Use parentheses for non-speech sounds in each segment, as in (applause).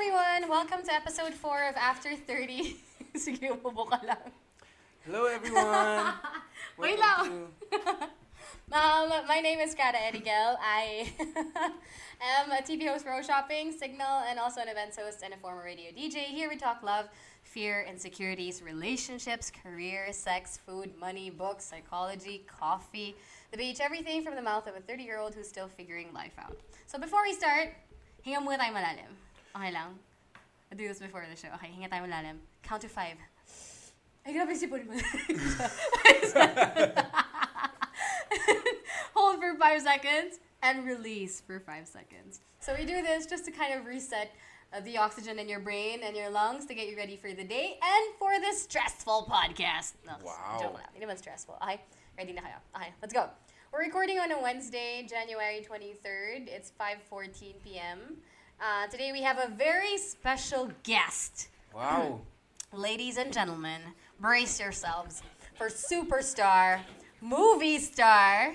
Everyone! Welcome to episode 4 of After 30. (laughs) Sige, umubo ka lang. Hello everyone! (laughs) Wait lang. (laughs) Um, my name is Cara Erigel. I am a TV host for O Shopping, Signal, and also an events host and a former radio DJ. Here we talk love, fear, insecurities, relationships, career, sex, food, money, books, psychology, coffee, the beach, everything from the mouth of a 30-year-old who's still figuring life out. So before we start, hinga muna tayo malalim. Okay lang? I'll do this before the show. Okay, hinga tayo malalim. Count to five. Ay, grabe sipon mo. (laughs) Hold for five seconds and release for five seconds. So we do this just to kind of reset uh, the oxygen in your brain and your lungs to get you ready for the day and for this stressful podcast. No, Wow. Joke lang. Hindi naman stressful. Okay? Ready na kayo? Okay, let's go. We're recording on a Wednesday, January 23rd. It's 5.14 p.m. Uh, today we have a very special guest. Wow! (clears throat) Ladies and gentlemen, brace yourselves for superstar, movie star.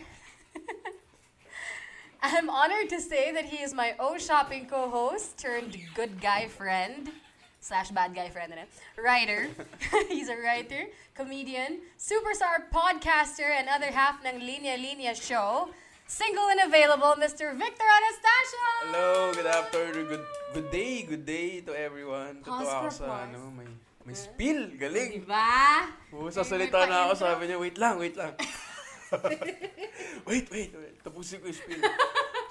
(laughs) I'm honored to say that he is my O Shopping co-host turned good guy friend slash bad guy friend, writer. (laughs) He's a writer, comedian, superstar podcaster, and other half ng Linya Linya show. Single and available, Mr. Victor Anastasio! Hello, good afternoon, good good day, good day to everyone. Pause Totoo ako for sa pause. ano, may may spill, galing. Diba? Oo, sasalita na ako, sabi niya, wait lang, wait lang. (laughs) wait, wait, wait, tapusin ko yung spill.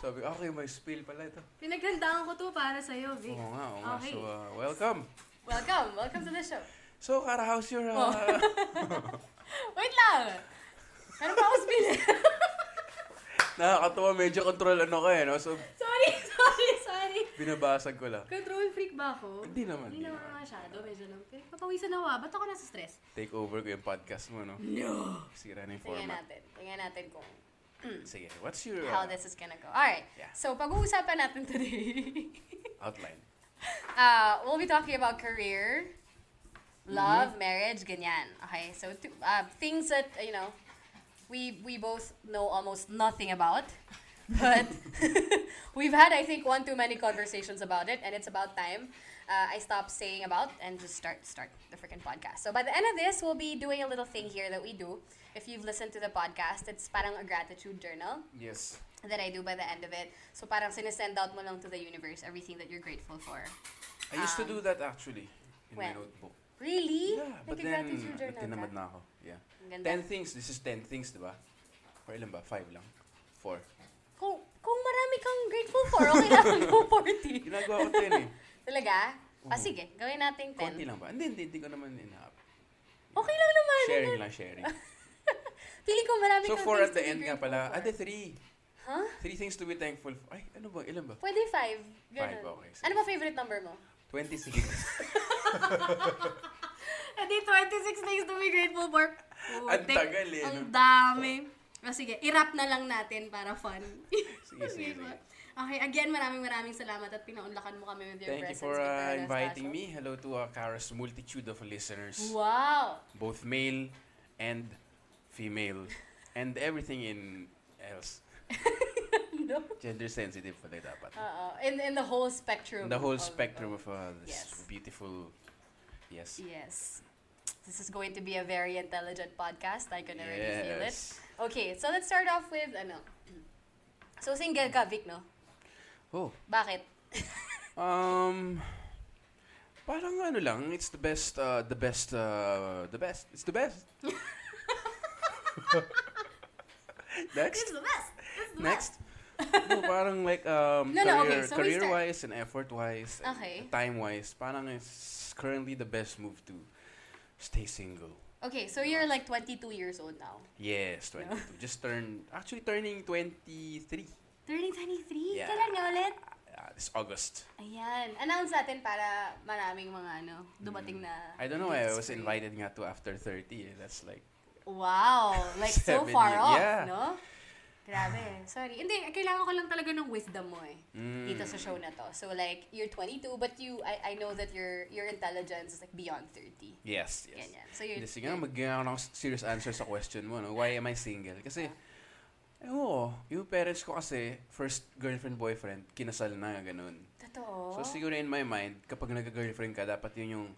Sabi, okay, may spill pala ito. Pinaghandaan ko to para sa'yo, Vic. Oo nga, oo nga. Okay. So, uh, welcome. Welcome. Welcome to the show. So, Kara, how's your... Oh. Uh, (laughs) Wait lang! Ano pa ako spin? (laughs) nakakatawa, medyo control ano ka eh, no? So, sorry, (laughs) sorry, sorry. binabasag ko lang. Control freak ba ako? Hindi naman, Hindi hindi naman masyado. Medyo lang. Pero papawisan na ako. ah. Ba't ako nasa stress? Take over ko yung podcast mo, no? No. Sira na yung Tingnan format. natin. Tingnan natin kung (clears throat) Sige, what's your how uh, this is gonna go. Alright. Yeah. So, pag-uusapan natin today. (laughs) outline? uh, we'll be talking about career, love, Mm-hmm. marriage, ganyan. Okay, so uh, things that, you know, we we both know almost nothing about. (laughs) But (laughs) we've had, I think, one too many conversations about it, and it's about time uh, I stop saying about and just start start the freaking podcast. So by the end of this, we'll be doing a little thing here that we do. If you've listened to the podcast, it's parang a gratitude journal Yes. that I do by the end of it. So parang sinesend out mo lang to the universe everything that you're grateful for. I used to do that actually in my when? notebook. Really? Yeah, but then Nag-gratitude journal tinamad ka? na ako. Yeah. Ang ganda. Ten things. This is ten things, di ba? Or ilan ba? Five lang. Four. Kung, kung marami kang grateful for, okay lang (laughs) go 40. Ginagawa ko ten eh. Talaga? Ah, Oo. sige. Gawin natin 10. Konti lang ba? Hindi, hindi, hindi ko naman inahap. Okay lang naman. Sharing lang, sharing. (laughs) Feeling ko marami So kang four things at the to be end nga grateful pala. for. The three. Huh? Three things to be thankful for. Ay, ano ba? Ilan ba? Pwede 5. Five, okay, sige. Ano ba favorite number mo? 26. Hindi, 26 things to be grateful for. Ang tagal eh, Ang dami. Ah, sige, i-wrap na lang natin para fun. Sige, sige, (laughs) sige. Okay, again, maraming maraming salamat at pinaunlakan mo kami with your Thank you presence. for Victor uh, Anastasio. inviting me. Hello to uh, Kara's multitude of listeners. Wow! Both male and female. And everything in else. (laughs) no? (laughs) Gender sensitive pala dapat. Uh, in, in the whole spectrum. The whole of- spectrum of- uh, this Yes. beautiful... Yes. Yes. This is going to be a very intelligent podcast. I can already feel it. Yes. Okay, so let's start off with, ano, so single ka, Vic, no? Oh. Bakit? (laughs) Um... Parang ano lang, it's the best, uh, the best, uh, the best. It's the best. (laughs) Next. It's the best! It's the Next. No, parang like um, No, no, okay, career, so we career start- wise and effort wise, Okay. time wise, parang it's currently the best move to stay single. Okay, so you're like 22 years old now. Yes, 22. Just turned, actually turning 23. Turning 23? Yeah. Kailan nga ulit? Uh, this August. Ayan. Announce natin para maraming mga ano, dumating na I don't know I was invited nga to after 30. eh. That's like, Wow! Like so (laughs) far years. off, Yeah. no? Grabe. Sorry. Hindi, kailangan ko lang talaga ng wisdom mo eh. Mm. Dito sa show na to. So like, you're 22, but you, I, I know that your your intelligence is like beyond 30. yes, yes. Ganyan. So you're, Hindi, sige nga, magiging ng serious answer sa question mo, no? Why am I single? Kasi, oo, yung parents ko kasi, first girlfriend, boyfriend, kinasal na, ganun. Totoo. So, siguro in my mind, kapag nag-girlfriend ka, dapat yun yung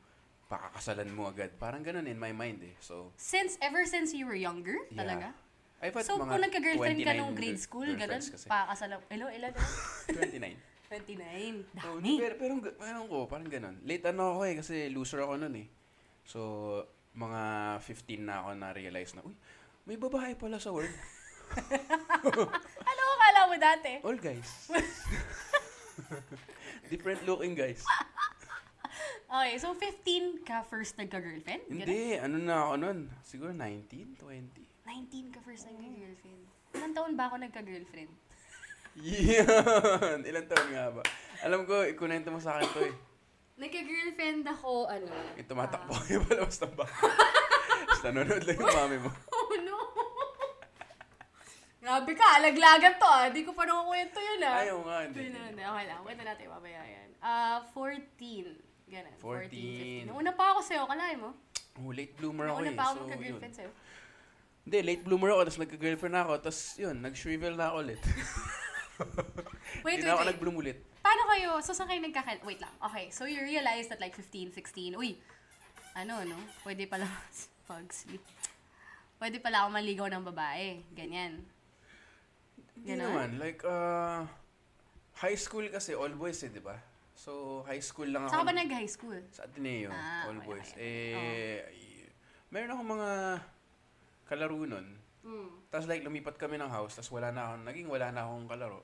pakakasalan mo agad. Parang ganun in my mind eh. So, since, ever since you were younger, Yeah. talaga? Had So, mga kung nagka-girlfriend ka 29 nung grade school, ganun, girlfriends kasi. pakakasal, hello, ilan? 29. 29. So, Dami. pero, pero, pero ko, parang ganun. Late ano ako eh, kasi loser ako nun eh. So, mga 15 na ako na-realize na, uy, may babae pala sa world. (laughs) ano ko kala mo dati? All guys. (laughs) Different looking guys. Okay, so 15 ka first nagka-girlfriend? Hindi, ano na ako nun? Siguro 19, 20. 19 ka first nagka-girlfriend. Ilang taon ba ako nagka-girlfriend? Yan! (laughs) Ilan taon nga ba? Alam ko, ikunento mo sa akin to eh. Nagka-girlfriend ako, ano? Yung tumatakbo kayo palabas ng bahay. (laughs) Tapos nanonood lang yung mami mo. (laughs) Oh, no! Grabe ka, alaglagan to ah. Di ko pa nakukwento yun ah. Ayaw nga, hindi. Hindi. Okay lang. Kwento natin mamaya yan. Ah, 14. Ganun. 14, 14. 15. Nauna pa ako sa'yo. Kalahin mo? Oh, late bloomer ako Nauna eh. pa ako So, magka-girlfriend yun. sa'yo. Hindi, late bloomer ako. Tapos nagka-girlfriend na ako. Tapos yun, nag-shrivel na ako ulit. (laughs) Wait, Hindi wait, na ako wait. nag-bloom ulit. Paano kayo, so saan kayo nagkakal... Wait lang. Okay, so you realize that like 15, 16, uy, ano, no? Pwede pala, (laughs) pag sleep. Pwede pala ako maligaw ng babae. Ganyan. Hindi naman. Like, uh, high school kasi, all boys eh, di ba? So, high school lang ako. Saan ka ba nag-high school? Sa Ateneo, Ah, all okay, boys. okay. Eh, meron akong mga kalaro nun. Hmm. Tapos like, lumipat kami ng house, tapos wala na akong, naging wala na akong kalaro.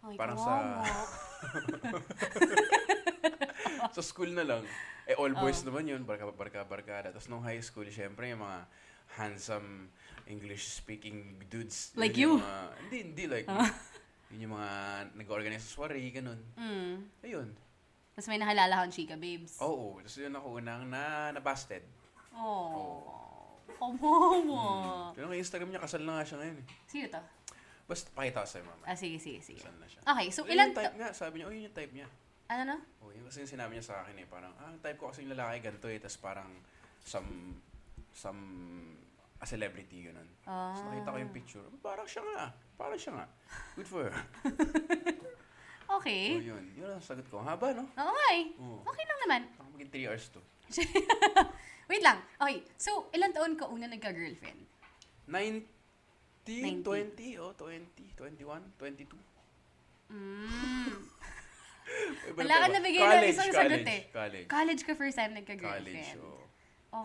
Ay, Parang kawawa. (laughs) sa school na lang. Eh, all boys Oh. naman yun, barka, barka, barkada. Tapos nung high school, syempre, yung mga handsome English-speaking dudes. Like yun you? mga- hindi, hindi like Ah. (laughs) Yun yung mga nag-organize sa soiree, ganun. Mm. Ayun. Tapos may nakilala akong chika, babes. Oo. Tapos yun ako unang na, na-busted. Oh. Kawawa. Pero kay Instagram niya, kasal na nga siya ngayon eh. Sino to? Basta pakita ko sa'yo, mama. Ah, sige, sige, sige. Kasal na siya. Okay, so Yun ilan... yung type niya. Sabi niya, oh, yun yung type niya. ano na? Oh, yun kasi yung sinabi niya sa akin eh. Parang, ah, ang type ko kasi yung lalaki, ganito eh. Tapos parang, some, some, a celebrity, ganun. Ah. Tapos nakita ko yung picture. Parang siya nga. Parang siya nga. Good for her. (laughs) Okay. Oh, yun. Yun ang sagot ko. Haba, no? Oo nga eh. Oo. Okay lang naman. Baka maging 3 hours to. (laughs) Wait lang. Okay, so ilan taon ka una nagka-girlfriend? 19, 19. 20, oh, 20, 21, 22. Mm. Wala ka nabigay ng College, isang college, sagot eh. College. College ka first time College, nagka-girlfriend. oh.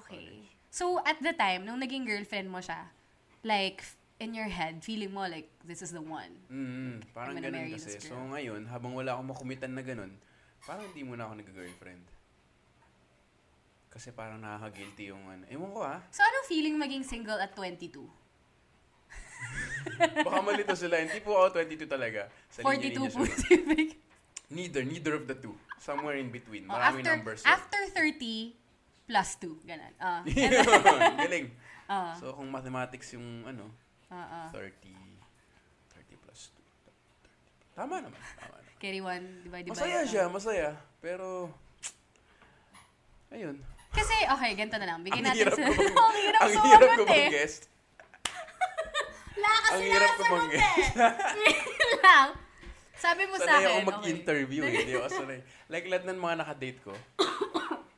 Okay. So, at the time, nung naging girlfriend mo siya, like, in your head, feeling mo like, this is the one. Mm, parang ganun kasi. So ngayon, habang wala akong makumitan na ganun, parang hindi muna ako nag-girlfriend. Kasi parang nakaka-guilty yung ano. Ewan ko ha. So, anong feeling maging single at 22? (laughs) Baka malito sila. Hindi po ako 22 talaga. Sa 42 linya-linya po. Neither. Neither of the two. Somewhere in between. Oh, Maraming after, numbers. yun. after 30, plus 2. Ganun. Ah. (laughs) Yun, Galing. Ah. So kung mathematics yung ano, Ah, ah. 30, 30 plus 2. Tama naman. Tama naman. Carry 1, divide by Masaya siya, masaya. Pero, ayun. Kasi, okay, ganito na lang. Bigyan Ang natin sa... (laughs) Ang hirap Ang hirap ko sumagot eh. mag-guest. Wala (laughs) kasi Ang hirap ko eh. Wait lang. Sabi mo sa Sanay akin. ako mag-interview eh. Hindi ako sanay. (laughs) Like lahat ng mga nakadate ko,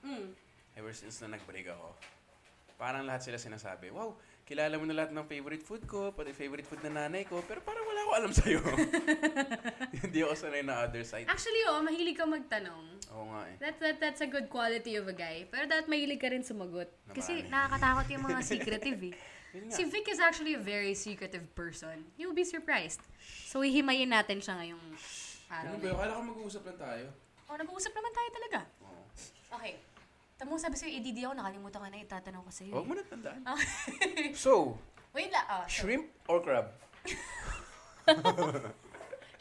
Mm. ever since na nag-break ako, parang lahat sila sinasabi, wow, kilala mo na lahat ng favorite food ko, pati favorite food na nanay ko, pero parang wala ko alam sa'yo. (laughs) (laughs) Hindi ako sanay na other side. Actually, oh, mahilig ka magtanong. Oo nga eh. That, that, that's a good quality of a guy. Pero dapat mahilig ka rin sumagot. Kasi Naman. nakakatakot yung mga (laughs) secretive eh. Si Vic is actually a very secretive person. You'll be surprised. So, hihimayin natin siya ngayong araw Ano ba? Akala ko mag-uusap lang tayo. Oh, nag-uusap naman tayo talaga. Oo. Okay. Tamo sabi sa'yo, EDD ako, nakalimutan ka na itatanong ko sa'yo. Huwag eh. mo na tandaan. (laughs) so, Wait lang. Oh, so, shrimp or crab? (laughs)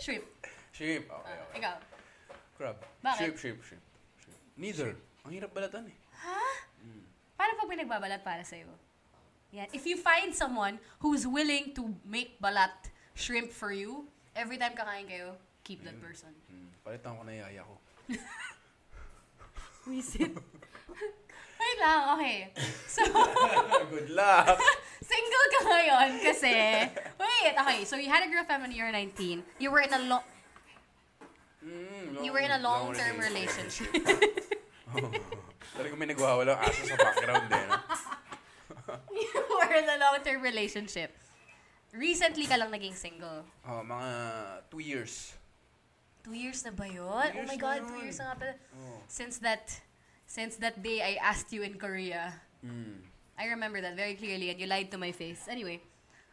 shrimp. Shrimp. Okay, Ah, okay. ikaw. Crab. Bakit? Shrimp, shrimp, shrimp. shrimp. Neither. Ang hirap balatan eh. Paano pag may nagbabalat para sa'yo? Yan. If you find someone who's willing to make balat shrimp for you, every time kakain kayo, keep that person. Hmm. Palitan ko na yaya ko. (laughs) Wisit. (laughs) Wait lang, okay. So, (laughs) Good luck! (laughs) single ka ngayon kasi, wait, okay. So, you had a girlfriend when you were 19. You were in a long, Mm, you were in a long-term relationship. oh. Talagang may nagwawalang aso sa background eh. No? you were in a long-term relationship. Recently ka lang naging single. Oh, mga two years. Two years na ba yun? Two oh my God, na two yun. years na nga pala. Oh. Since that, since that day I asked you in Korea. Mm. I remember that very clearly and you lied to my face. Anyway.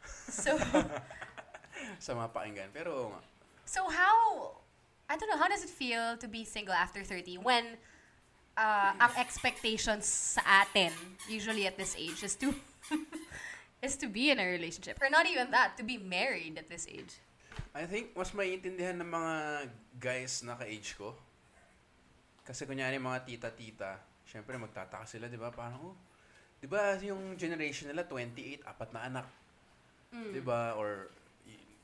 So, (laughs) Sa mga pakinggan. Pero nga. so how, I don't know, how does it feel to be single after 30 when uh, ang expectations sa atin, usually at this age, is to, (laughs) is to be in a relationship. Or not even that, to be married at this age. I think mas maiintindihan ng mga guys na ka-age ko. Kasi kunyari mga tita-tita, syempre magtataka sila, di ba? Parang, oh, di ba yung generation nila, 28, apat na anak. Di ba? Or,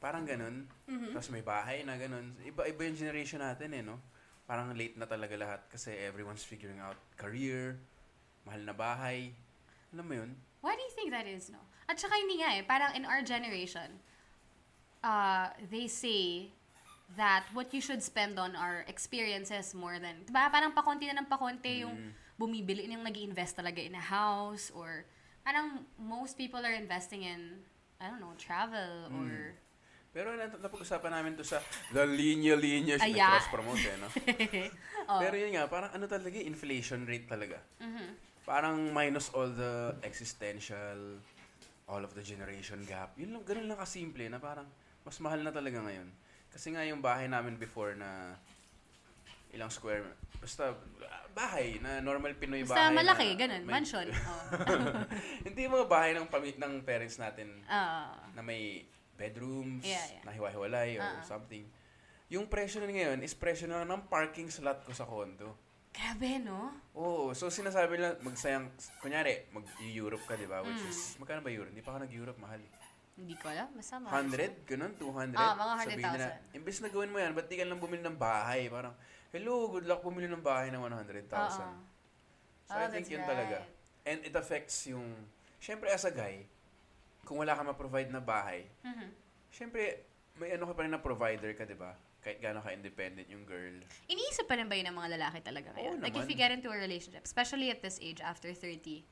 parang ganun. Tapos may bahay na ganun. Iba-iba yung generation natin eh, no? Parang late na talaga lahat kasi everyone's figuring out career, mahal na bahay. Alam mo yun? Why do you think that is, no? At saka hindi nga eh, parang in our generation, uh, they say that what you should spend on are experiences more than, diba? Parang pakonti na ng pakonti yung bumibili, yung nag invest talaga in a house or parang most people are investing in, I don't know, travel or... Pero napag-usapan namin to sa The Linya Linya Aya. cross-promote eh, no? (laughs) Oh. Pero yun nga, parang ano talaga, eh, inflation rate talaga. Mm-hmm. Parang minus all the existential, all of the generation gap. Yun lang, ganun lang kasimple na parang mas mahal na talaga ngayon. Kasi nga yung bahay namin before na ilang square, basta bahay na normal Pinoy Basta bahay. malaki, na ganun, may- mansion. (laughs) Oh. (laughs) Hindi yung mga bahay ng, pami- ng parents natin Ah. na may bedrooms, Yeah, yeah. na hiwa-hiwalay or ah. something. Yung presyo na ngayon is presyo na ng parking slot ko sa condo. Grabe, no? Oo, so sinasabi nila magsayang, kunyari, mag-Europe ka, di ba? Which Mm. is, magkano ba Europe? Hindi pa ako nag-Europe, mahal. eh. Hindi ko alam. Basta mahal 100? Ganun? 200? Ah, mga Sabihin nila, 100,000. Imbes na gawin mo yan, ba't di ka lang bumili ng bahay? Parang, hello, good luck bumili ng bahay ng 100,000. Oo. So Oh, I think that's yun talaga. right. And it affects yung, syempre as a guy, kung wala ka ma-provide na bahay, Mhm. syempre, may ano ka pa rin na provider ka, di ba? Kahit gaano ka-independent yung girl. Iniisip pa rin ba yun ng mga lalaki talaga ngayon? Oo like, if naman. you get into a relationship, especially at this age, after 30,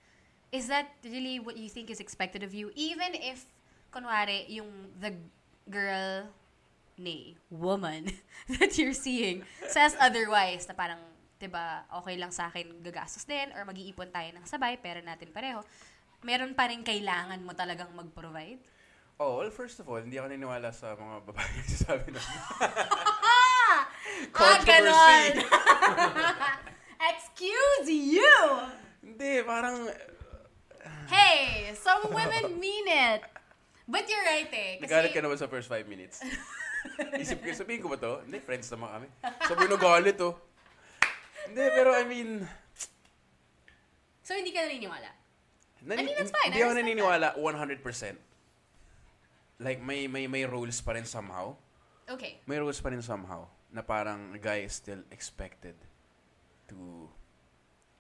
is that really what you think is expected of you? Even if, kunwari, yung the girl, nay, woman, (laughs) that you're seeing says otherwise, na parang, 'di ba okay lang sa akin gagastos din, or mag-iipon tayo ng sabay, pera natin pareho, meron pa rin kailangan mo talagang mag-provide? Oh, well, first of all, hindi ako naniniwala sa mga babae na sasabi na. (laughs) Ah, ganon! (laughs) Excuse you! hindi, parang, Hey, some women mean it. But you're right eh. Kasi, nagalit ka naman sa first five minutes. (laughs) Isip ko, sabihin ko ba to? Hindi, friends naman kami. Sabi na galit, oh. Hindi, pero I mean, So, hindi ka naniniwala? nani- I mean, that's fine. Hindi ako naniniwala 100%. Like, may, may, may rules pa rin somehow. Okay. May rules pa rin somehow na parang a guy is still expected to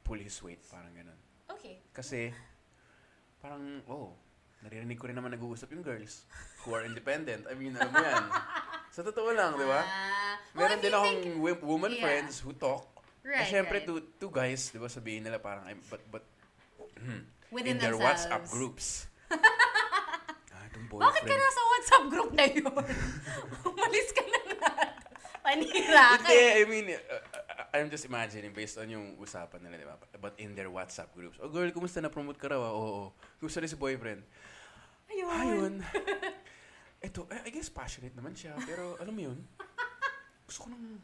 pull his weight, parang ganun. Okay. Kasi, parang, oh, naririnig ko rin naman nag-uusap yung girls who are independent. I mean, alam mo yan. (laughs) Sa totoo lang, di ba? Well, Meron if din akong think- woman Yeah. friends who talk. Right, eh, syempre, right. two, two guys, di ba, sabihin nila parang, but, but, Within in their themselves. WhatsApp groups. (laughs) ah, itong Bakit ka boyfriend. nasa WhatsApp group na yun? (laughs) Umalis ka na nga. Panira ka Hindi, eh. I mean, uh, uh, I'm just imagining based on yung usapan nila, di ba? But in their WhatsApp groups. Oh, girl, kumusta na-promote ka raw? ah?" Oo, oo. Kumusta rin si boyfriend? Ayun. Ayun. (laughs) Ito, I I guess passionate naman siya. Pero, alam mo yun, gusto ko nang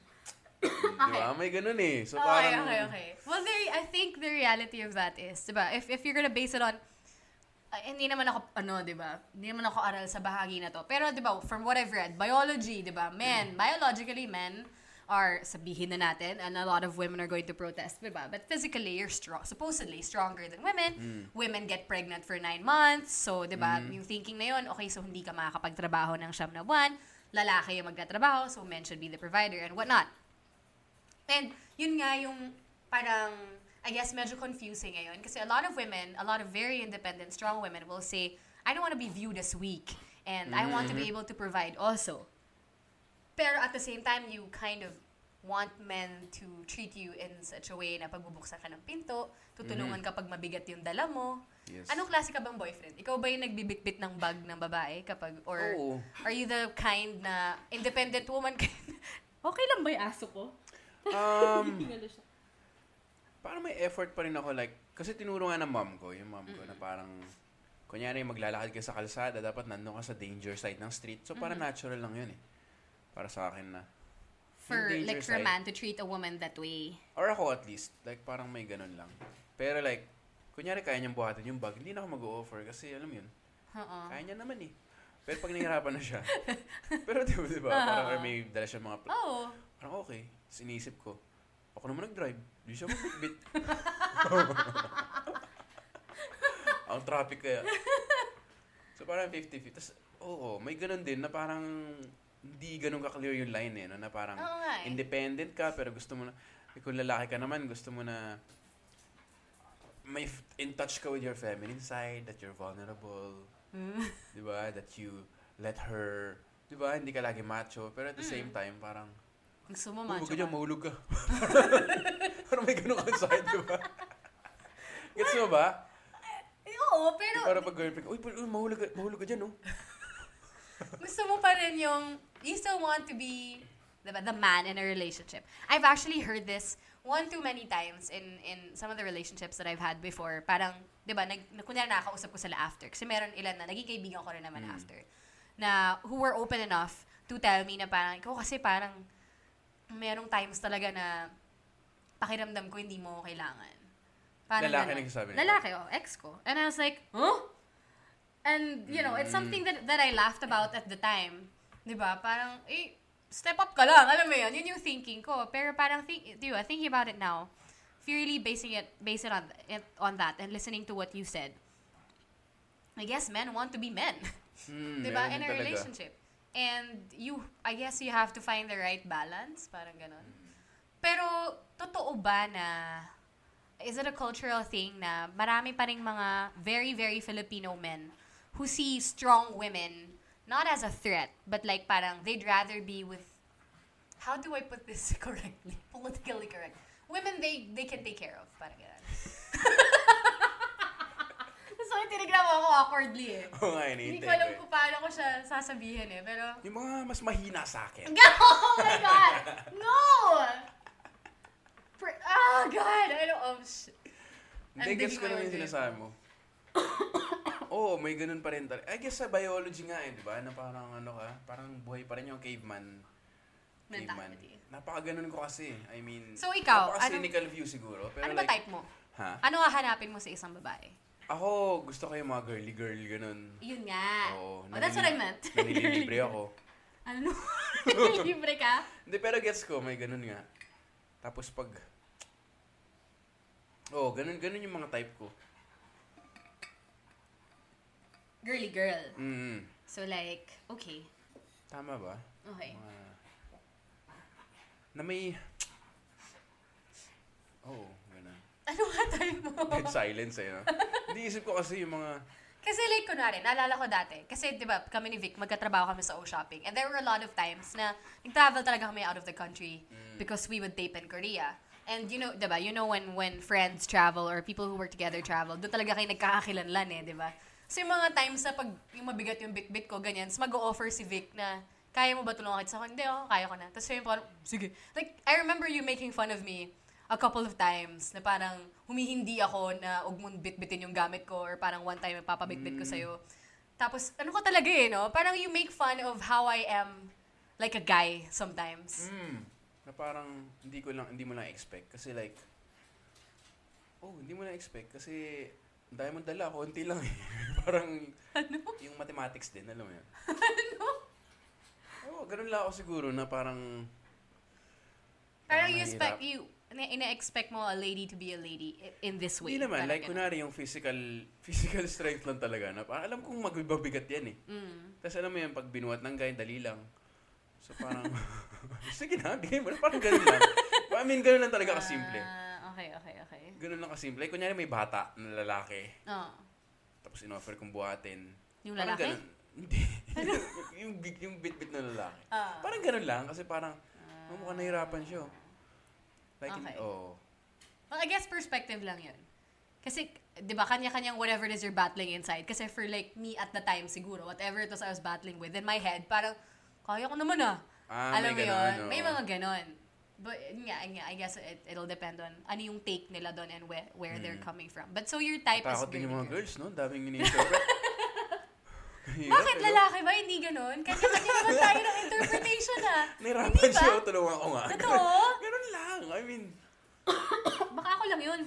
(coughs) Di ba? May ganun eh. So Okay, parang, okay, okay. Well, there, I think the reality of that is, diba, if, if you're gonna base it on, uh, hindi naman ako, ano, diba, hindi naman ako aral sa bahagi na to. Pero, diba, from what I've read, biology, diba, men, biologically, men are, sabihin na natin, and a lot of women are going to protest, diba? But physically, you're strong, supposedly stronger than women. Women get pregnant for nine months. So, diba, yung thinking na yun, okay, so hindi ka makakapagtrabaho ng siyam na buwan. Lalaki yung magtatrabaho, so men should be the provider and whatnot. And yun nga yung parang, I guess, medyo confusing ngayon. Kasi a lot of women, a lot of very independent, strong women will say, I don't want to be viewed as weak. And I want to be able to provide also. Pero at the same time, you kind of want men to treat you in such a way na pagbubuksan ka ng pinto, tutulungan ka pag mabigat yung dala mo. Yes. Anong klase ka bang boyfriend? Ikaw ba yung nagbibitbit ng bag ng babae kapag, or Oo. are you the kind na independent woman? (laughs) okay lang ba yung aso ko? um, (laughs) parang may effort pa rin ako. Like, kasi tinuro nga ng mom ko, yung mom ko, na parang, kunyari maglalakad ka sa kalsada, dapat nandun ka sa danger side ng street. So, parang natural lang yun eh. Para sa akin na. For, like, for side. man to treat a woman that way. Or ako at least. Like, parang may ganun lang. Pero like, kunyari kaya niyang buhatin yung bag, hindi na ako mag-o-offer kasi alam mo yun, Oo. kaya niya naman eh. Pero pag nahihirapan na siya, (laughs) pero di ba, di ba? Parang or may dala siya mga, pla- Oo. parang okay. Sinisip ko, ako naman nag-drive, di siya magbitbit. (laughs) Ang traffic kaya. So parang 50-50. Tapos, oo, may ganun din na parang hindi ganun ka-clear yung line eh. No? Na parang Oo nga eh. independent ka pero gusto mo na, eh, kung lalaki ka naman, gusto mo na may f- in touch ka with your feminine side, that you're vulnerable, Hmm. di ba? That you let her, di ba? Hindi ka lagi macho, pero at the same time, parang, Gusto mo "Uy, macho ka dyan, ka. mahulog ka. (laughs) parang may ganun kang side, di ba? (laughs) Gets mo ba? Eh, Oo, pero Para pag girlfriend, uy, uy, mahulog ka, mahulog ka dyan, oh. (laughs) gusto mo pa rin yung, you still want to be diba, the man in a relationship. I've actually heard this one too many times in in some of the relationships that I've had before. Parang, di ba, nag, na- kunyari nakakausap ko sila after. Kasi meron ilan na, naging kaibigan ko rin naman after. Na, who were open enough to tell me na parang, ikaw kasi parang, merong times talaga na pakiramdam ko hindi mo kailangan. Parang Lalaki ganun. nagsasabi nito? Lalaki, oh, ex ko. And I was like, huh? And, you know, it's something that, that I laughed about at the time. Di ba? Parang, eh, step up ka lang. Alam mo yun, yun yung thinking ko. Pero parang, think, di ba, thinking about it now, if you're really basing it, base it on, it on that and listening to what you said, I guess men want to be men. Hmm, di ba? In a talaga. relationship. And you, I guess you have to find the right balance. Parang ganon. Pero, totoo ba na, is it a cultural thing na marami pa ring mga very, very Filipino men who see strong women not as a threat, but like parang they'd rather be with, how do I put this (laughs) correctly? Politically correct. Women they they can take care of. Parang ganun. so, tinignan mo ako awkwardly eh. Oo nga, Hindi ko alam kung paano ko siya sasabihin eh. Pero, Yung mga mas mahina sa akin. (laughs) oh my God! No! Pre- oh God! I don't, oh shit. Hindi, digging ko own yung sinasabi mo. (coughs) Oo, may ganun pa rin talaga. I guess sa biology nga eh, di ba? Na parang ano ka, parang buhay pa rin yung caveman. Caveman. Mentality. Napakaganon ko kasi. I mean, So, ikaw, napaka-cynical view siguro. Pero Ano ba like, type mo? Ha? Ano hahanapin mo sa isang babae? Ako, gusto ko yung mga girly-girl, ganun. Yun nga. Oo. oh, that's what I nanili- meant. (laughs) Nanililibre ako. Ano? (laughs) Libre ka? Hindi, pero gets ko, may ganun nga. Tapos pag... Oo, oh, ganun, ganun yung mga type ko. Girly girl. Mm So like, okay. Tama ba? Okay. Mga... Na may... Oo, oh, ganun. Ano nga type mo? Dead silence eh, no? Hindi isip ko kasi yung mga... Kasi like, kunwari, naalala ko dati, kasi di ba, kami ni Vic, magkatrabaho kami sa O-Shopping. And there were a lot of times na nag-travel talaga kami out of the country because we would tape in Korea. And you know, di ba, you know when when friends travel or people who work together travel, doon talaga kayo nagkakakilanlan eh, di ba? So yung mga times na pag yung mabigat yung bit-bit ko, ganyan, so mag-o-offer si Vic na, kaya mo ba tulungan kita sa akin? Hindi, oh, kaya ko na. Tapos yun parang, sige. Like, I remember you making fun of me a couple of times na parang humihindi ako na huwag mong bit-bitin yung gamit ko or parang one time papabit-bit ko sa'yo. Tapos, ano ko talaga eh, no? Parang you make fun of how I am like a guy sometimes. Mm, Na parang hindi ko lang hindi mo lang expect kasi like oh, hindi mo lang expect kasi ang dami mong dala, konti lang eh. (laughs) parang yung mathematics din, alam mo yun. (laughs) ano? Oh, ganun lang ako siguro na parang Parang parang you expect, you, ina- ina-expect mo a lady to be a lady in this way. Hindi naman, Parang like kunwari yung physical (laughs) physical strength lang talaga na parang alam kong magbibigat yan eh. Mm. Tapos alam mo yan, pag binuhat ng guy, dali lang. So parang, sige na, game mo na. Parang ganun lang. I mean, ganun lang talaga kasimple. Ah, okay, okay, okay. Ganun lang kasimple. Kunyari may bata na lalaki, Oh. tapos in-offer kong buhatin. Yung Parang lalaki? ganun. (laughs) Hindi. (laughs) yung, big- yung bit-bit na lalaki. Ah. Parang ganun lang, kasi parang, oh, mukhang nahirapan siya. oh. Like, Okay. oh. Well, I guess perspective lang yun. Kasi, di ba, kanya-kanyang whatever it is you're battling inside. Kasi for like me at the time siguro, whatever it was I was battling with, in my head, parang, kaya ko naman ah. Ah, Alam mo yun? ganun, oo. May mga ganon. But yun nga, I guess it, it'll depend on ano yung take nila doon and where, where they're coming from. But so your type Hmm. Takot is din girly yung mga girl. girls, no? Daming ini-interpret. (laughs) Bakit eh, lalaki ba? Hindi ganon? Kanya-kanya naman (laughs) tayo ng interpretation ah. Nahirapan siya, tulungan ko nga. Totoo? (laughs) Ganun lang. I mean, (coughs) Baka ako lang yun.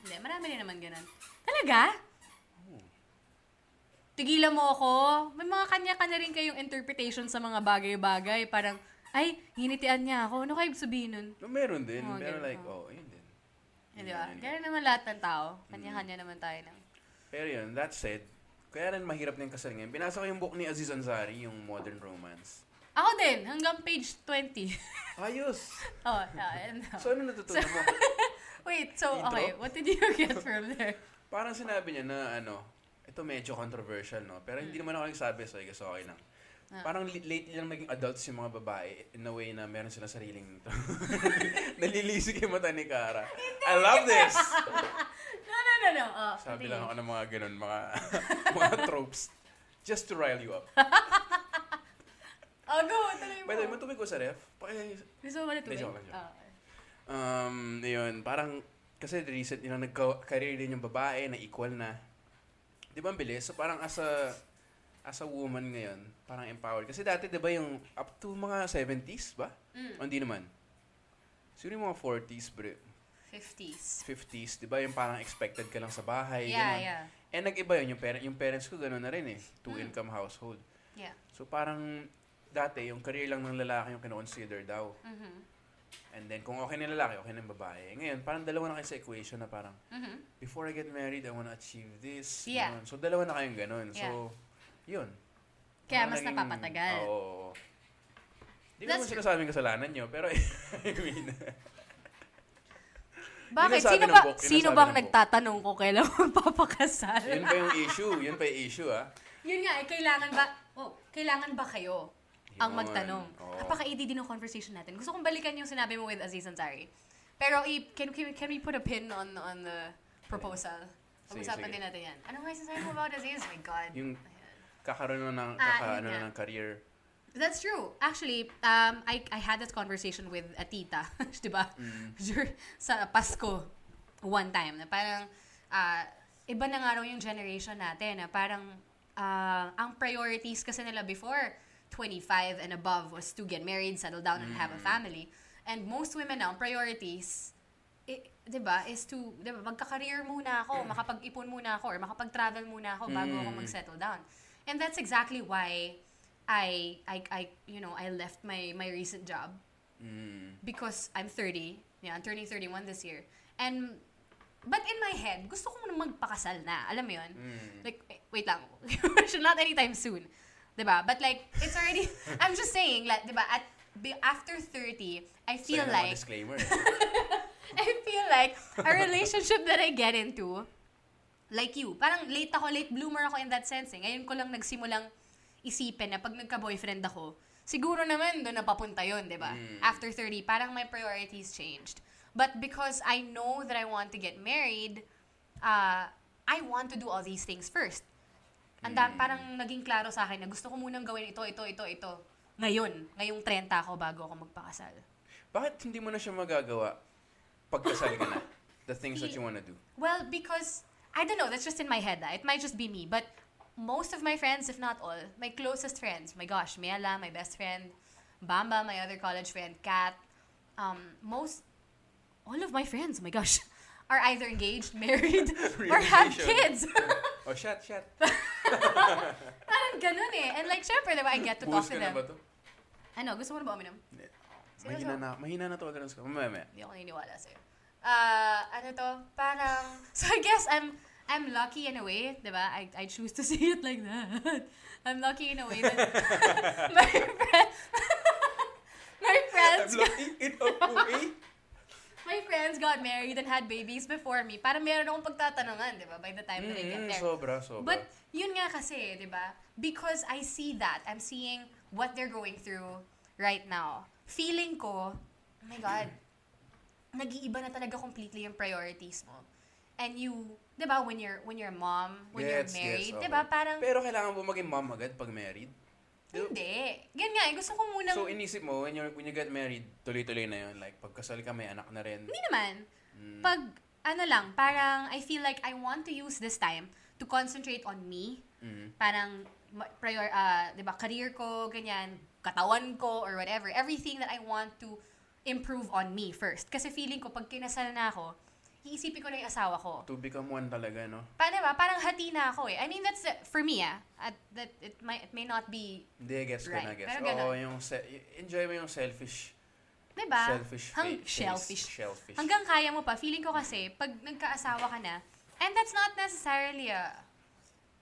Hindi, marami rin naman ganon. Talaga? Tigilan mo ako. May mga kanya-kanya rin kayong interpretation sa mga bagay-bagay. Parang, ay, hinitian niya ako. Ano kayo sabihin nun? no, meron din. Oo, pero like, oh, yun din. Eh, Yun, di ba? Ganun naman lahat ng tao. Kanya-kanya naman tayo ng... Pero yun, that said, kaya rin mahirap din kasal ngayon. Binasa ko yung book ni Aziz Ansari, yung Modern Romance. Ako din, hanggang page 20. (laughs) Ayos! oh, yeah, and, (laughs) So, ano natutunan mo? (laughs) Wait, so, Intro? okay, what did you get from there? Parang sinabi niya na, ano, ito medyo controversial, no? Pero hindi naman ako nagsabi, so I guess okay lang. Ah. Parang lately lang naging adults yung mga babae in a way na meron silang sariling (laughs) nalilisik yung mata ni Cara. I love this! (laughs) No, no, no, no. Oh, Sabi lang ako ng mga ganun, mga, (laughs) mga tropes. Just to rile you up. Oh, go, tuloy mo. By the way, matubig ko sa ref. Paki, Gusto mo ba na tubig? Ah, okay. Um, yun, parang, kasi recent yun, nagka-career din yung babae na equal na. Di ba ang bilis? So parang as a, as a woman ngayon, parang empowered. Kasi dati, di ba yung up to mga 70s ba? Mm. O hindi naman. Siguro yung mga 40s, bro. 50s. 50s, di ba yung parang expected ka lang sa bahay, Yeah, ganun. yeah. Eh, nag-iba yun. Yung, parent, yung parents ko, gano'n na rin eh. Two-income household. Yeah. So parang, dati, yung career lang ng lalaki yung kinoconsider daw. Mhm. And then, kung okay na lalaki, okay na yung babae. Ngayon, parang dalawa na kayo sa equation na parang, Mhm. before I get married, I wanna achieve this. Yeah. ganun. So, dalawa na kayong ganun. So, yun. Kaya mas naging- napapatagal. Oo. Hindi ko naman sinasabing kasalanan nyo, pero (laughs) I mean, (laughs) Bakit? Ang Sino ba, book, ang sino bang nagtatanong ko kailan (laughs) magpapakasal? yun pa yung issue. Yun pa yung issue, ah. Yun nga, eh, kailangan ba, oh, kailangan ba kayo ang Yun, magtanong? oo. Napaka-easy din ng conversation natin. Gusto kong balikan yung sinabi mo with Aziz Ansari. Pero, i- can, can, can we put a pin on on the proposal? Pag-usapan din natin yan. Ano nga yung sinasabi mo about Aziz? My God. Yung. Kakaroon na ng, Ah, kaka, yun ano, nga. na ng career. That's true. Actually, um, I, I had this conversation with a tita, (laughs) di ba? (laughs) Dur- Sa Pasko, one time, na parang, ah, iba na nga raw yung generation natin, na parang, ah, ang priorities kasi nila before, 25 and above was to get married, settle down, and have a family. And most women now, priorities, i- di ba, is to, di ba, magka-career muna ako, makapag-ipon muna ako, or makapag-travel muna ako bago ako Mm. mag-settle down. And that's exactly why I, I, I, you know, I left my, my recent job Mm. because I'm 30. Yeah, I'm turning 31 this year. And, but in my head, gusto ko na magpakasal na. Alam mo yun? Mm. Like, eh, wait lang. (laughs) Not anytime soon. Diba? But like, it's already, (laughs) I'm just saying, like, diba, at, after 30, I feel ako like, disclaimer. (laughs) I feel like a relationship that I get into, like you, parang late ako, late bloomer ako in that sense. Eh. Ngayon ko lang nagsimulang isipin na pag nagka-boyfriend ako, siguro naman doon napapunta yun, di ba? After 30, parang my priorities changed. But because I know that I want to get married, uh, I want to do all these things first. And parang naging klaro sa akin na gusto ko munang gawin ito, ito, ito, ito. Ngayon, ngayong 30 ako bago ako magpakasal. Bakit hindi mo na siya magagawa pagkasal ka na? The things that you wanna do. Well, because I don't know, that's just in my head. ah. It might just be me, but most of my friends, if not all, my closest friends, my gosh, Mela, my best friend, Bamba, my other college friend, Kat, um, most, all of my friends, oh my gosh, (laughs) are either engaged, (laughs) married, or have kids. (laughs) Oh, shot, shot. Parang ganun eh. And like, syempre, diba, I get to talk Buhos to ka na them. ba to? Ano, gusto mo na ba uminom? Mahina na, mahina na to. Ganun ka. Mamaya, mamaya. Hindi ako naniniwala sa'yo. Ah, ano to? Parang, (laughs) so I guess I'm, I'm lucky in a way, di ba? I, I choose to (laughs) see it like that. I'm lucky in a way that (laughs) my friends, my friends, I'm looking in a way. my friends got married and had babies before me. Para meron akong pagtatanungan, di ba? By the time that I get Mm, there. sobra, sobra. But yun nga kasi, 'di ba? Because I see that, I'm seeing what they're going through right now. Feeling ko, oh my god. Nag-iiba na talaga completely yung priorities mo. And you, 'di ba, when you're when you're a mom, when you're Gets, married, 'di okay. ba? Parang Pero kailangan mo maging mom agad pag married? hindi. Ganyan nga, eh, gusto ko munang So, inisip mo, when, you're, when you get married, tuloy-tuloy na yun. Like, pagkasal ka, may anak na rin. Hindi naman. Mm. Pag, ano lang, parang I feel like I want to use this time to concentrate on me. Mm. Parang, prior, ah, di ba, career ko, ganyan, katawan ko, or whatever. Everything that I want to improve on me first. Kasi feeling ko, pag kinasal na ako, iisipin ko na yung asawa ko. To become one talaga, no? Paano ba? Parang hati na ako eh. I mean, that's, the- for me ah, at, that it, might, it may not be, Hindi, guess ko Right. na, guess. Pero Oo, ganun. yung, se- enjoy mo yung selfish, di ba? selfish Hang- fa- face. shellfish. Shellfish. Hanggang kaya mo pa. Feeling ko kasi, pag nagkaasawa ka na, and that's not necessarily a,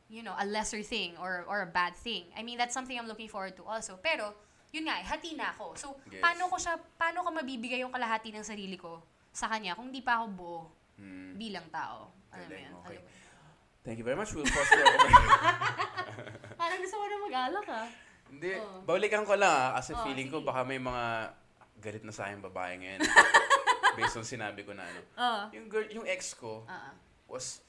you know, a lesser thing or or a bad thing. I mean, that's something I'm looking forward to also. Pero, yun nga, eh, hati na ako. So, Yes. paano ko siya, paano ko mabibigay yung kalahati ng sarili ko sa kanya kung di pa ako buo Mm. bilang tao? Mo Galing, yun? okay. Yun? Thank you very much. We'll pause there. (laughs) Parang gusto ko na mag-alak ah. Hindi, Oo. balikan ko lang ah, kasi Oo, feeling ko sige. baka may mga galit na sa akin babae ngayon. (laughs) Based on sinabi ko na ano. Oo. Yung girl, yung ex ko ah. was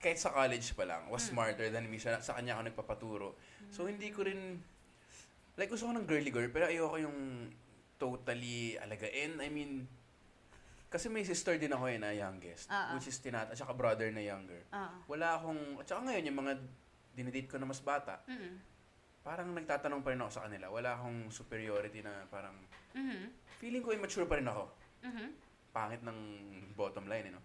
kahit sa college pa lang, Hmm. was smarter than me. Siya, sa kanya ako nagpapaturo. So, hindi ko rin, like, gusto ko ng girly girl, pero ayoko yung totally alagain. I mean, kasi may sister din ako eh na youngest, ah. which is tinat, at saka brother na younger. Ah. Wala akong, at saka ngayon, yung mga dinidate ko na mas bata, Mm-mm. parang nagtatanong pa rin ako sa kanila. Wala akong superiority na parang, Mhm. feeling ko immature pa rin ako. Mhm. Pangit ng bottom line, eh, no?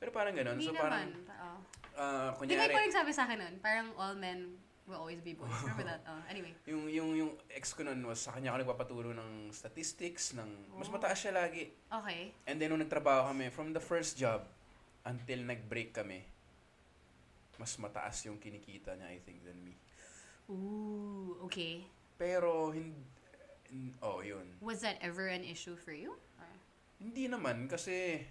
Pero parang ganun. Hindi so naman. parang, Oo. ah, Di ba kunyari, ikaw nagsabi sa akin nun? Parang all men will always be boys. Remember that? Oh, anyway. (laughs) yung, yung, yung ex ko nun was sa kanya ako nagpapaturo ng statistics, ng, mas Oh. mataas siya lagi. Okay. And then nung nagtrabaho kami, from the first job until nag-break kami, mas mataas yung kinikita niya, I think, than me. Ooh, okay. Pero, hindi, oh, yun. Was that ever an issue for you? Or- Hindi naman, kasi,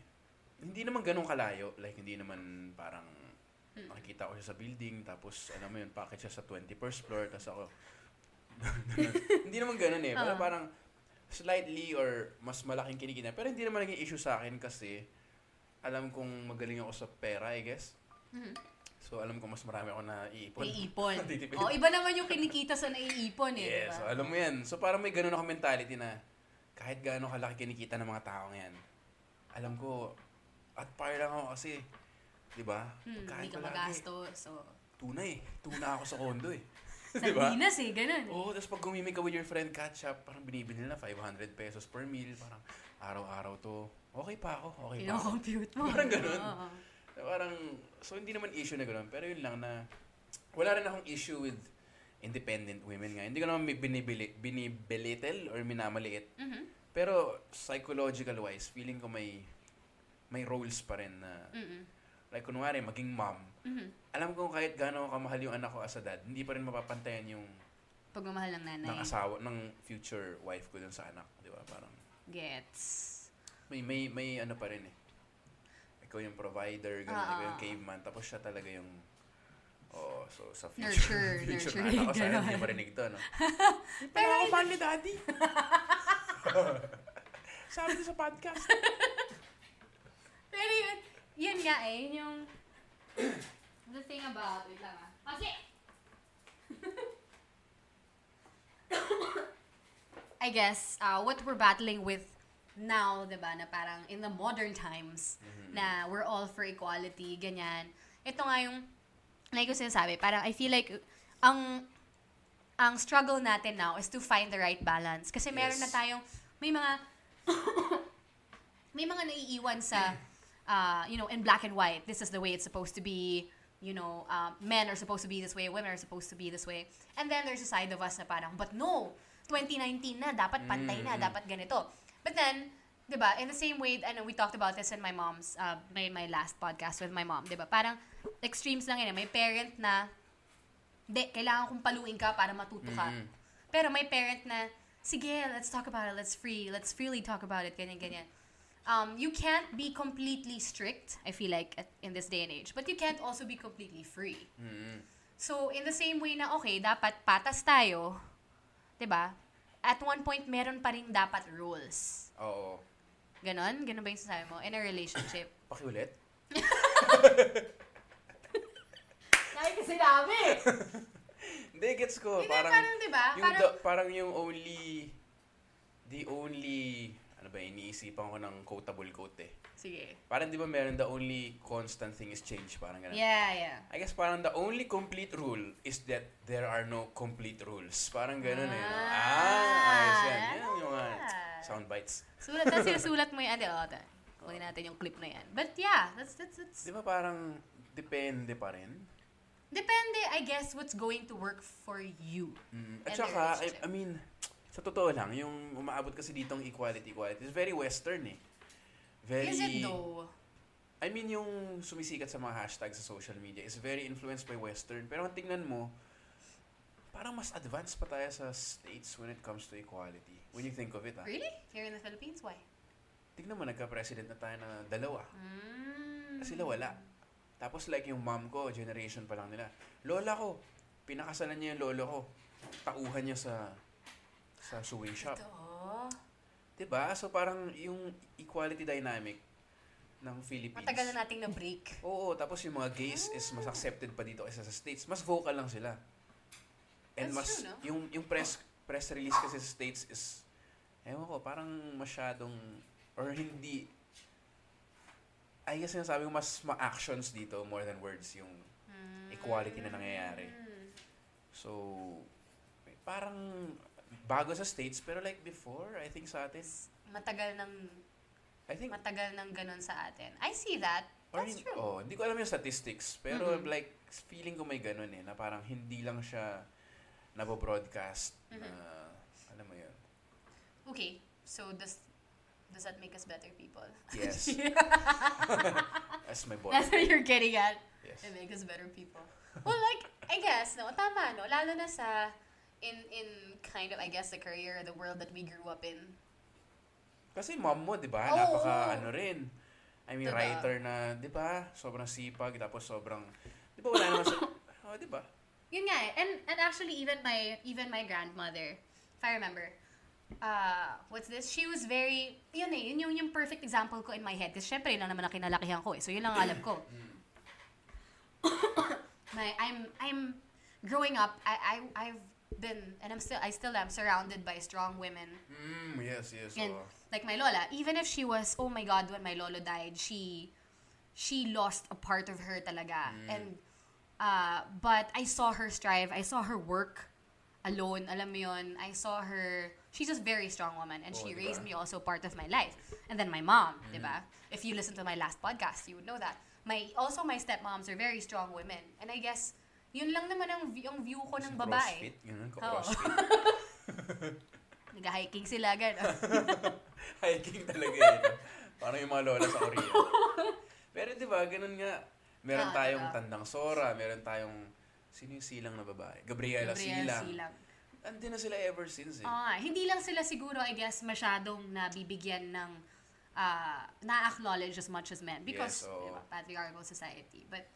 hindi naman ganun kalayo. Like, hindi naman parang, nakikita ko siya sa building, tapos, alam mo yun, packet siya sa 21st floor, tapos ako, (laughs) hindi naman ganun eh. Pero Ah. parang, slightly or mas malaking kinikita. Pero hindi naman naging issue sa akin kasi, alam kong magaling ako sa pera, I guess. Mhm. So, alam ko mas marami ako na iipon. Naiipon. (laughs) Titipid. oh, iba naman yung kinikita sa naiipon eh. Yes, so diba? alam mo yan. So parang may ganun ako mentality na kahit gaano kalaki kinikita ng mga tao ngayon, alam ko, at par lang ako kasi, di ba? Hmm, Pagkain hindi ka magastos. So, Tuna eh. Tuna ako sa kondo eh. (laughs) sa di ba? Pinas eh, ganun. eh. Oo, tapos pag gumimik ka with your friend catch up, parang binibili nila 500 pesos per meal. Parang araw-araw to. Okay pa ako, okay pa ako. Ino-compute mo. (laughs) Parang ganun. Oo. Parang, so hindi naman issue na gano'n. Pero yun lang na, wala rin akong issue with independent women nga. Hindi ko naman binibili, binibelittle or minamaliit. Mhm. Pero psychological wise, feeling ko may may roles pa rin na Mm-mm. Like kunwari maging mom. Mhm. Alam ko kahit gaano kamahal yung anak ko as a dad, hindi pa rin mapapantayan yung Pagmamahal ng nanay. ng asawa ng future wife ko dun sa anak, 'di ba? Parang Gets. may may may ano pa rin eh. Ikaw yung provider, ganun, Ah, ikaw yung ah, caveman, tapos siya talaga yung Oh, so sa future, Nurture, (laughs) future nurture, na anak ko, sana hindi marinig to, no? (laughs) Pero ako mahal ni daddy. (laughs) Sabi ko sa podcast. Pero yun, yun nga eh, yun yung the thing about, wait lang ah. Kasi, (coughs) I guess, uh, what we're battling with now, di ba, na parang in the modern times, na we're all for equality, ganyan. Ito nga yung, like ko sinasabi, parang I feel like, ang, ang struggle natin now is to find the right balance. Kasi meron Yes. na tayong, may mga, (coughs) may mga naiiwan sa, (coughs) uh, you know, in black and white. This is the way it's supposed to be. You know, um, men are supposed to be this way, women are supposed to be this way. And then there's a side of us na parang, but no, 2019 na, dapat pantay na, dapat ganito. But then, di ba, in the same way, and we talked about this in my mom's, uh, my, my last podcast with my mom, di ba, parang extremes lang yun. eh. May parent na, di, kailangan kong paluin ka para matuto ka. Pero may parent na, sige, let's talk about it, let's free, let's freely talk about it, ganyan, ganyan. Um, you can't be completely strict, I feel like, at, in this day and age. But you can't also be completely free. So, in the same way na, okay, dapat patas tayo, 'di ba? At one point, meron pa rin dapat rules. Oo. Ganon? Ganon ba yung sasabi mo? In a relationship. (coughs) Pakiulit? Dahil kasi sinabi! (laughs) Hindi, gets ko. Hindi, parang, parang, di ba? Yung Parang- the- parang yung only, the only, ano ba, iniisipan ko ng quotable quote eh. Sige. Parang di ba meron the only constant thing is change, parang ganun. Yeah, yeah. I guess parang the only complete rule is that there are no complete rules. Parang ganun eh. no? Ah, ayos yan. Yan yung mga sound bites. Sulat na sinusulat mo yan. Ate, oh, kunin natin yung clip na yan. But yeah, that's, that's, that's, Di ba parang depende pa rin? depende, I guess, what's going to work for you. Mm. At saka, I. I mean, sa totoo lang, yung umaabot kasi ditong equality, equality, is very western eh. Very, Is it though? I mean, yung sumisikat sa mga hashtags sa social media is very influenced by western. Pero ang tingnan mo, parang mas advanced pa tayo sa states when it comes to equality. When you think of it, ah. Really? Here in the Philippines? Why? Tignan mo, nagka-president na tayo na dalawa. Mm. Sila wala. Tapos like yung mom ko, generation pa lang nila. Lola ko, pinakasalan niya yung lolo ko. Tauhan niya sa sa sewing shop. Ito. 'Di ba? So parang yung equality dynamic ng Philippines. Matagal na nating na-break. (laughs) Oo, tapos yung mga gays is mas accepted pa dito kaysa sa States. Mas vocal lang sila. And That's mas true, no? yung yung press press release kasi sa States is ewan ko, parang masyadong or hindi I guess sinasabi ko mas ma-actions dito more than words yung equality na nangyayari. So, parang bago sa States, pero like before, I think sa atin, Matagal ng I think, matagal ng ganun sa atin. I see that. or That's hin- true. oh, hindi ko alam yung statistics, pero Mhm. like, feeling ko may ganun eh, na parang hindi lang siya nabo-broadcast na, Mm-hmm. alam mo yun. Okay, so does does that make us better people? Yes. (laughs) That's my boy. That's what you're getting at. Yes. It makes us better people. Well, like, I guess, no, tama, no? Lalo na sa, in, in kind of, I guess, the career, the world that we grew up in. Kasi mom mo, di ba? Oo. Napaka ano rin. I mean, Diba? writer na, di ba? Sobrang sipag, tapos sobrang, di ba wala naman sa, (coughs) oh, di ba? Yun nga eh. And, and actually, even my, even my grandmother, if I remember, uh, what's this? She was very, yun eh, yun yung, yung perfect example ko in my head. Kasi syempre, yun lang naman ang kinalakihan ko eh. So, yun lang ang alam ko. (coughs) my, I'm, I'm growing up, I, I, I've been, and I'm still, I still am surrounded by strong women. Mm, yes, yes. And like my lola, even if she was, oh my God, when my lolo died, she, she lost a part of her talaga. And, uh, but I saw her strive. I saw her work alone. Alam mo yun. I saw her, she's just a very strong woman. And Oo, she diba? raised me also part of my life. And then my mom, diba? If you listen to my last podcast, you would know that. My, also my stepmoms are very strong women. And I guess, yun lang naman ang, view- ang view ko ng babae. Crossfit, ganun, Oo. ka-crossfit. (laughs) Nag-hiking sila, gano'n. (laughs) Hiking talaga yun. Parang yung mga lola sa Korea. (laughs) Pero di ba, ganun nga. Meron Ah, tayong diba? Tandang Sora, meron tayong, sino yung silang na babae? Gabriela, Gabriel Silang. Silang. Andin na sila ever since eh. Ah, hindi lang sila siguro, I guess, masyadong nabibigyan ng uh, na-acknowledge as much as men because Yes, oo. diba, patriarchal society. But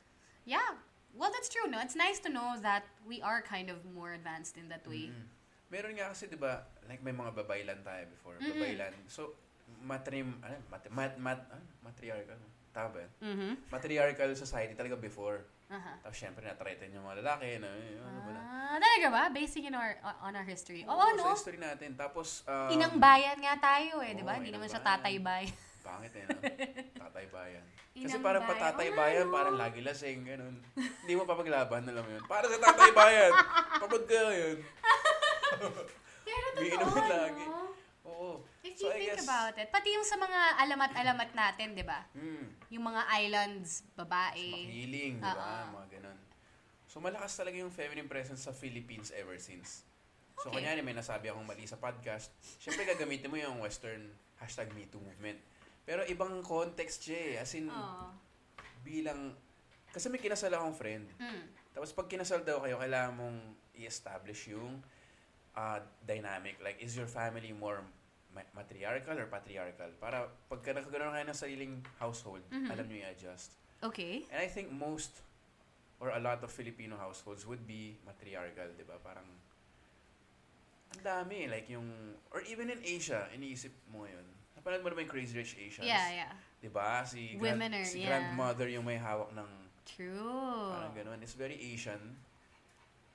yeah, well, that's true. No, it's nice to know that we are kind of more advanced in that way. Mm. Meron nga kasi, di ba, like may mga babaylan tayo before. Babaylan. So, matrim, ano, mat, mat, mat, ano, matriarchal. Tama ba? Mm-hmm. Matriarchal society talaga before. Uh-huh. Tapos syempre, natreten yung mga lalaki. Na, ano ba na? Ah, talaga ba? Basing in our, on our history. Oo, Oo, no? Sa history natin. Tapos, um, Inang bayan nga tayo eh, di ba? Hindi naman siya tatay bayan. Pangit eh, no? (laughs) Tatay bayan. Kasi Inang parang bayan. patatay nga, bayan, no? parang lagi lasing, ganun. Hindi mo papaglaban, alam mo yun. Para sa tatay bayan, kapag ka yun. (laughs) Pero totoo, lagi. no? Oo. If So, you I think guess- about it, pati yung sa mga alamat-alamat natin, di ba? Hmm. Yung mga islands, babae. Makiling, di ba? Mga ganun. So, malakas talaga yung feminine presence sa Philippines ever since. So, Okay. kanyari may nasabi akong mali sa podcast, syempre gagamitin mo yung western hashtag MeToo movement. Pero ibang context siya eh. As in, Oo. bilang... Kasi may kinasal akong friend. Mm. Tapos pag kinasal daw kayo, kailangan mong i-establish yung uh, dynamic. Like, is your family more ma- matriarchal or patriarchal? Para pagka nakaganoon kayo ng sariling household, Mhm. alam nyo i-adjust. Okay. And I think most or a lot of Filipino households would be matriarchal, di ba? Parang ang dami, like yung, or even in Asia, iniisip mo ngayon. Napanood mo naman yung Crazy Rich Asians? Yeah, yeah. Di ba? Si, Women are- si yeah. grandmother yung may hawak ng True. parang ganun. It's very Asian.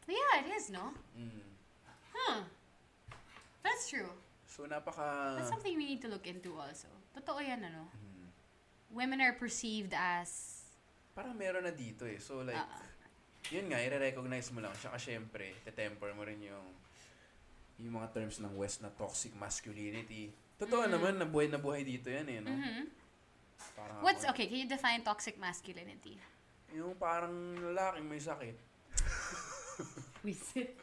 Yeah, it is, no? Mm. Huh. That's true. So, napaka... That's something we need to look into also. Totoo yan, ano? Mm. Women are perceived as... Parang meron na dito eh. So, like, Ah. yun nga, i-recognize mo lang. Tsaka syempre, te-temper mo rin yung yung mga terms ng West na toxic masculinity. Totoo Mhm. naman, nabuhay na buhay dito yan eh, no? Mhm. Parang What's, ako- okay, can you define toxic masculinity? Yung parang lalaking may sakit. (laughs) Wisit.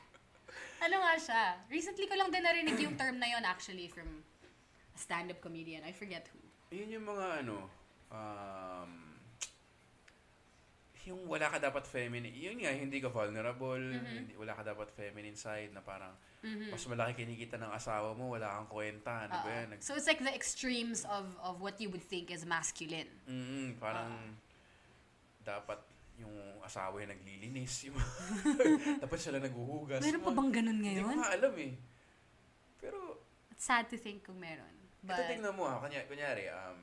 ano nga siya? Recently ko lang din narinig yung term na yon actually from a stand-up comedian. I forget who. Yun yung mga ano, um, yung wala ka dapat feminine, yun nga, hindi ka vulnerable, Mhm. hindi, wala ka dapat feminine side na parang Mhm. mas malaki kinikita ng asawa mo, wala kang kwenta, ano ba yan? Nag- So it's like the extremes of of what you would think is masculine. Mm, parang dapat yung asawa yung naglilinis, yung (laughs) (laughs) dapat sila naghuhugas. Meron pa bang ganun Hindi ko ngayon? alam eh. Pero, It's sad to think kung meron. ito But, tingnan mo ha, kunyari, kunyari um,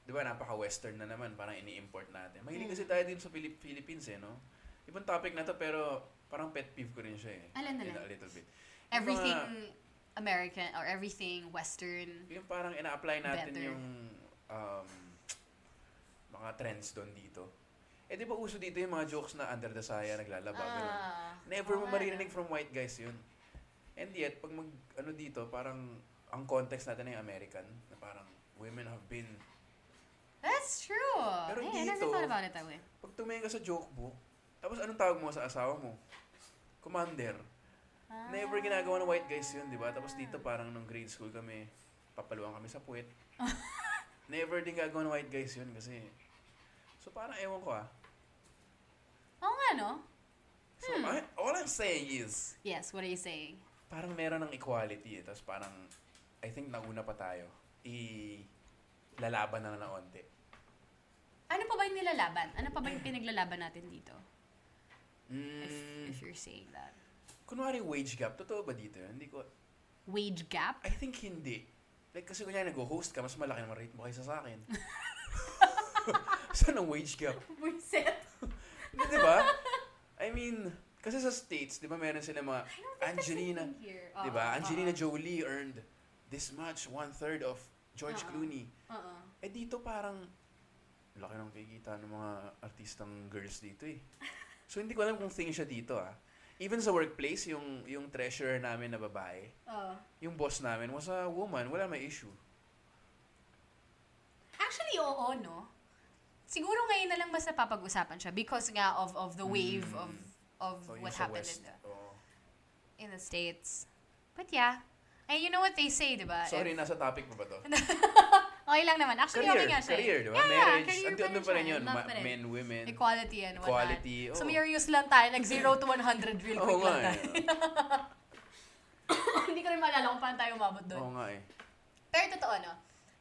di ba napaka-western na naman, parang ini-import natin. Mahilig Mm. kasi tayo din sa Philip- Philippines eh, no? Ibang topic na to, pero parang pet peeve ko rin siya eh. Alin, In alin? a little bit. Yung everything mga- American or everything Western. yung parang ina-apply natin Better. yung um, mga trends doon dito. Eh, di ba uso dito yung mga jokes na under the saya, naglalaba, ganun. Ah, Never oo mo maririnig from white guys yun. And yet, pag mag, ano dito, parang, ang context natin ay American, na parang, women have been, That's true. Pero hey, I never dito- thought about it that way. pag tumingin ka sa joke book, tapos anong tawag mo sa asawa mo? Commander. Never ginagawa ng white guys yun, di ba? Tapos dito parang nung grade school kami, papaluan kami sa puwet. (laughs) Never din gagawa ng white guys yun kasi, so parang ewan ko ah. Oo nga, no? So, I- all I'm saying is, Yes, what are you saying? parang meron ng equality eh. Tapos parang, I think nauna pa tayo. I, lalaban na ng onti. Ano pa ba yung nilalaban? Ano pa ba yung pinaglalaban natin dito? If, Mm, if you're saying that. kunwari wage gap, totoo ba dito yun? Hindi ko, Wage gap? I think hindi. Like, kasi kunyari nag-host ka, mas malaki naman rate mo kaysa sa akin. (laughs) Saan ang wage gap? (laughs) Hindi, di ba? I mean, kasi sa States, di ba meron sila mga Angelina, Here. di ba? Angelina Jolie earned this much, one-third of George Oo. Clooney. Oo. Eh dito parang, laki ng kikita ng mga artistang girls dito eh. So hindi ko alam kung thing siya dito ah. Even sa workplace, yung yung treasurer namin na babae, Oo. yung boss namin was a woman, wala may issue. Actually, oo, no? Siguro ngayon na lang mas napapag-usapan siya because nga of of the wave Mm. of of So, yung what happened West, in the oo. in the States. But yeah. And you know what they say, di ba? Sorry, If- nasa topic pa ba to? (laughs) okay lang naman. Actually, career, okay nga siya. eh. career, di ba? Yeah, Marriage, career andun andun pa rin yun. Ma- men, women. Equality and whatnot. Equality, oo. Sumirius lang tayo. Nag 0 to 100 real quick nga lang tayo. eh. (coughs) Hindi ko rin maalala kung paano tayo umabot doon. Oo nga eh. Pero totoo, no?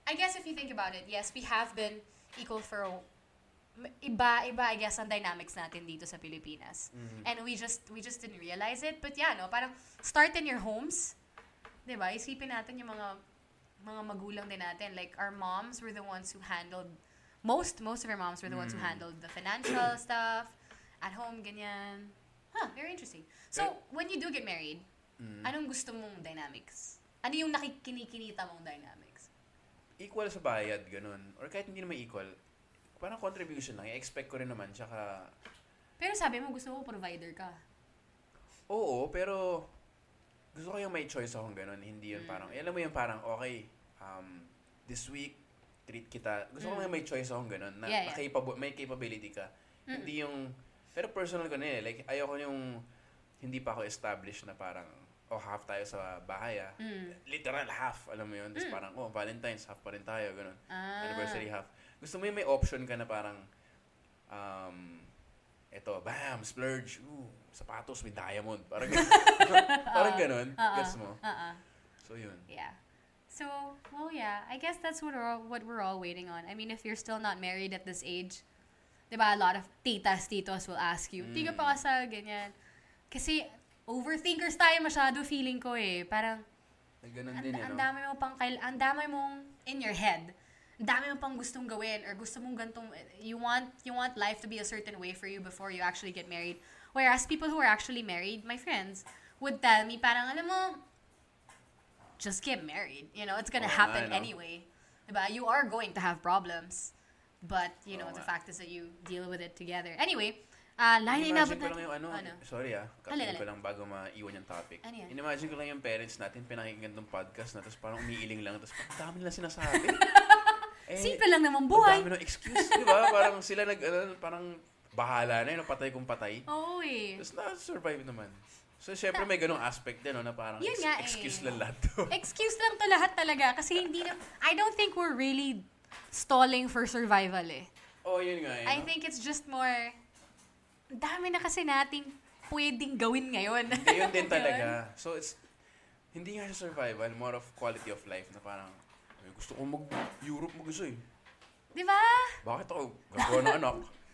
I guess if you think about it, yes, we have been equal for a iba iba I guess ang dynamics natin dito sa Pilipinas. Mhm. And we just we just didn't realize it. But yeah, no, parang start in your homes. 'Di ba? Isipin natin yung mga mga magulang din natin. Like our moms were the ones who handled most most of our moms were the ones who Mm. handled the financial (clears throat) stuff at home ganyan. Huh, very interesting. So, when you do get married, Mm. Anong gusto mong dynamics? Ano yung nakikinikinita mong dynamics? equal sa bayad, ganun. Or kahit hindi naman equal, parang contribution lang. I-expect ko rin naman. Tsaka, Pero sabi mo, gusto mo provider ka. oo, pero gusto ko yung may choice akong ganun. Hindi yun parang, alam mo yung parang, okay, um, this week, treat kita. Gusto ko Mm. yung may choice akong ganun. Na, Yeah, na yeah. capable- may capability ka. Hindi yung, pero personal ko na eh. Like, ayoko yung, hindi pa ako established na parang, oh, half tayo sa bahay ah. Mm. Literal half, alam mo yun. Tapos parang, oh, Valentine's, half pa rin tayo, ganun. Ah. Anniversary half. Gusto mo yung may option ka na parang, um, eto, bam, splurge, ooh, sapatos with diamond. Parang, (laughs) parang ganun. Uh-uh. Gets mo? Uh-uh. So, yun. Yeah. So, well, yeah. I guess that's what we're all, what we're all waiting on. I mean, if you're still not married at this age, diba, a lot of titas, titos will ask you, di ka Mm. pa kasal, ganyan. Kasi, overthinkers tayo masyado, feeling ko eh. Parang, ganun ang, din, eh, ang no? dami mo pang, kail- ang dami mong in your head. Ang dami mo pang gustong gawin or gusto mong gantong, you want, you want life to be a certain way for you before you actually get married. Whereas people who are actually married, my friends, would tell me parang, alam mo, just get married. You know, it's gonna Oo happen anyway. Diba? You are going to have problems. But, you know, Oo the nga. fact is that you deal with it together. Anyway, uh, layo Imagine inabot ko lang natin. yung ano, Ano? sorry ah, kapin ko lang bago maiwan yung topic. Ano yan? Inimagine ko lang yung parents natin, pinakinggan ng podcast na, tapos parang umiiling lang, tapos ang dami nila sinasabi. (laughs) eh, Simple lang naman Ang buhay. dami ng excuse, di ba? Parang sila nag, ano, parang bahala na yun, patay kung patay. Oo eh. Tapos na-survive naman. So, syempre may ganong aspect din, no, na parang Yun nga eh. excuse lang lahat to. (laughs) Excuse lang to lahat talaga kasi hindi na, I don't think we're really stalling for survival eh. oh, yun nga eh. I no? think it's just more, dami na kasi nating pwedeng gawin ngayon. Ayun din (laughs) talaga. So, it's, hindi nga siya survival, more of quality of life na parang, "Ay, gusto ko mag-Europe mag-isa eh. Di ba? Bakit ako gagawa ng anak? (laughs)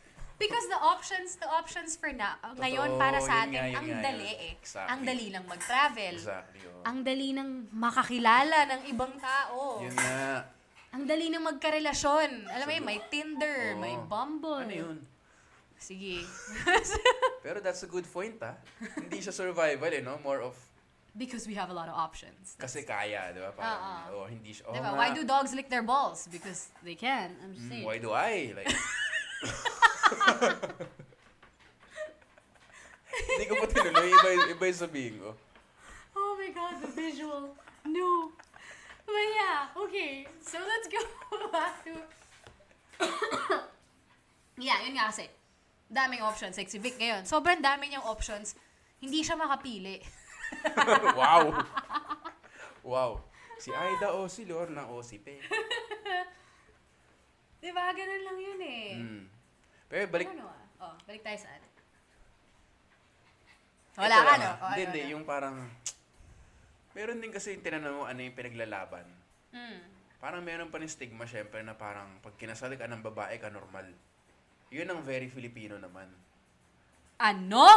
Because the options, the options for na, ngayon para sa atin, nga, yun ang nga, dali yun. eh. Exactly. Ang dali lang mag-travel. Exactly, oh. Ang dali nang makakilala ng ibang tao. Yun nga. Ang dali nang magkarelasyon. Alam mo yun, may Tinder, Oo. may Bumble. Ano yun? Sige. (laughs) Pero that's a good point, ah. Hindi siya survival, eh, no? More of, Because we have a lot of options. kasi kaya, di ba? Parang, Oo. oh, hindi siya, oh, Diba? nga. Why do dogs lick their balls? Because they can. I'm just Mm, saying. why do I? Like, (laughs) Hindi ko pa tinuloy. Iba, iba yung sabihin ko. Oh my god, the visual. No. But yeah, okay. So let's go (laughs) back to... yeah, yun nga kasi. Daming options. Like si Vic ngayon. Sobrang dami niyang options. Hindi siya makapili. (laughs) wow. Wow. Si Aida o si Lorna o si Pe. (laughs) Diba? Ganun lang yun eh. Mm. Pero balik, Ano ah? Oh, balik tayo saan? Ito Wala ka, lang, no? ah. Oh, Hindi, ano, hindi. ano? Yung parang, meron din kasi yung tinanong mo ano yung pinaglalaban. Mm. Parang meron pa rin stigma syempre na parang pag kinasal ka ng babae ka normal. Yun ang very Filipino naman. Ano?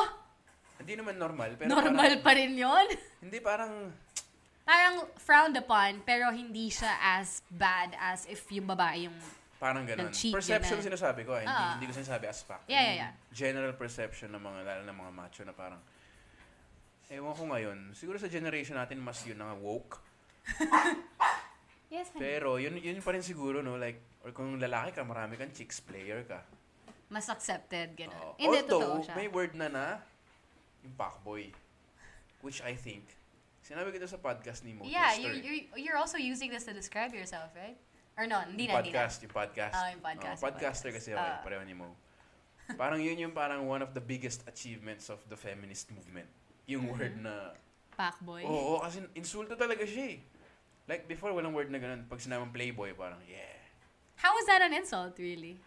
Hindi naman normal, pero Normal parang, pa rin yun? (laughs) hindi parang, Parang frowned upon, pero hindi siya as bad as if yung babae yung... parang ganun. Nag-cheat, Perception ganun. sinasabi ko, eh. hindi, Ah. hindi ko sinasabi as fact. Yeah, yeah, yeah. General perception ng mga, lalo ng mga macho na parang, ewan ko ngayon, siguro sa generation natin mas yun ang woke. (laughs) Yes, Pero yun, yun pa rin siguro, no? Like, or kung lalaki ka, marami kang chicks player ka. Mas accepted, gano'n. Oo. Hindi, totoo Although, siya. may word na na, yung fuckboy. Which I think, sinabi ko sa podcast ni Mo. Yeah, you're, you're, you're also using this to describe yourself, right? Or no, hindi na, hindi na. podcast, yung podcast. Ah, yung podcast, Oo, yung podcaster podcast. kasi ako, Ah. eh, pareho ni Mo. Parang yun yung parang one of the biggest achievements of the feminist movement. Yung Mm-hmm. word na, Fuckboy. oo, kasi insulto talaga siya eh. Like before, walang word na ganun. Pag sinabang playboy, parang, yeah. How is that an insult, really?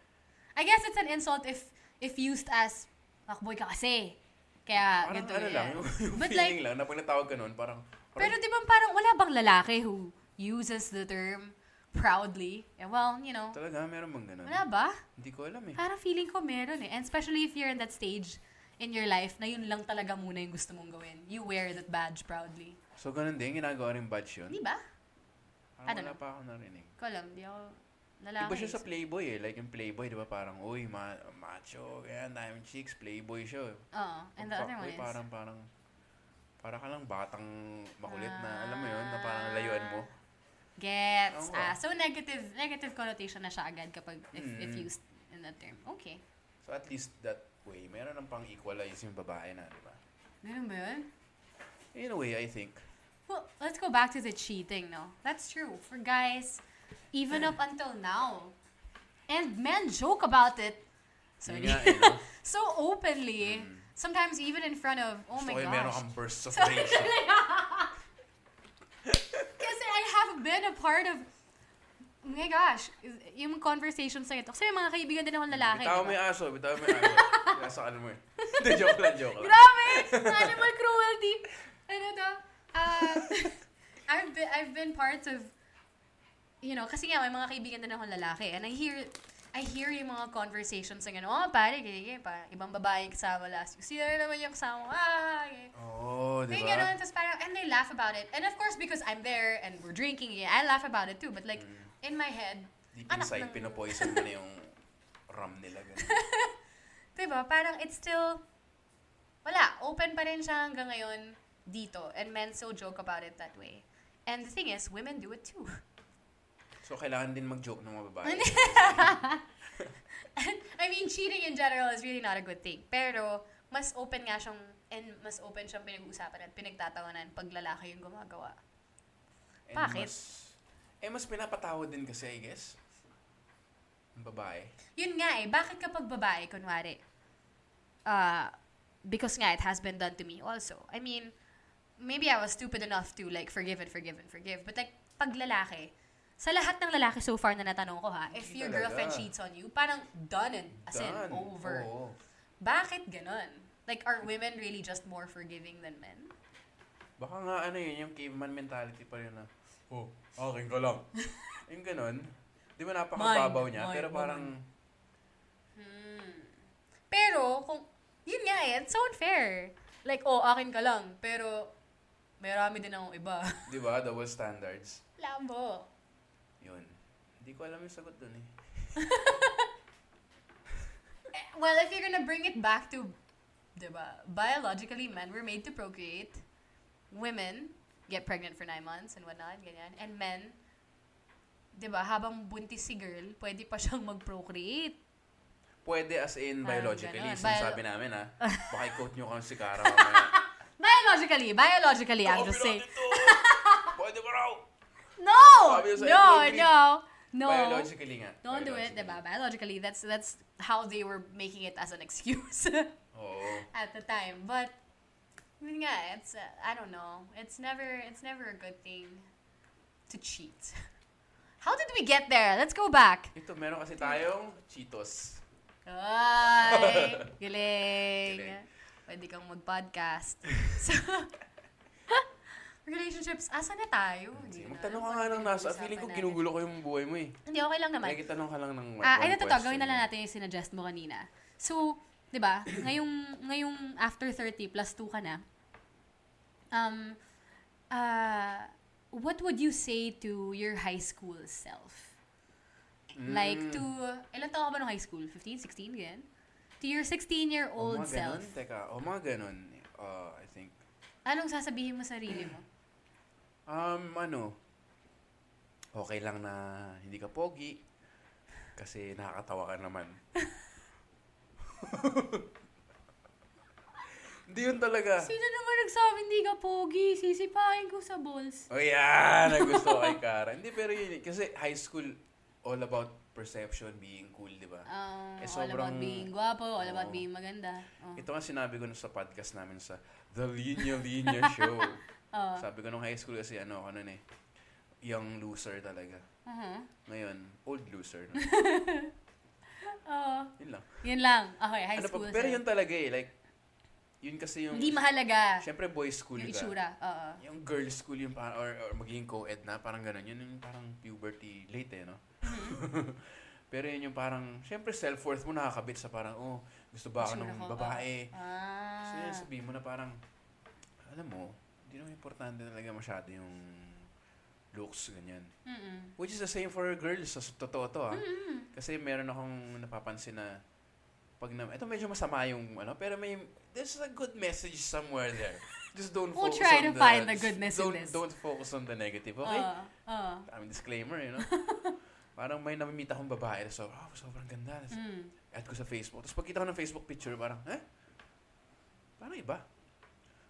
I guess it's an insult if if used as, fuckboy ka kasi. Kaya, Parang ganito ano yan. lang, yung, yung But feeling like, lang, na pag natawag ka nun, parang, parang pero di ba parang wala bang lalaki who uses the term proudly? Eh, well, you know, talaga, meron bang ganun? wala ba? Hindi ko alam eh. Parang feeling ko meron eh. And especially if you're in that stage in your life na yun lang talaga muna yung gusto mong gawin. You wear that badge proudly. So, ganun din, ginagawa rin badge yun. Di ba? Parang wala know. pa ako narinig. Ko alam, di ako lalaki. Iba siya sa Playboy eh. Like yung Playboy, di ba parang, uy, ma- macho, ganyan, daming chicks, Playboy siya. eh. Oo. And the other one fuckboy, is... Parang, parang, para ka lang batang makulit na, Ah. alam mo yun, na parang layuan mo. Gets. Oo. Ah, so negative negative connotation na siya agad kapag if, if Mm. used in that term. Okay. So at least that way, meron ng pang-equalize yung babae na, di ba? Ganun ba yun? In a way, I think. Well, let's go back to the cheating, no? That's true. For guys, even up until now. And men joke about it. Sorry. Eh, (laughs) so openly. Sometimes even in front of, oh Gusto my yung meron gosh. kang bursts of (laughs) rage. (laughs) Have been a part of, oh my gosh, yung conversations na ito. Kasi may mga kaibigan din akong lalaki. Bitaw diba? yung aso, bitaw yung aso. (laughs) Sinasakal mo eh. Hindi, joke lang, joke lang. Grabe! Animal cruelty! Ano to? Uh, (laughs) I've been, I've been part of, you know, kasi nga may mga kaibigan din akong lalaki. And I hear, I hear yung mga conversations na gano'n, oh, pare, ganyan, pa, ibang babae yung kasama last week. Sino na naman yung kasama? Ah, ganyan. Oo, di ba? ganun, tapos parang, and they laugh about it. And of course, because I'm there and we're drinking, yeah, I laugh about it too. But like, in my head, Deep anak inside, ng- pinopoison mo na yung ram nila. Ganun. (laughs) Diba? Parang it's still, wala, open pa rin siya hanggang ngayon dito. And men so joke about it that way. And the thing is, women do it too. So, kailangan din mag-joke ng mga babae. (laughs) I mean, cheating in general is really not a good thing. Pero, mas open nga siyang, and mas open siyang pinag-uusapan at pinagtatawanan pag lalaki yung gumagawa. And Bakit? Mas, eh, mas pinapatawad din kasi, I guess. Ang babae. Yun nga eh, bakit kapag babae, kunwari, uh, because nga, it has been done to me also. I mean, maybe I was stupid enough to like forgive and forgive and forgive. But like, pag lalaki, sa lahat ng lalaki so far na natanong ko ha, if your talaga. girlfriend cheats on you, parang done and as in Done. over. Oo. Bakit ganun? Like, are women really just more forgiving than men? Baka nga ano yun, yung caveman mentality pa rin na, oh, akin ka lang. (laughs) yung ganun. Di ba napakababaw niya? mine, pero parang, Pero, kung, yun nga eh, it's so unfair. Like, oh, akin ka lang. Pero, may rami din akong iba. di ba, double standards. Labo. Hindi ko alam yung sagot dun (laughs) eh. Well, if you're gonna bring it back to, diba, biologically, men were made to procreate. Women get pregnant for nine months and whatnot, ganyan. And men, diba, habang buntis si girl, pwede pa siyang mag-procreate. Pwede as in Parang biologically, ganun. sinasabi namin ha. (laughs) Baka i-quote nyo kang si Cara. (laughs) Biologically, biologically, I'm just saying. Pwede ba raw? No! No, no, no. Biologically nga. Don't do it, Biologically. diba? Biologically, that's that's how they were making it as an excuse (laughs) Oo. at the time. But yun nga, it's uh, I don't know. It's never it's never a good thing to cheat. (laughs) How did we get there? Let's go back. Ito, meron kasi tayong Cheetos. Ay, (laughs) galing. Galing. Pwede kang mag-podcast. so, relationships, asa na tayo? Hindi na Magtanong ka nga ng nasa. Feeling ko ginugulo ko yung buhay mo eh. Hindi, okay lang naman. Kaya kitanong ka lang ng Ah, ay, one ito to, gawin na lang natin yung sinuggest mo kanina. So, di ba, ngayong, ngayong after 30 plus 2 ka na, um, uh, what would you say to your high school self? Like Mm. to, ilan taon ka ba nung high school? 15, 16, ganyan? To your O 16-year-old mga self, ganun? Teka, o mga ganun. Uh, I think. anong sasabihin mo sa sarili mo? Um, ano, okay lang na hindi ka pogi. Kasi nakakatawa ka naman. (laughs) Hindi yun talaga. Sino naman nagsabi hindi ka pogi? Sisipahin ko sa balls. O yan, ang gusto ko kay Kara. Hindi, pero yun, kasi high school, all about perception, being cool, di ba? Um, Eh, all about sobrang- being guwapo, all about Oo. being maganda. Oh. Ito nga sinabi ko nung sa podcast namin sa The Linya Linya Show. (laughs) Oo. Sabi ko nung high school kasi ano ako nun eh, young loser talaga. Uh-huh. Ngayon, old loser. No? (laughs) Oo. Yun lang. Yun lang. Okay, high Ano pa, school. pero self. yun talaga eh, like, yun kasi yung, Hindi mahalaga syempre boys school yung ka. itsura. Oo. Yung girls school yung parang, or, or magiging co-ed na, parang ganun. Yun yung parang puberty late eh, no? Mm-hmm. (laughs) pero yun yung parang, syempre self-worth mo nakakabit sa parang, oh, gusto ba ako ng babae? Ah. So yun, sabihin mo na parang, alam mo, hindi naman importante talaga masyado yung looks, ganyan. Mm-mm. Which is the same for girls, sa totoo to ah. Mm-mm. Kasi meron akong napapansin na pag na, ito medyo masama yung ano, pero may, there's a good message somewhere there. (laughs) just don't We'll focus try on to the, find the goodness in don't, this. Don't focus on the negative, okay? Uh, uh, I mean, disclaimer, you know? (laughs) parang may namimita akong babae so, oh, sobrang ganda. Mm. add ko sa Facebook. Tapos pagkita ko ng Facebook picture, parang, eh? Parang iba.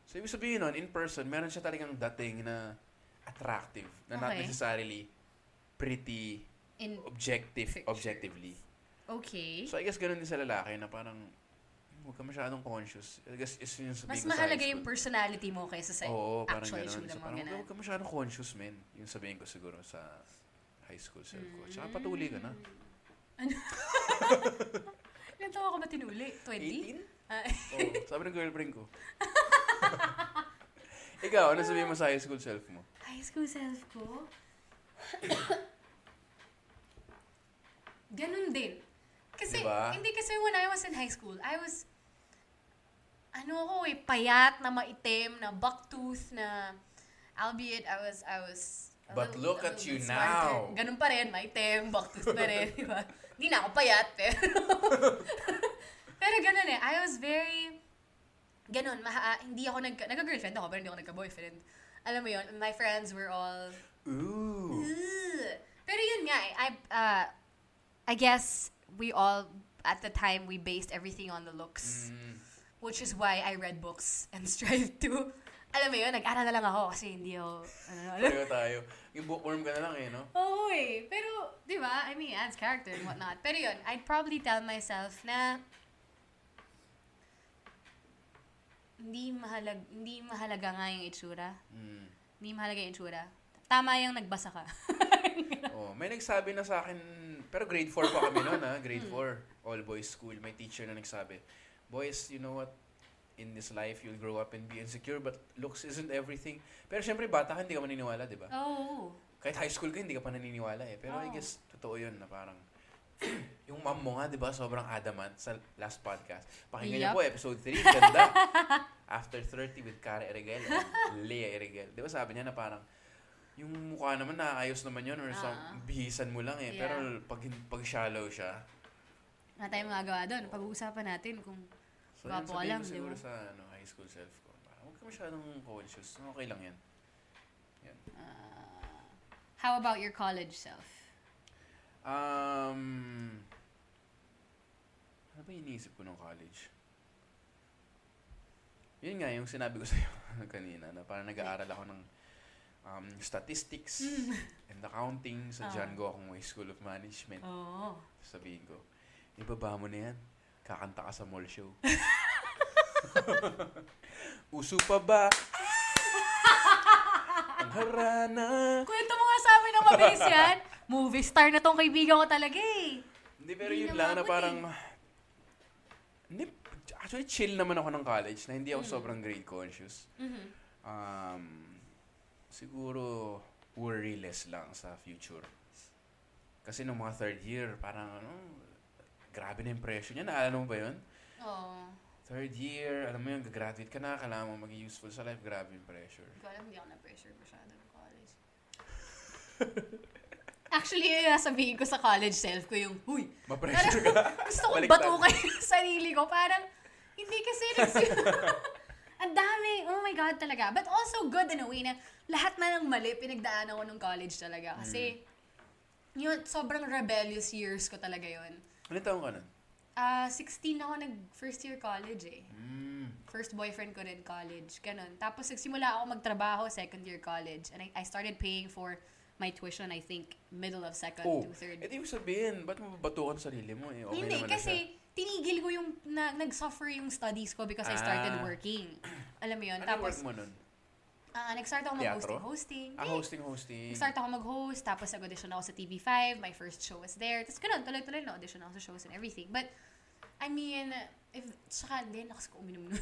So, ibig sabihin nun, in person, meron siya talagang dating na attractive. Na not Okay. necessarily pretty, In, objective, Picture. objectively. okay. So, I guess ganun din sa lalaki na parang, "Hmm, huwag ka masyadong conscious. I guess is yung sabihin Mas ko sa mahalaga yung personality mo kaysa sa Oo, parang actual ganun. itsura So, parang, huwag ka masyadong conscious, men. Yung sabihin ko siguro sa high school self ko. Tsaka patuli ka na. (laughs) Ilan taon ka ba tinuli? 20? 18? Ah, (laughs) Oo, sabi ng girlfriend ko. (laughs) (laughs) Ikaw, ano sabihin mo sa high school self mo? high school self ko? (coughs) Ganun din. Kasi, Diba? hindi kasi when I was in high school, I was, ano ako eh, payat na maitim, na bucktooth, na, albeit I was, I was, But little- look at you smarter. now. Ganun pa rin, maitim, bucktooth pa rin, (laughs) di ba? Hindi na ako payat, pero, (laughs) pero ganun eh, I was very, ganun, maha, hindi ako nag, nagka-girlfriend ako, pero hindi ako nagka-boyfriend. Alam mo yon my friends were all, Ooh. Ugh. Pero yun nga, eh, I, uh, I guess we all, at the time, we based everything on the looks. Mm, Which is why I read books and (laughs) strive to, alam mo yun, nag-aral na lang ako kasi hindi ako, ano, ano. pareho tayo. Yung bookworm ka na lang eh, no? Oo eh. Pero, di ba, I mean, adds character and whatnot. Pero yun, I'd probably tell myself na, hindi mahalag hindi mahalaga nga yung itsura. Mm. Hindi mahalaga yung itsura. Tama yung nagbasa ka. (laughs) Oh, may nagsabi na sa akin, pero grade 4 pa kami noon, ha? Grade 4, all boys school. May teacher na nagsabi, Boys, you know what? In this life, you'll grow up and be insecure, but looks isn't everything. Pero syempre, bata ka, hindi ka maniniwala, di ba? Oo. Kahit high school ka, hindi ka pa naniniwala eh. Pero I Oo. guess, totoo yun na parang, (coughs) yung mom mo nga, di ba, sobrang adamant sa last podcast. Pakinggan niyo Yup. po, episode 3, ganda. (laughs) After 30 with Cara Erigel and (laughs) Lea Erigel. Di ba sabi niya na parang, yung mukha naman naayos naman yun or some, Ah. bihisan mo lang eh. Yeah. Pero pag, pag shallow siya, Wala tayong magagawa doon. Pag-uusapan natin kung so Gwapo ka lang, di siguro ba? sa ano, high school self ko. Parang, huwag ka masyadong conscious. Okay lang yan. uh, how about your college self? Um, ano ba iniisip ko nung college? Yun nga, yung sinabi ko (laughs) sa'yo kanina, na parang nag-aaral ako ng um, statistics (laughs) and accounting sa Ah. John Gokong Way School of Management. Oo. Sabihin ko, ibaba mo na yan. Kakanta ka sa mall show. (laughs) Uso pa ba? Ang harana. Kwento mo nga sa amin ng mabilis yan. Movie star na tong kaibigan ko talaga eh. Hindi, pero Hindi yun lang na maabot parang... Hindi, actually, chill naman ako ng college na hindi ako Mm. sobrang grade conscious. Mhm. Um, siguro, worry less lang sa future. Kasi nung mga third year, parang ano, grabe na yung pressure niya. Naalala mo ba yun? Oo. Third year, alam mo yun, gagraduate ka na, kailangan mo maging useful sa life, grabe yung pressure. Ko alam, hindi ako na-pressure masyado ng college. (laughs) Actually, yun yung sabihin ko sa college self ko yung, huy, Ma-pressure ka. gusto ko Baliktad. batukan yung sarili ko. Parang, hindi kasi nagsi- (laughs) Ang dami. Oh my God talaga. But also good in a way na lahat na ng mali pinagdaan ako nung college talaga. Kasi, yun, sobrang rebellious years ko talaga yun. Ano taong ka nun? Ah, 16 ako nag first year college eh. Mm. First boyfriend ko rin college. Ganun. Tapos nagsimula ako magtrabaho second year college. And I, I started paying for my tuition, I think, middle of second Oh, to third. eh di mo sabihin, ba't mo babatukan sa sarili mo eh? Okay Hindi, naman na siya. kasi tinigil ko yung, na, nag-suffer yung studies ko because I started Ah. working. (clears throat) Alam mo yun? Ano yung work tapos, mo nun? ah, nag-start ako mag-hosting-hosting. Ah, Eh, hosting, hosting. Nag-start ako mag-host, tapos nag-audition ako sa TV5, my first show was there. Tapos ganun, tuloy-tuloy na audition ako sa shows and everything. But, I mean, if, tsaka din, lakas ko uminom nun.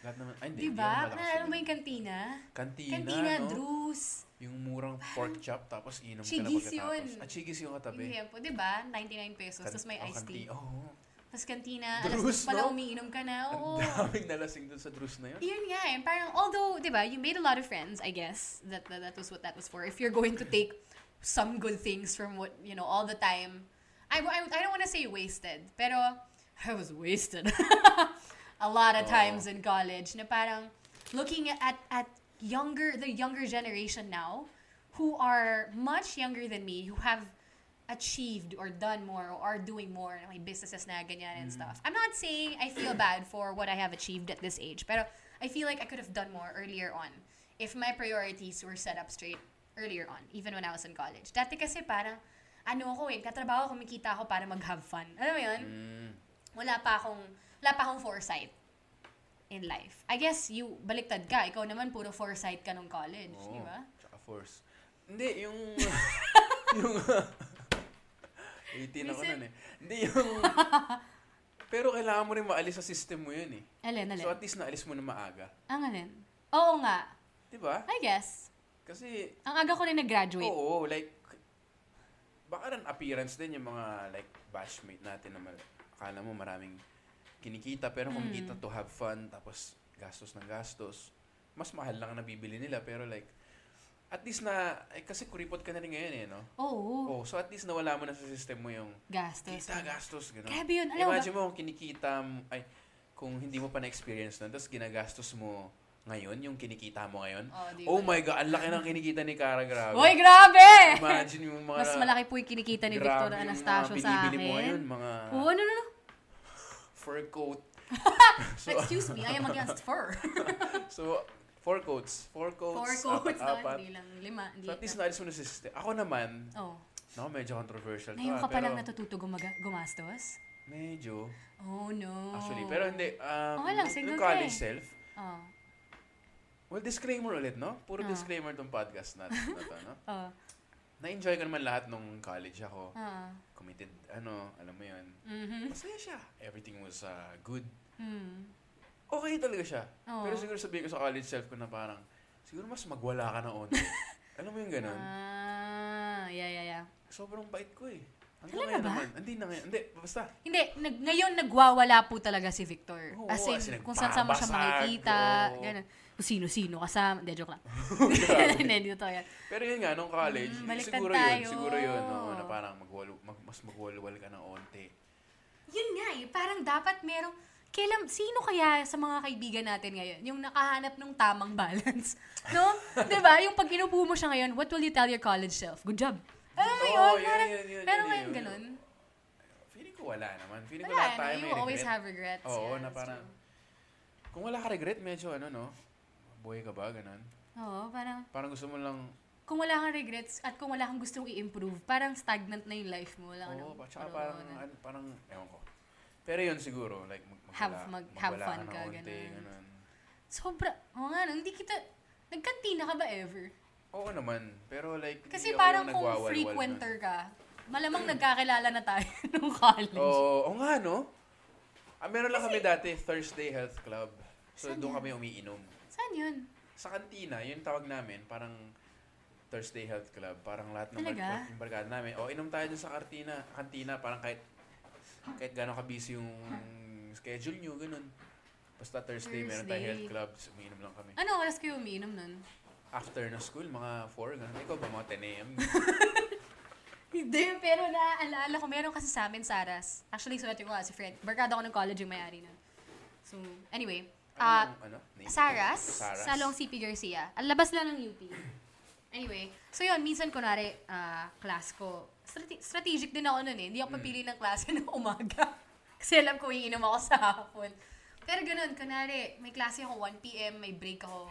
Lahat naman, ay hindi. Di hindi ba? ako malakas Naalala mo yung kantina? Kantina, Kantina, no? Drews. Yung murang pork chop, tapos inom ka na pagkatapos. yun. Ah, chigis yung Yung katabi. tempo, di ba? 99 pesos, tapos may oh, iced tea. Oo. Tapos kantina, Drews, alas 2 pa lang no? umiinom ka na. Ang Oo. daming nalasing dun sa Drews na yun. Yun nga eh. Parang, although, di ba, you made a lot of friends, I guess. That, that, that was what that was for. If you're going to take some good things from what, you know, all the time. I, I, I don't want to say wasted, pero (laughs) I was wasted. (laughs) a lot of Oo. times in college na parang, looking at at younger the younger generation now who are much younger than me who have achieved or done more or are doing more may businesses na ganyan and stuff. I'm not saying I feel bad for what I have achieved at this age, pero I feel like I could have done more earlier on if my priorities were set up straight earlier on, even when I was in college. Dati kasi parang, ano ako eh, katrabaho, kumikita ako para mag-have fun. Alam mo yun? Mm. Wala pa akong, wala pa akong foresight in life. I guess you, baliktad ka. Ikaw naman, puro foresight ka nung college. Oo. Di ba? Tsaka force. Hindi, yung... (laughs) yung... (laughs) 18 ako nun eh. Hindi yung... Pero kailangan mo rin maalis sa system mo yun eh. Alin, alin. So at least naalis mo na maaga. Ang alin? Oo nga. Di ba? I guess. Kasi, Ang aga ko rin nag-graduate. oo, like, baka rin appearance din yung mga like batchmate natin na mal- akala mo maraming kinikita pero kumikita to have fun tapos gastos ng gastos. Mas mahal lang ang nabibili nila pero like at least na eh, kasi kuripot ka na rin ngayon eh no. Oo. Oh, so at least nawala mo na sa system mo yung Gastos. kita gastos gano'n. Grabe yun. Alam mo ba? Imagine mo kung kinikita mo- ay kung hindi mo pa na-experience na tapos ginagastos mo ngayon yung kinikita mo ngayon. Oh, Oh my god, ang laki ng kinikita ni Cara Grabe. Uy, grabe! Imagine yung mga... Mas malaki po yung kinikita ni Victor grabe yung Anastasio mga sa akin. binibili mo ngayon, mga Oo, no, no, no. Fur coat. (laughs) (laughs) Excuse me, I am against fur. (laughs) So, four coats. Four coats. Four quotes, no? apat, Hindi lang lima. Hindi. So, at least naalis mo na sa system. Ako naman, oh. no, medyo controversial. Ngayon ah, ka pa lang natututo gumaga- gumastos? Medyo. Oh, no. Actually, pero hindi. Um, Okay lang, single college eh. self, Oh. well, disclaimer ulit, no? Puro Ah. disclaimer tong podcast natin na to, no? Oh. Na-enjoy ko naman lahat nung college ako. Ah. Committed, ano, alam mo yun. Mhm. Masaya siya. Everything was uh, good. Hmm. okay talaga siya. Oo. Pero siguro sabihin ko sa college self ko na parang, siguro mas magwala ka na onte. (laughs) Alam mo yung ganun? Ah, yeah, yeah, yeah. Sobrang bait ko eh. Hanggang Talaga ngayon ba? naman. Hindi na ngayon. Hindi, basta. Hindi, nag, ngayon nagwawala po talaga si Victor. Oo, as in, as in, kung saan saan mo siya nagbabasag, makikita, oo. ganun. Kung sino-sino kasama. Hindi, joke lang. (laughs) Grabe. (laughs) Hindi, dito yan. Pero yun nga, nung college, Mm, siguro tayo. yun. Siguro yun. No, na parang magwal, mag, mas magwalwal ka ng onte. Yun nga eh, parang dapat merong, kailan, sino kaya sa mga kaibigan natin ngayon, yung nakahanap ng tamang balance? (laughs) No? ba Yung pag inupo mo siya ngayon, what will you tell your college self? Good job. Alam mo yun? yun, Parang, yun, yun, pero ngayon ganun. Feeling ko wala naman. Feeling ko Wala, lahat tayo no? may You always regret. have regrets. Oo, yeah, na parang, true. kung wala ka regret, medyo ano, no? Buhay ka ba, ganun? Oo, parang, Parang gusto mo lang, kung wala kang regrets at kung wala kang gustong i-improve, parang stagnant na yung life mo. Wala ka oo, pa, tsaka parang- ano, parang, ewan ko. Pero yun siguro, like, mag, Have- magwala, mag- have fun ka, onte, ganun. ganun. Sobra, oo nga, no, hindi kita, nagkantina ka ba ever? Oo naman, pero like, Kasi parang kung frequenter nun. ka, malamang nagkakilala na tayo (laughs) nung college. Oo, oo nga, no? Ah, meron lang kami dati, Thursday Health Club. So, doon kami umiinom. Saan yun? Sa kantina, yun tawag namin, parang Thursday Health Club. Parang lahat ng Talaga? bar- yung barkada namin. O, inom tayo dun sa kantina, kantina parang kahit kahit gano'n ka-busy yung schedule nyo, ganun. Basta Thursday, meron tayong Thursday. health club, so umiinom lang kami. Ano oras kayo umiinom nun? After na school, mga 4, ganun. Ikaw ba, mga 10 a.m.? (laughs) Hindi, pero naaalala ko, meron kasi sa amin, Saras. Actually, sulat ko nga si Fred. Barkada ko ng college yung may-ari nun. So, anyway. Anong, ano? Name? Saras, Saras. sa Long CP Garcia. Ang labas lang ng UP. Anyway, so yun, minsan kunwari, ah, class ko, strate- strategic din ako nun eh. Hindi ako papili ng klase (laughs) ng umaga. Kasi alam ko, iinom ako sa hapon. Pero ganun, kunwari, may klase ako 1pm, may break ako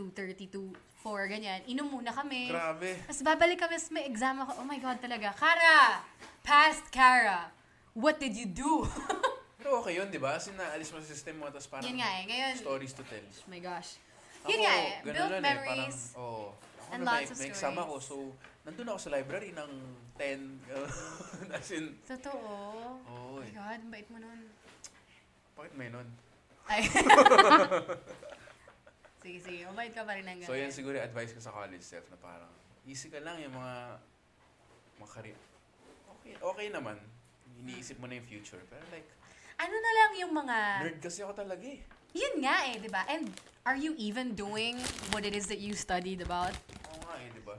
2.30 to 4, ganyan. Inom muna kami. Grabe. Tapos babalik kami, tapos may exam ako. Oh my God talaga. Kara! Past Kara! What did you do? (laughs) Pero okay yun, di ba? Kasi naalis mo sa system mo, tapos parang Yun nga eh. Ngayon, stories to tell. oh my gosh. Ako, Yun nga eh. ganun Built lang memories. Eh, parang, oh, ako and na lots may, of may exam stories. ako, so nandun ako sa library ng 10. (laughs) As in, Totoo. Oo oh my eh. God, ang bait mo nun. bakit may nun? Ay. (laughs) sige, sige. Mabait ka pa rin hanggang So yan ngayon. siguro yung advice ko sa college self na parang, easy ka lang yung mga, mga career. Okay, okay naman. Iniisip mo na yung future. Pero like, Ano na lang yung mga... nerd kasi ako talaga eh. Yun nga eh, di ba? And are you even doing what it is that you studied about? Oo nga eh, di ba?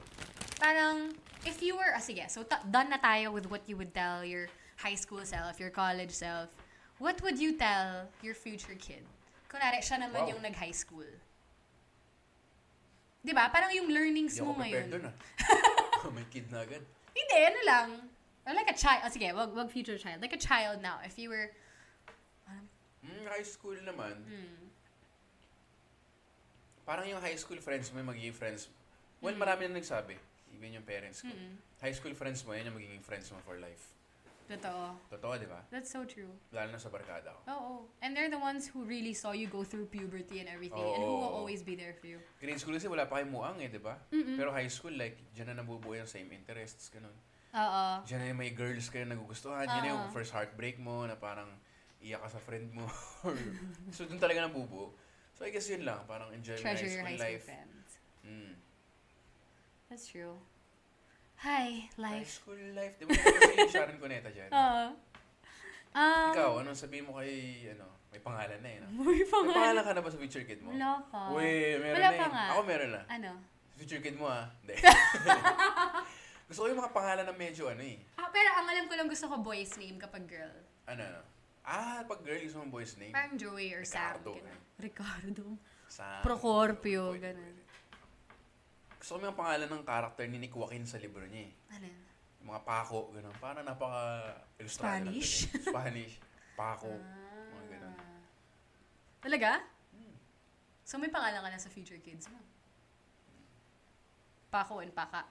Parang, if you were, ah, sige, so ta- done na tayo with what you would tell your high school self, your college self. What would you tell your future kid? kunwari, siya naman Wow. yung nag-high school. Di ba? Parang yung learnings Hindi mo ako prepared ngayon. dun ah. (laughs) (laughs) May kid na agad. Hindi, ano lang. Or like a child. Oh, sige, wag, wag future child. Like a child now. If you were... Mm, high school naman. Hmm. Parang yung high school friends mo, yung magiging friends. Well, marami na nagsabi. Even yung parents ko. High school friends mo, yan yung magiging friends mo for life. Totoo. Totoo, di ba? That's so true. Lalo na sa barkada ko. Oo. And they're the ones who really saw you go through puberty and everything. And who will always be there for you. Grade school kasi wala pa kayong muang eh, di ba? Pero high school, like, dyan na nabubuo yung same interests, ganun. Oo. Diyan na yung may girls kayo nagugustuhan. Yan na yung first heartbreak mo na parang iyak ka sa friend mo. (laughs) So, dun talaga nabubuo. So, I guess yun lang. Parang enjoy Treasure high your high school life. friends. Mm. That's true. Hi, High life. school life. Di ba kasi Sharon Cuneta dyan? (laughs) Oo. Um, Ikaw, anong sabihin mo kay, ano, may pangalan na eh. No? May May pangalan. pangalan ka na ba sa future kid mo? Wala pa. Uy, meron Wala na pa eh. nga. Ako meron na. Ano? Future kid mo ah. Hindi. (laughs) Gusto ko yung mga pangalan na medyo ano eh. Ah, pero ang alam ko lang gusto ko boy's name kapag girl. Ano, ano. Ah, pag girl, gusto mong boy's name. Parang Joey or Sam. Ricardo, ganun. Ricardo. Sa... Procorpio, Pwede, ganun. pwede. Gusto ko yung pangalan ng character ni Nick Joaquin sa libro niya eh. Ano? Yung mga pako, gano'n. Parang lang Spanish? talaga. Spanish. Pako. Mga gano'n. Ah. Talaga? So may pangalan ka na sa future kids mo? Pako and Paka.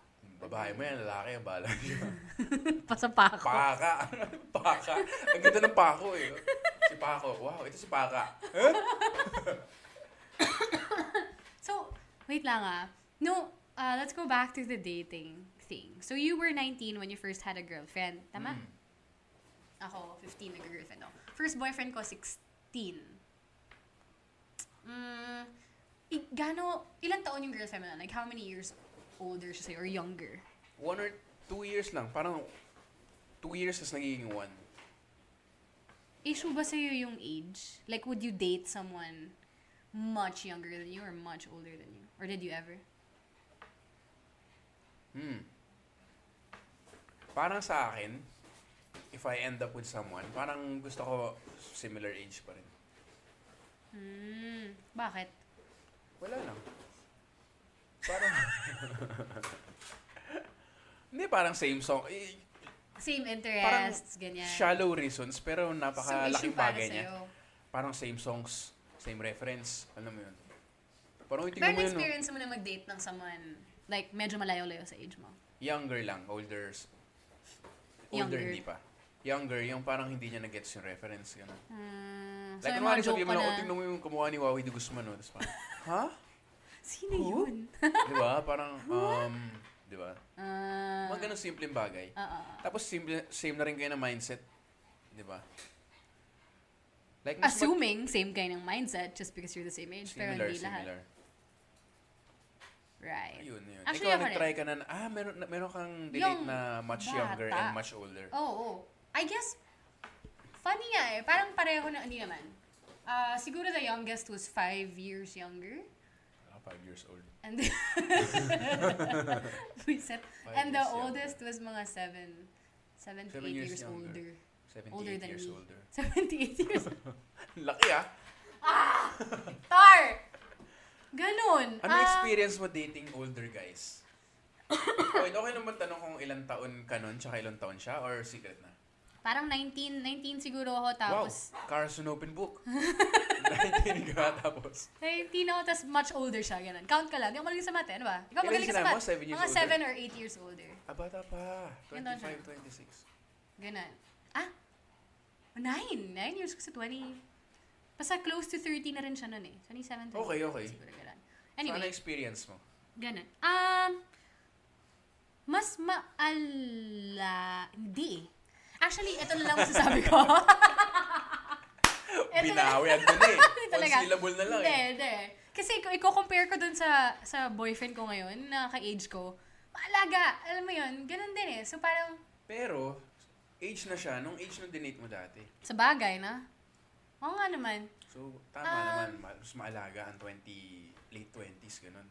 Babae mo yan, lalaki, bala niya. (laughs) Pasapako. Paka. (laughs) Paka. Ang ganda ng pako eh. Si Pako. Wow, ito si Paka. Huh? (coughs) So, wait lang ah. No, uh, let's go back to the dating thing. So you were 19 when you first had a girlfriend. Tama? Mm. Ako, 15 nag-girlfriend ako. First boyfriend ko, 16. Mm, gano, ilang taon yung girlfriend mo na? Like, how many years older siya sa'yo or younger? One or two years lang. Parang two years is nagiging one. Issue ba sa'yo yung age? Like, would you date someone much younger than you or much older than you? Or did you ever? Hmm. Parang sa akin, if I end up with someone, parang gusto ko similar age pa rin. Hmm, bakit? Wala lang. Parang... Hindi, parang same song. Eh, Same interests, ganyan. shallow reasons, pero so, napakalaking para bagay niya. sa'yo. Parang same songs, same reference. Alam mo yun. Parang Pero tingnan mo yun, no? experience mo na mag-date ng someone, like, medyo malayo-layo sa age mo. Younger lang, older. Older Younger. hindi pa. Younger, yung parang hindi niya na-gets yung reference. Ganun. Hmm, Like, mga joke sabihin mo ka na, oh, tingnan mo yung kumuha ni Wawi de Guzman, no? Tapos parang, ha? Sino Who? yun? (laughs) Di ba? Parang, um, di ba? Ah, Mga ganun simpleng bagay. ah, ah. Tapos simple, same na rin kayo ng mindset. Di ba? Like, mas mag- Assuming same kind ng mindset just because you're the same age, pero similar, hindi lahat. similar. Right. Ayun, yun. Actually, Ikaw, nag-try ka na, ah, meron, meron kang delete Yung na much bata. younger and much older. Oo, oh, I guess, funny nga eh. Parang pareho na, hindi naman. Ah, siguro the youngest was five years younger. Ah, five years old. And (laughs) we said, Five and the younger. oldest was mga seven, seven to Seven eight years years, older. 78 Older than years me. older. (laughs) 78 years (laughs) Laki ah. Tar! Ganun. Ano Ah, experience mo dating older guys? okay, okay naman tanong kung ilang taon ka nun, tsaka ilang taon siya, or secret na? Parang 19, 19 siguro ako tapos. wow, Carson open book. 19 ka tapos. 19 ako tapos much older siya. Ganun. Count ka lang. Hindi ako magaling sa math, eh, ano ba? Ikaw magaling ka sa math. Seven years Mga older? 7 or 8 years older. Ah, bata pa. Ilan taon siya? 25, 26. Ganun. Ah? 9. 9 years kasi 20. Basta close to 30 na rin siya nun eh. 27, 28. Okay, okay. Siguro ganun. Anyway. Ano experience mo? ganun. Um, mas maala... Hindi eh. Actually, ito na lang masasabi ko. Na- Binawi ang dun eh. Hindi (laughs) One talaga. syllable na lang Hindi, eh. hindi. Kasi i-compare ko dun sa sa boyfriend ko ngayon, na ka-age ko, maalaga. Alam mo yun, ganun din eh. So parang, Pero, age na siya nung age nung dinate mo dati. sa bagay na. Oo nga naman. So, tama Um, naman. Ma- Mas maalaga ang 20, late 20s, ganun.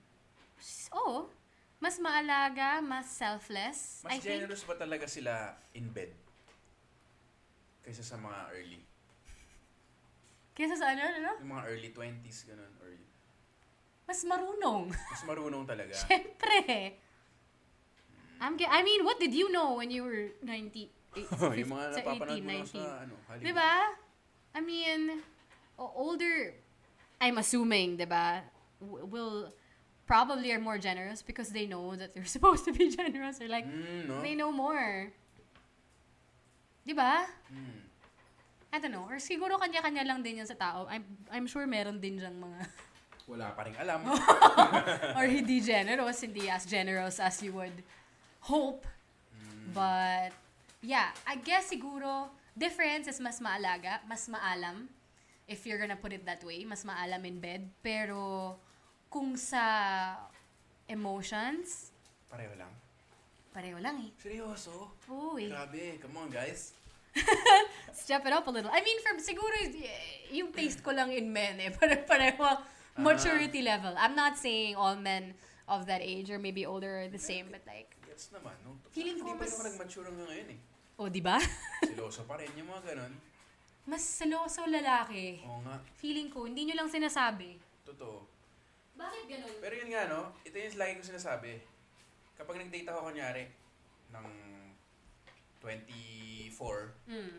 Oo. Mas maalaga, mas selfless. Mas I think. generous ba talaga sila in bed? Kaysa sa mga early? Kesa sa ano, ano? Yung mga early 20s, ganun. Or, Mas marunong. mas marunong talaga. (laughs) Siyempre. I'm ge- I mean, what did you know when you were 90? (laughs) yung mga napapanood 18, mo 19? sa ano, Hollywood. Diba? I mean, older, I'm assuming, diba, will probably are more generous because they know that they're (laughs) supposed to be generous or like, Mm, no? they know more. Diba? Mm. I don't know. Or siguro kanya-kanya lang din yan sa tao. I'm, I'm sure meron din diyang mga, (laughs) Wala pa rin alam. (laughs) or hindi generous, hindi as generous as you would hope. But, yeah, I guess siguro, difference is mas maalaga, mas maalam, if you're gonna put it that way, mas maalam in bed. Pero, kung sa emotions, Pareho lang. pareho lang eh. Seryoso? Uy. Grabe. Come on, guys. (laughs) Step it up a little. I mean, from siguro, yung taste ko lang in men eh. (laughs) Pare-pareho ang maturity level. I'm not saying all men of that age or maybe older are the same, but like, Gets naman, no? Feeling ko Hindi pa mas- ako nag-mature hanggang ngayon eh. oh, di ba? (laughs) Siloso pa rin yung mga ganun. Mas seloso lalaki. Oo nga. Feeling ko, hindi nyo lang sinasabi. Totoo. Bakit ganun? Pero yun nga, no? Ito yung lagi ko sinasabi. Kapag nag-date ako, kunyari, ng 24, Mm.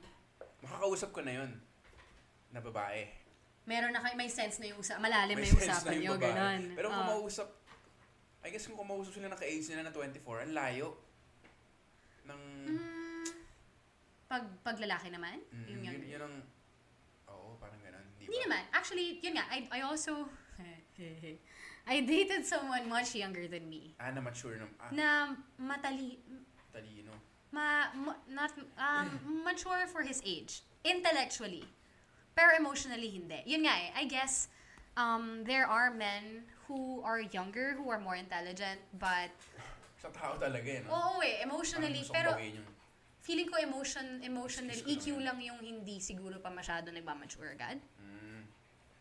makakausap ko na yun na babae. Meron na kayo, may sense na yung usa, malalim May na yung sense usapan babae. ganun. Pero kung Ah. mausap, I guess kung kumausap sila naka-age nila na 24, ang layo. Ng, Mm, pag, pag lalaki naman? mm, yung yun, yun ang, oo, parang ganun. Di Hindi ba? naman. Actually, yun nga, I, I also, (laughs) I dated someone much younger than me. Ah, na mature na, ah, Na matali, talino. Ma, ma- not, um, mature for his age. Intellectually. Pero emotionally, hindi. Yun nga eh, I guess, um, there are men who are younger, who are more intelligent, but, Sa tao talaga eh, no? oo eh, emotionally, pero, feeling ko emotion, ko EQ lang lang yung hindi siguro pa masyado nagmamature agad. mm,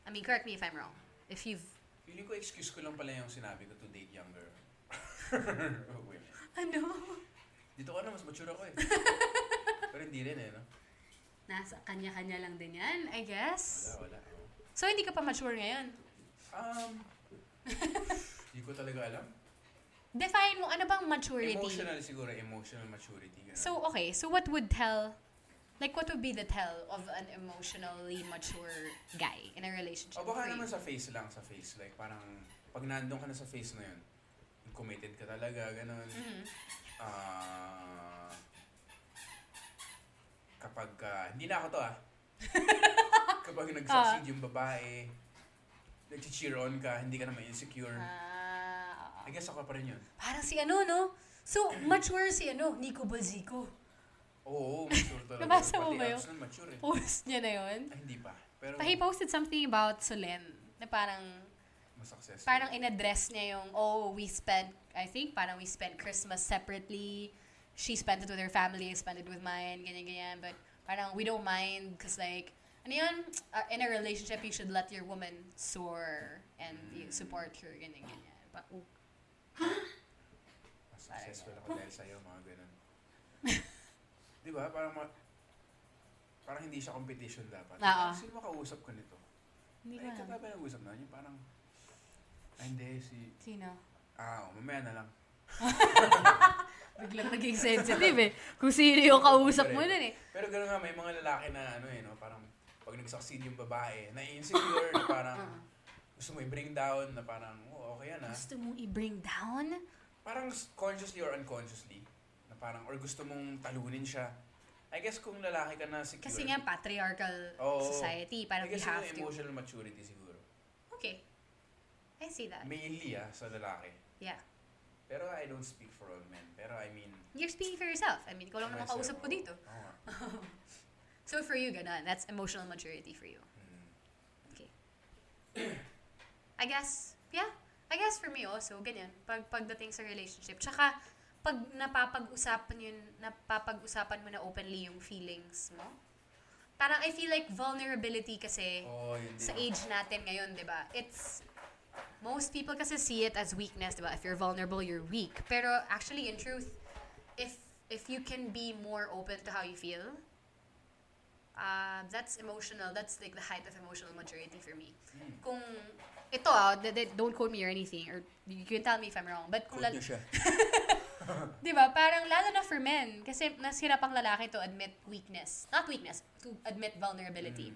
I mean, correct me if I'm wrong. If you've, feeling ko excuse ko lang pala yung sinabi ko to date younger women. (laughs) ano? Dito ka na, mas mature ako eh. (laughs) Pero hindi rin eh, no? Nasa kanya-kanya lang din yan, I guess. Wala, wala. So, hindi ka pa mature ngayon. Um, (laughs) hindi ko talaga alam. Define mo, ano bang maturity? Emotional siguro, emotional maturity. Ganun. So, okay. So, what would tell, like, what would be the tell of an emotionally mature guy in a relationship? o baka naman sa face lang, sa face. Like, parang, pag nandun ka na sa face na yun, committed ka talaga, ganun. Mhm. Ah, kapag, ah, hindi na ako to ah. (laughs) kapag nag-succeed yung babae, nag-cheer on ka, hindi ka na insecure. Ah, I guess ako pa rin yun. parang si ano, no? So, mature si ano, Nico Balzico. Oo, mature talaga. Nabasa mo ba yun? mature eh. Post niya na yun. Ay, hindi pa. Pero, Pa, he posted something about Solen na parang mas successful. parang in-address niya yung, oh, we spent, I think, parang we spent Christmas separately. She spent it with her family, I spent it with mine, ganyan-ganyan. But parang we don't mind because like, ano yun, uh, in a relationship, you should let your woman soar and you support her, ganyan-ganyan. But, oh, Mas successful ako dahil sa'yo, mga ganun. (laughs) Di ba? Parang, ma- parang hindi siya competition dapat. Oo. Sino makausap ko nito? hindi Ay, alam. kata ba nag-usap na? Yung parang, ay, hindi, si, Sino? ah, mamaya na lang. (laughs) Biglang naging sensitive eh. Kung sino yung kausap mo nun eh. Pero gano'n nga, may mga lalaki na ano eh, no? parang pag nag-succeed yung babae, na-insecure, na parang gusto mo i-bring down, na parang, oh, okay yan ah. Gusto mong i-bring down? Parang consciously or unconsciously, na parang, or gusto mong talunin siya. I guess kung lalaki ka na secure. Kasi nga, patriarchal Oo. society. Parang I we guess have yung to. emotional maturity siguro. Okay. I see that. Mainly ah, sa lalaki. Yeah. Pero I don't speak for all men. Pero I mean, You're speaking for yourself. I mean, ikaw lang naman kausap ko dito. Nga. (laughs) So for you, ganun. That's emotional maturity for you. Mm. Okay. I guess, yeah. I guess for me also, ganyan. Pag pagdating sa relationship. Tsaka, pag napapag-usapan yun, napapag-usapan mo na openly yung feelings mo. Parang I feel like vulnerability kasi din. sa age natin ngayon, 'di ba? It's most people kasi see it as weakness, 'di ba? If you're vulnerable, you're weak. Pero actually in truth, if if you can be more open to how you feel, uh, that's emotional. That's like the height of emotional maturity for me. Kung, ito ah, th- th- don't quote me or anything, or you can tell me if I'm wrong, but kung Quote lal- niyo siya. (laughs) Di ba? Parang lalo na for men. Kasi mas hirap ang lalaki to admit weakness. Not weakness, to admit vulnerability.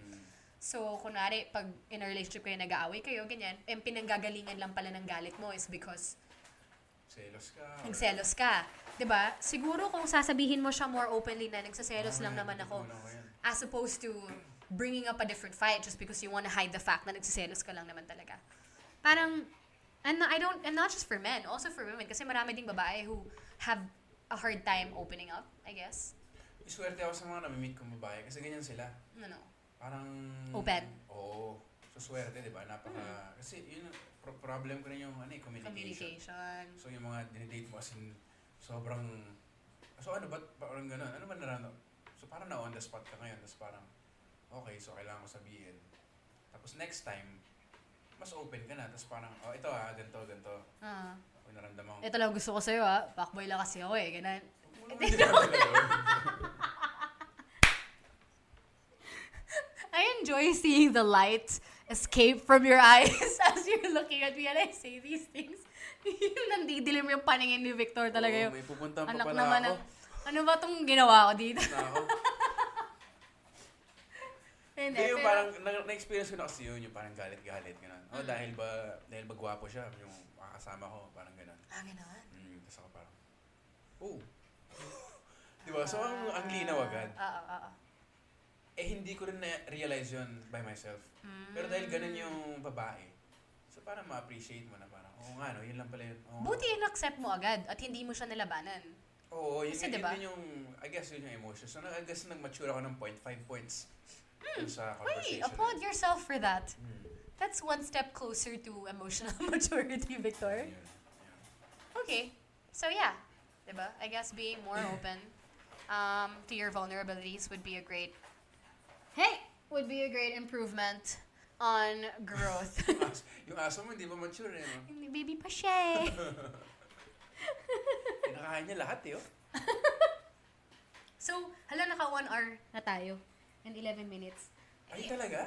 So, kunwari, pag in a relationship kayo, nag-aaway kayo, ganyan, eh, pinanggagalingan lang pala ng galit mo is because Selos ka. or- nagselos ka. ba? Siguro kung sasabihin mo siya more openly na nagsaselos lang Ah, naman ako, as opposed to bringing up a different fight just because you want to hide the fact na nagsiselos ka lang naman talaga. Parang, and I don't, and not just for men, also for women, kasi marami ding babae who have a hard time opening up, I guess. Iswerte ako sa mga namimit kong babae kasi ganyan sila. Ano? Parang... Open. Oo. So, swerte, di ba? Napaka... Kasi yun, pro- problem ko rin yung ano, eh, communication. Communication. So, yung mga dinidate mo as in, sobrang... So, ano ba? Parang gano'n. Ano ba narano? So, parang na on the spot ka ngayon. Tapos parang, okay, so kailangan ko sabihin. Tapos next time, mas open ka na. Tapos parang, oh, ito ah, ganito, ganito. Ah. Kung naramdaman ko. Ito lang gusto ko sa'yo, ha? Fuckboy lang kasi ako, eh. Ganun. Hindi (laughs) naman gano'n. I enjoy seeing the light escape from your eyes (laughs) as you're looking at me and I say these things. (laughs) yung nandidilim yung paningin ni Victor talaga Oo, yung may pupuntahan pa anak pala naman ako. ng... Ano ba tong ginawa ko dito? Na ako. (laughs) Hindi, Hindi, yung pero- parang, na- na-experience ko na kasi yun, yung parang galit-galit, gano'n. Oh, Mm. dahil ba, dahil ba gwapo siya, yung makakasama ko, parang gano'n. Ah, gano'n? Mm, tapos ako parang, oh. Di ba? So, ang, ang linaw agad. Oo, oo, oo. Eh, hindi ko rin na-realize yun by myself. Pero dahil ganun yung babae, so parang ma-appreciate mo na parang, oo nga, no, yun lang pala yun. Nga." Buti in-accept mo agad at hindi mo siya nilabanan. Oo, yun, Kasi yun, diba? yun yung, I guess yun yung emotions. So, I guess nag-mature ako ng 0.5 points dun sa Hmm. Wait, conversation. applaud yourself for that. Mm, That's one step closer to emotional (laughs) maturity, Victor. yun, yun. Okay. So yeah, diba? I guess being more (clears throat) open um, to your vulnerabilities would be a great, hey, would be a great improvement on growth. (laughs) Yung aso, mo, hindi pa mature eh. No? Hindi, Baby pa siya eh. (laughs) (laughs) Kinakain niya lahat eh. Oh. So, hala, naka one hour na tayo. And 11 minutes. Ay, talaga?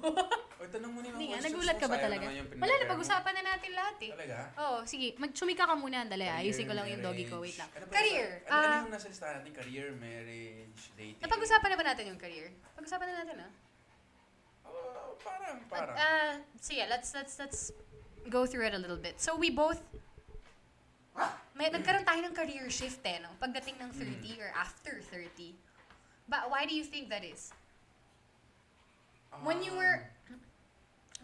(laughs) o, tanong mo na yung Hindi nga, nagulat mo. ka ba talaga? Wala, mo. napag-usapan na natin lahat eh. Talaga? Oh, sige. Magsumika ka muna, andali. ah. Ayusin ko lang yung doggy ko. Wait lang. Career. Ano, ano Ah, yung nasa listahan natin? Career, marriage, dating? napag-usapan na ba natin yung career? Pag-usapan na natin, ah. Oh, parang, parang. Uh, so yeah, let's let's let's go through it a little bit. So we both may nagkaroon tayo ng career shift eh, no? Pagdating ng 30 or after 30. But why do you think that is? When you were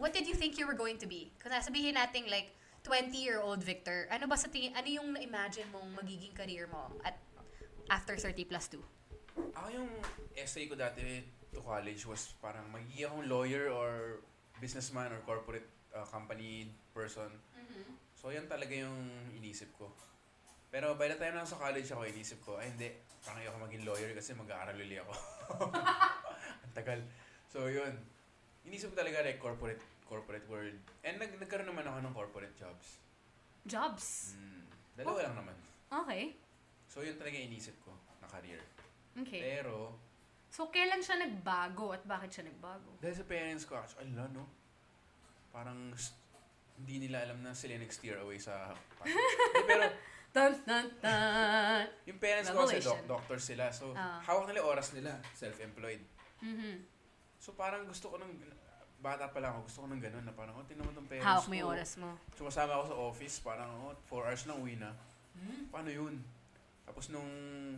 what did you think you were going to be? Kung sasabihin natin like 20-year-old Victor, ano ba sa tingin, ano yung na-imagine mong magiging career mo at after 30 plus 2? Ako yung essay ko dati to college was parang magiging akong lawyer or businessman or corporate uh, company person. So, yan talaga yung inisip ko. Pero by the time na sa college ako, inisip ko, ay hindi, parang ayoko maging lawyer kasi mag-aaral uli ako. (laughs) Ang tagal. So, yun. Inisip talaga like corporate corporate world. And nag nagkaroon naman ako ng corporate jobs. Jobs. Mm, dalawa lang naman. Okay. So, yun talaga inisip ko na career. Okay. Pero, So kailan siya nagbago at bakit siya nagbago? Dahil sa parents ko, actually, ala, no? Parang hindi nila alam na sila nag-steer away sa... (laughs) Eh, pero, Dun, dun, dun. yung parents ko kasi doc- doctor sila. So, Ah. hawak nila oras nila. Self-employed. Mhm. So, parang gusto ko ng... Bata pa lang ako, gusto ko ng ganun na parang, oh, tingnan mo tong parents Hawak ko. mo yung oras mo. Sumasama ako sa office, parang, oh, 4 hours lang uwi na. Hmm? Paano yun? Tapos nung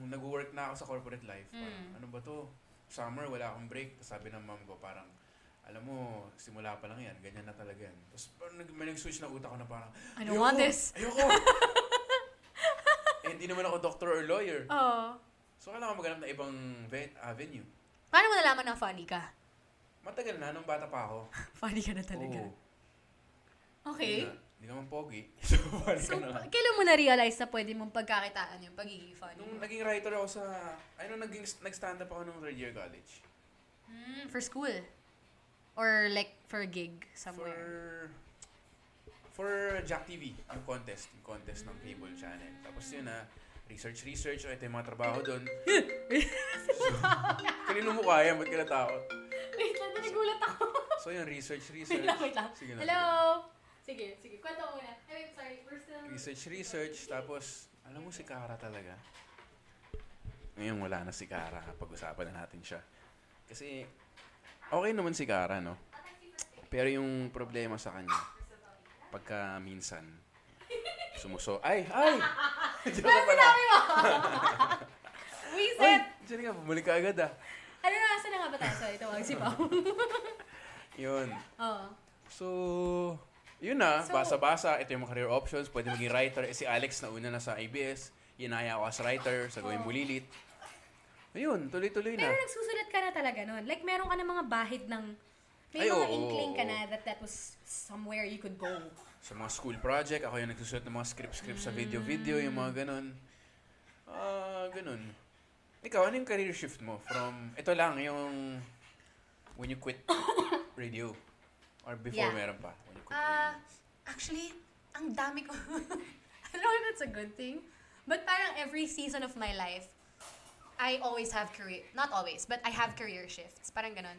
nag-work na ako sa corporate life, parang, Mm. ano ba to? Summer, wala akong break. Tapos sabi ng mom ko, parang, alam mo, simula pa lang yan, ganyan na talaga yan. Tapos parang nag- may nag-switch na utak ko na parang, I don't want "Ayoko, this. Ayoko! (laughs) eh, hindi naman ako doctor or lawyer. Oh. So, kailangan maghanap ng ibang ven- avenue. Paano mo nalaman na funny ka? Matagal na, nung bata pa ako. (laughs) Funny ka na talaga. Oo. Okay. Hindi na- Hindi naman pogi. (laughs) so, parang So, ganun. pa- kailan mo na-realize na pwede mong pagkakitaan yung pagiging funny Nung mo? naging writer ako sa, ay nung naging, nag-stand up ako nung third year college. Hmm, for school? Or like for a gig somewhere? For for Jack TV, yung contest, yung contest ng cable channel. Tapos yun na, research, research, o ito yung mga trabaho doon. (laughs) Kanino mo kaya? Ba't ka natakot? Wait lang, nagulat ako. So yun, research, (laughs) research. Wait lang, wait lang. Sige na. Hello? Sige, sige. Kwento mo muna. Ay, wait, sorry. We're still... Research, research. Tapos, alam mo si Kara talaga. Ngayon wala na si Kara. Pag-usapan na natin siya. Kasi, okay naman si Kara, no? Pero yung problema sa kanya, pagka minsan, sumuso, ay, ay! (laughs) Pala. Sabi mo! (laughs) Wiset! diyan ka, bumalik ka agad ah. Ano na, saan na nga ba tayo? Sorry, tawag si Pao. (laughs) Yun. Oo. So, yun na, So- basa-basa. Ito yung mga career options. Pwede maging writer. Eh, si Alex na una na sa ABS. Inaya ako as writer sa Gawin Bulilit. Ayun, tuloy-tuloy na. Pero nagsusulat ka na talaga nun. Like, meron ka ng mga bahid ng... May Ay, mga oo, inkling ka oo. na that that was somewhere you could go. Sa mga school project, ako yung nagsusulat ng mga script-script sa video-video, yung mga ganun. Ah, ganun. Ikaw, ano yung career shift mo? From, ito lang, yung when you quit radio. Or before Yeah. meron pa. When you quit radio. actually, ang dami ko. (laughs) I don't know if that's a good thing. But parang every season of my life, I always have career, not always, but I have career shifts. Parang ganun.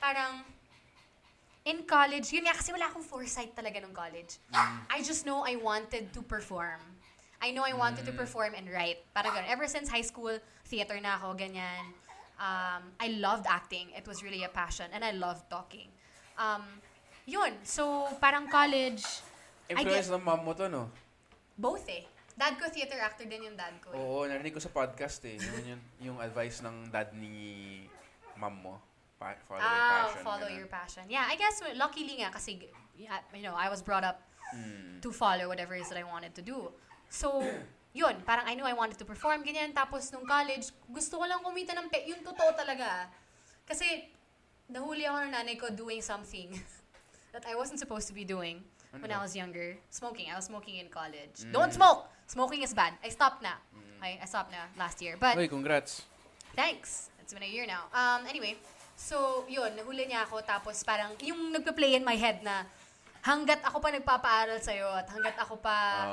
Parang, in college, yun nga kasi wala akong foresight talaga nung college. I just know I wanted to perform. I know I wanted to perform and write. Parang ganun. Ever since high school, theater na ako, ganyan. Um, I loved acting. It was really a passion. And I loved talking. Um, yun. So, parang college, Influence ng mom mo to, no? both eh. Dad ko, theater actor din yung dad ko. eh. Oo, narinig ko sa podcast eh. Yung, yung, yung advice ng dad ni mom mo. Pa- follow your Ah, passion. follow ganun. your passion. Yeah, I guess luckily nga kasi yeah, you know, I was brought up Mm. to follow whatever it is that I wanted to do. So, yun, parang I knew I wanted to perform, ganyan. Tapos nung college, gusto ko lang kumita ng pe. Yung totoo talaga. Kasi, nahuli ako ng nanay ko doing something (laughs) that I wasn't supposed to be doing when I Ano? was younger. Smoking. I was smoking in college. Mm. Don't smoke! Smoking is bad. I stopped na. I, I stopped na last year. But, Uy, congrats. Thanks. It's been a year now. Um, anyway, so, yun, nahuli niya ako. Tapos parang, yung nagpa-play in my head na, hanggat ako pa nagpapaaral sa'yo at hanggat ako pa at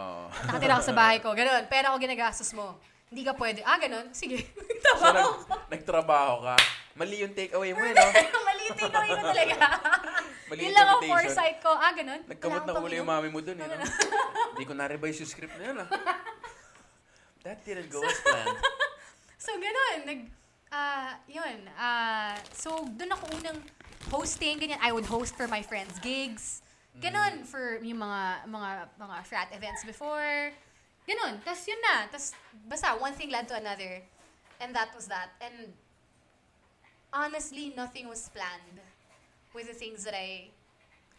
nakatira ka sa bahay ko, ganun. Pera ako ginagastos mo. Hindi ka pwede. Ah, ganun. Sige. So, nag, ako. nagtrabaho ka. Mali yung takeaway mo, eh, no? (laughs) Mali yung takeaway ko talaga. (laughs) Mali Yun yung lang ang foresight ko. Ah, ganun. Nagkamot na uli yung mami mo dun, eh, no? (laughs) Hindi ko na-revise yung script na yun, ah. That didn't go as planned. So, ganun. Nag, ah, yun. Ah, so, doon ako unang hosting, ganyan. I would host for my friends' gigs. Ganun, for yung mga, mga, mga frat events before. Ganun. Tapos, yun na. Tapos, basta, one thing led to another. And that was that. And, honestly, nothing was planned with the things that I,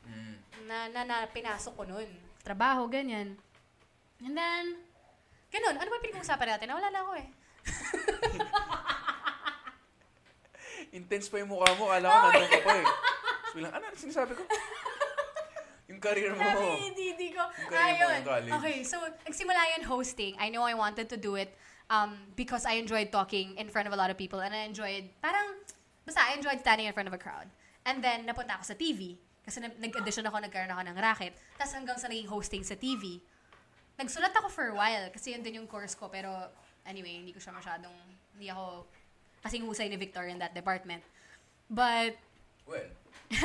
Mm. na, na, na pinasok ko nun. Trabaho, ganyan. And then, ganun. Ano ba pinag-uusapan natin? Nawala na ako eh. (laughs) Intense pa yung mukha mo. Kala ko nandun ka pa, eh. So, bilang, ano, ano sinasabi ko? Yung career mo. Sabi, hindi, hindi ko. Ayun. college. Okay, so, nagsimula yun hosting. I know I wanted to do it um, because I enjoyed talking in front of a lot of people and I enjoyed, parang, basta I enjoyed standing in front of a crowd. And then, napunta ako sa TV. Kasi na- nag-audition ako, nagkaroon ako ng racket. Tapos hanggang sa naging hosting sa TV. Nagsulat ako for a while kasi yun din yung course ko. Pero, anyway, hindi ko siya masyadong, hindi ako kasing husay ni Victor in that department. But, Well, (laughs)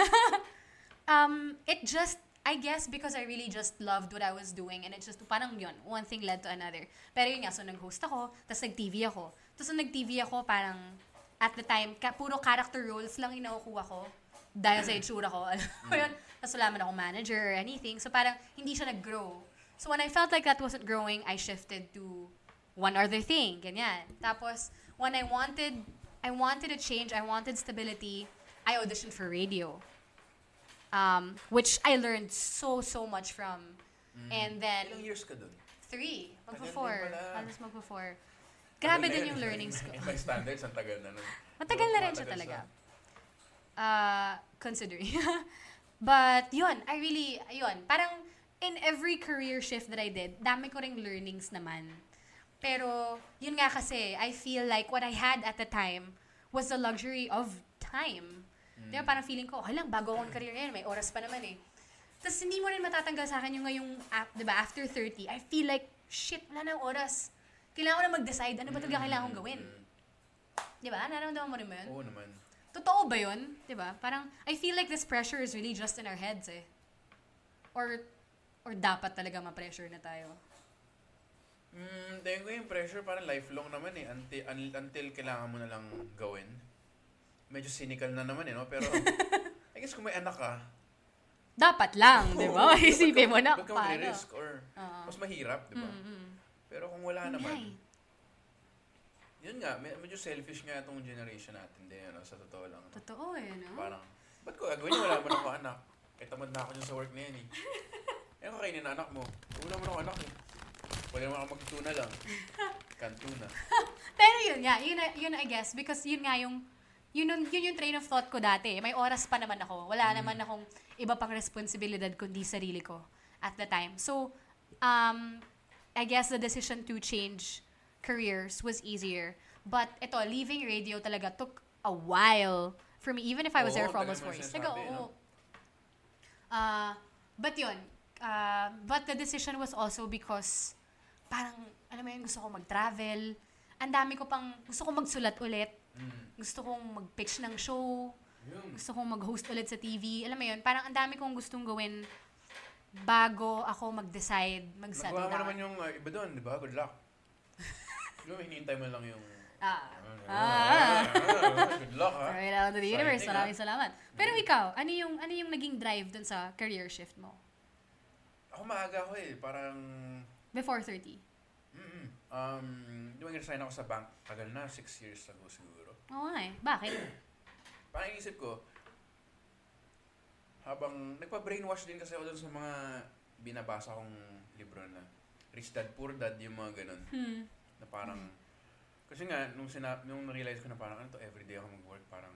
um, it just, I guess because I really just loved what I was doing and it just, parang yun, one thing led to another. Pero yun nga, so nag-host ako, tapos nag-TV ako. Tapos nung nag-TV ako, parang, at the time, ka, puro character roles lang yung nakukuha ko. Dahil sa itsura ko. Alam mo yun? Tapos wala man akong manager or anything. So parang, hindi siya nag-grow. So when I felt like that wasn't growing, I shifted to one other thing, ganyan. Tapos, when I wanted, I wanted a change, I wanted stability, I auditioned for radio um, which I learned so, so much from. And then, ilang years ka dun? three. Pala. Halos magpa-four. Grabe Tagal na din yun. yung learnings ko. In my standards, ang tagal na nun. Matagal na rin siya talaga. Uh, considering. (laughs) But, yun, I really, yun, parang in every career shift that I did, dami ko ring learnings naman. Pero, yun nga kasi, I feel like what I had at the time was the luxury of time. Di ba, parang feeling ko, okay lang, bago akong career ngayon, may oras pa naman eh. Tapos hindi mo rin matatanggal sa akin yung ngayong, ap- di ba, after 30, I feel like, shit, wala nang oras. kailangan ko na mag-decide ano ba talaga kailangan kong gawin. Di ba? Nararamdaman mo rin ba yun? Oo naman. Totoo ba yun? Di ba? Parang, I feel like this pressure is really just in our heads eh. Or, or dapat talaga ma-pressure na tayo. Hmm, tingin ko yung pressure parang lifelong naman eh. Until, un- until kailangan mo na lang gawin. Medyo cynical na naman eh, no? Pero, (laughs) I guess kung may anak ka, Dapat lang, di ba? (laughs) Isipin mo na, ka paano? mag-risk or Oo. mas mahirap, di ba? Mm-mm. Pero kung wala naman, eh. yun nga, med- medyo selfish nga itong generation natin din, ano, sa totoo lang. no? Totoo eh, no? Parang, ba't ko gagawin yun? Wala mo na ako anak. Kaya tamad na ako dyan sa work na yan eh. (laughs) Eh, kakainin na anak mo. Wala mo na ako anak eh. Pwede naman ako magtuna lang. Kantuna. Pero yun nga, yun, yun I guess, because yun nga yung, yun, yun, yun yung train of thought ko dati. May oras pa naman ako. Wala naman akong iba pang responsibilidad kundi sarili ko at the time. So, um, I guess the decision to change careers was easier. But ito, leaving radio talaga took a while for me, even if I was Oo, there for almost mo four years. sinasabi, Taga, no? Ah, but yun, ah, but the decision was also because parang, alam mo yun, gusto ko mag-travel. Ang dami ko pang, gusto ko magsulat ulit. Mm. Gusto kong mag-pitch ng show. Yun. Gusto kong mag-host ulit sa TV. Alam mo yun, parang ang dami kong gustong gawin bago ako mag-decide, mag-settle Nagawa mo down. naman yung uh, iba doon, di ba? Good luck. (laughs) Ba, hinihintay mo lang yung... Ah. Ah, Ah. good luck, ha? Right out to the universe. Maraming ah. salamat. Pero ikaw, ano yung ano yung naging drive dun sa career shift mo? Ako maaga ako eh. Parang... Before 30? Um, di ba resign ako sa bank? Tagal na, six years ago siguro. Oo nga eh. Bakit? (clears throat) Parang isip ko, habang nagpa-brainwash din kasi ako dun sa mga binabasa kong libro na Rich Dad, Poor Dad, yung mga ganun. Hmm. Na parang, kasi nga, nung, sina- nung na-realize ko na parang, ano to, everyday ako mag-work, parang,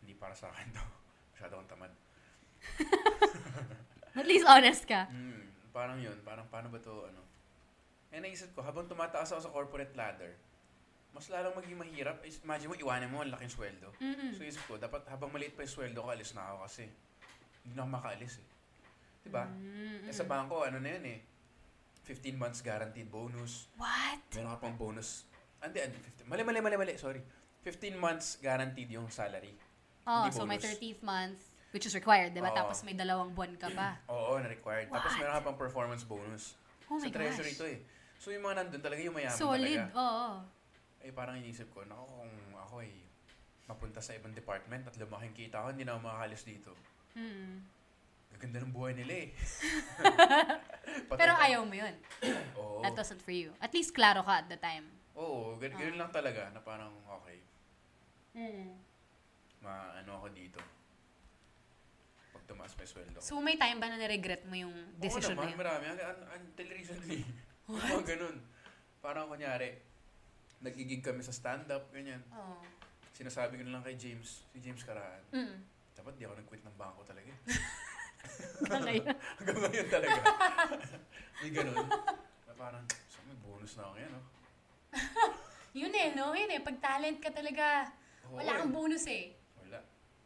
hindi para sa akin (laughs) to. Masyado akong tamad. (laughs) At least honest ka. Mm, parang yun, parang paano ba to, ano. Eh, naisip ko, habang tumataas ako sa corporate ladder, mas lalong maging mahirap. Imagine mo, iwanan mo, ang laking sweldo. Mm-mm. So isip ko, dapat habang maliit pa yung sweldo ko, alis na ako kasi hindi na ako makaalis eh. Diba? Mm-mm. Eh, sa bangko, ano na yun eh, 15 months guaranteed bonus. What? Meron ka pang bonus. Hindi, hindi, 15. Mali, mali, mali, mali, sorry. 15 months guaranteed yung salary. Oh, Hindi so bonus. 13th month, which is required, di ba? Oo. Tapos may dalawang buwan ka pa. (clears throat) Oo, na-required. Tapos meron ka pang performance bonus. Oh my sa treasury gosh. to eh. So yung mga nandun talaga yung mayaman Solid. talaga. Oo. Eh parang inisip ko, naku kung ako ay mapunta sa ibang department at lumaking kita ko, hindi na ako makakalis dito. Mm. Gaganda ng buhay nila eh. (laughs) Pero ayaw mo yun. (clears throat) Oo. That wasn't for you. At least klaro ka at the time. Oo, gan- ganun lang talaga na parang okay, Mm. maano ako dito. Pag tumaas yung sweldo. ko. So may time ba na niregret mo yung decision Oo na naman, yun? marami. Hanggang un- until recently. (laughs) Mga ganun. Parang kunyari, nagigig kami sa stand-up, ganyan. Oo. Sinasabi ko na lang kay James, si James Karaan, Mm. dapat di ako nag-quit ng bangko talaga. (laughs) Hanggang ngayon. (laughs) Hanggang ngayon talaga. (laughs) Di ganun. Na parang, so may bonus na ako yan, oh. Yun eh, no? Yun eh. Pag talent ka talaga, Oo, wala eh. kang bonus eh. Wala.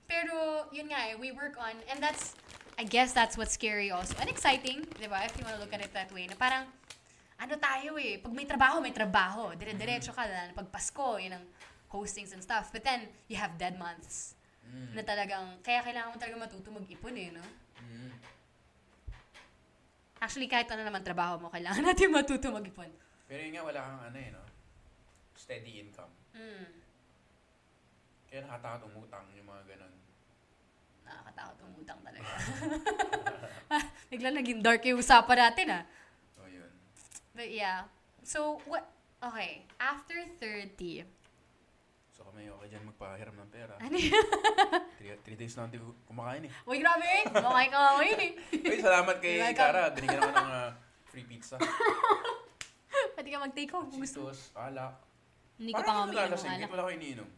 Pero, yun nga eh, we work on, and that's, I guess that's what's scary also. And exciting, di ba? If you wanna look at it that way. Na parang, ano tayo eh, pag may trabaho, may trabaho. Dire-diretso ka, lalo na pag Pasko, yun ang hostings and stuff. But then, you have dead months. Mm. Na talagang, kaya kailangan mo talaga matuto mag-ipon eh, no? Mm. Actually, kahit ano naman trabaho mo, kailangan natin matuto mag-ipon. Pero yun nga, wala kang ano eh, no? Steady income. Mm. Kaya nakatakot umutang yung mga ganun. Nakakatakot umutang talaga. (laughs) (laughs) Bigla naging dark yung usapan natin ah. But yeah. So, what, okay, after 30, So, kami okay dyan magpahiram ng pera. ano yun? (laughs) Three, three days na hindi ko kumakain eh. Uy, grabe. Kumakay ka nga ngayon eh. (laughs) Uy, salamat kay You're welcome. Kara. Binigyan ako ng ah, free pizza. (laughs) Pwede ka mag-take home kung gusto. Cheetos, alak. Hindi ka pa nga ano umiinom ng alak. Hindi wala ko iniinom.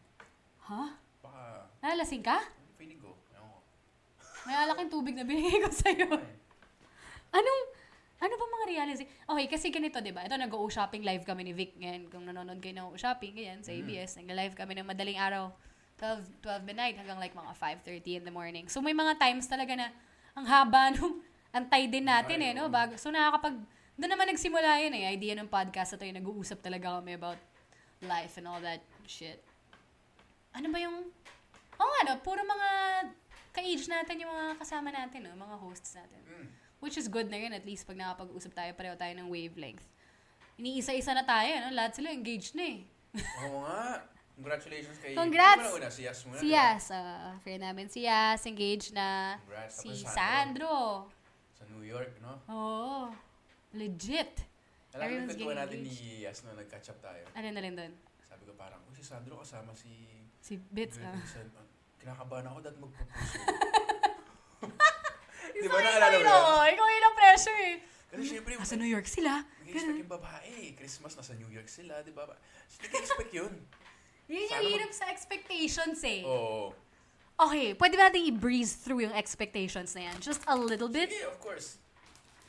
Ha? Baka, Nalalasing ka? feeling ko. Ewan ko. May alak yung tubig na binigay ko sa'yo. Ay. Anong, ano ba mga realizing? Okay, kasi ganito, di ba? Ito, nag-o shopping live kami ni Vic ngayon. Kung nanonood kayo ng shopping, ganyan, sa ABS. Nag-live kami ng madaling araw. 12, 12 midnight hanggang like mga 5.30 in the morning. So, may mga times talaga na ang haba nung (laughs) antay din natin Ay, eh, no? Bago, so, nakakapag Doon naman nagsimula yun eh. Idea ng podcast na to yung nag-uusap talaga kami about life and all that shit. Ano ba yung... Oo nga no, puro mga ka-age natin yung mga kasama natin, no? mga hosts natin. Mm. Which is good na yun, at least pag nakapag-usap tayo, pareho tayo ng wavelength. Iniisa-isa na tayo, no? lahat sila engaged na eh. (laughs) Oo nga. Congratulations kay... Congrats! Sino una? Si Yas muna. Si? Yas, uh, friend namin si Yas, engaged na. Congrats. Si Sandro. Sa New York, no? Oo. Legit. Alam mo, getting natin ni. Yas na nag-catch up tayo. Ano na rin doon? Sabi ko parang, oh, si Sandro kasama si... Si Bits, ah. Ah, Kinakabahan ako dahil magpropose. (laughs) Di ba naalala mo yan? Ikaw yun ang pressure eh. Kasi syempre, Nasa New York sila. nag-expect yung babae. Christmas, nasa New York sila, di ba? Nag-expect yun. Yun yung hirap sa expectations eh. Oo. Okay, pwede ba natin i-breeze through yung expectations na yan? Just a little bit? Sige, of course.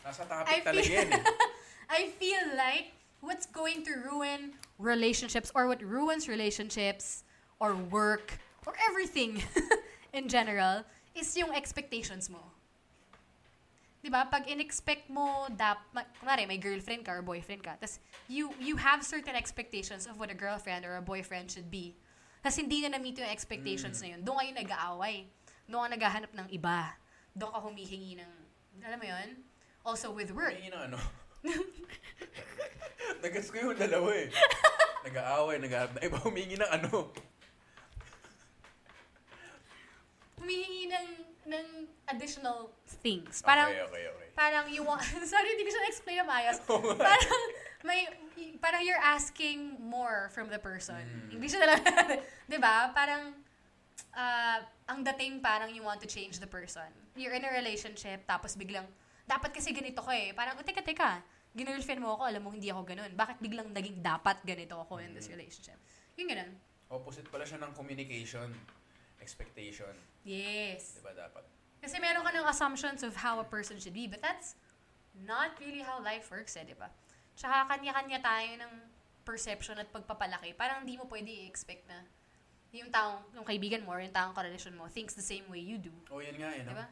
Nasa I topic talaga feel- yan eh. (laughs) I feel like what's going to ruin relationships or what ruins relationships or work or everything (laughs) in general is yung expectations mo. 'Di ba? Pag in-expect mo dap kunwari may girlfriend ka or boyfriend ka, tas you you have certain expectations of what a girlfriend or a boyfriend should be. Tas hindi na na-meet yung expectations na yun. Doon kayo nag-aaway. Doon ka naghahanap ng iba. Doon ka humihingi ng, alam mo yun? Also with work. Humingi ng ano. (laughs) Nagas ko yung dalawa eh. (laughs) Nag-aaway, nag-aarap na iba humingi ng ano. humihingi ng, ng additional things. Parang, okay, okay, okay. parang you want, (laughs) sorry, hindi ko siya na-explain (laughs) na maayos. parang, may, parang you're asking more from the person. Mm. Hindi siya talaga, (laughs) di ba? Parang, ah, ang dating parang you want to change the person. You're in a relationship, tapos biglang, dapat kasi ganito ko eh. Parang, oh, teka, teka, ginirlfriend mo ako, alam mo hindi ako ganun. Bakit biglang naging dapat ganito ako in this Mm. relationship? Yung ganun. Opposite pala siya ng communication, expectation. Yes. Di ba dapat? Kasi meron ka ng assumptions of how a person should be, but that's not really how life works eh, di ba? Tsaka kanya-kanya tayo ng perception at pagpapalaki. Parang hindi mo pwede i-expect na yung taong, yung kaibigan mo or yung taong karelasyon mo thinks the same way you do. Oh, yan nga eh, no? Di ba?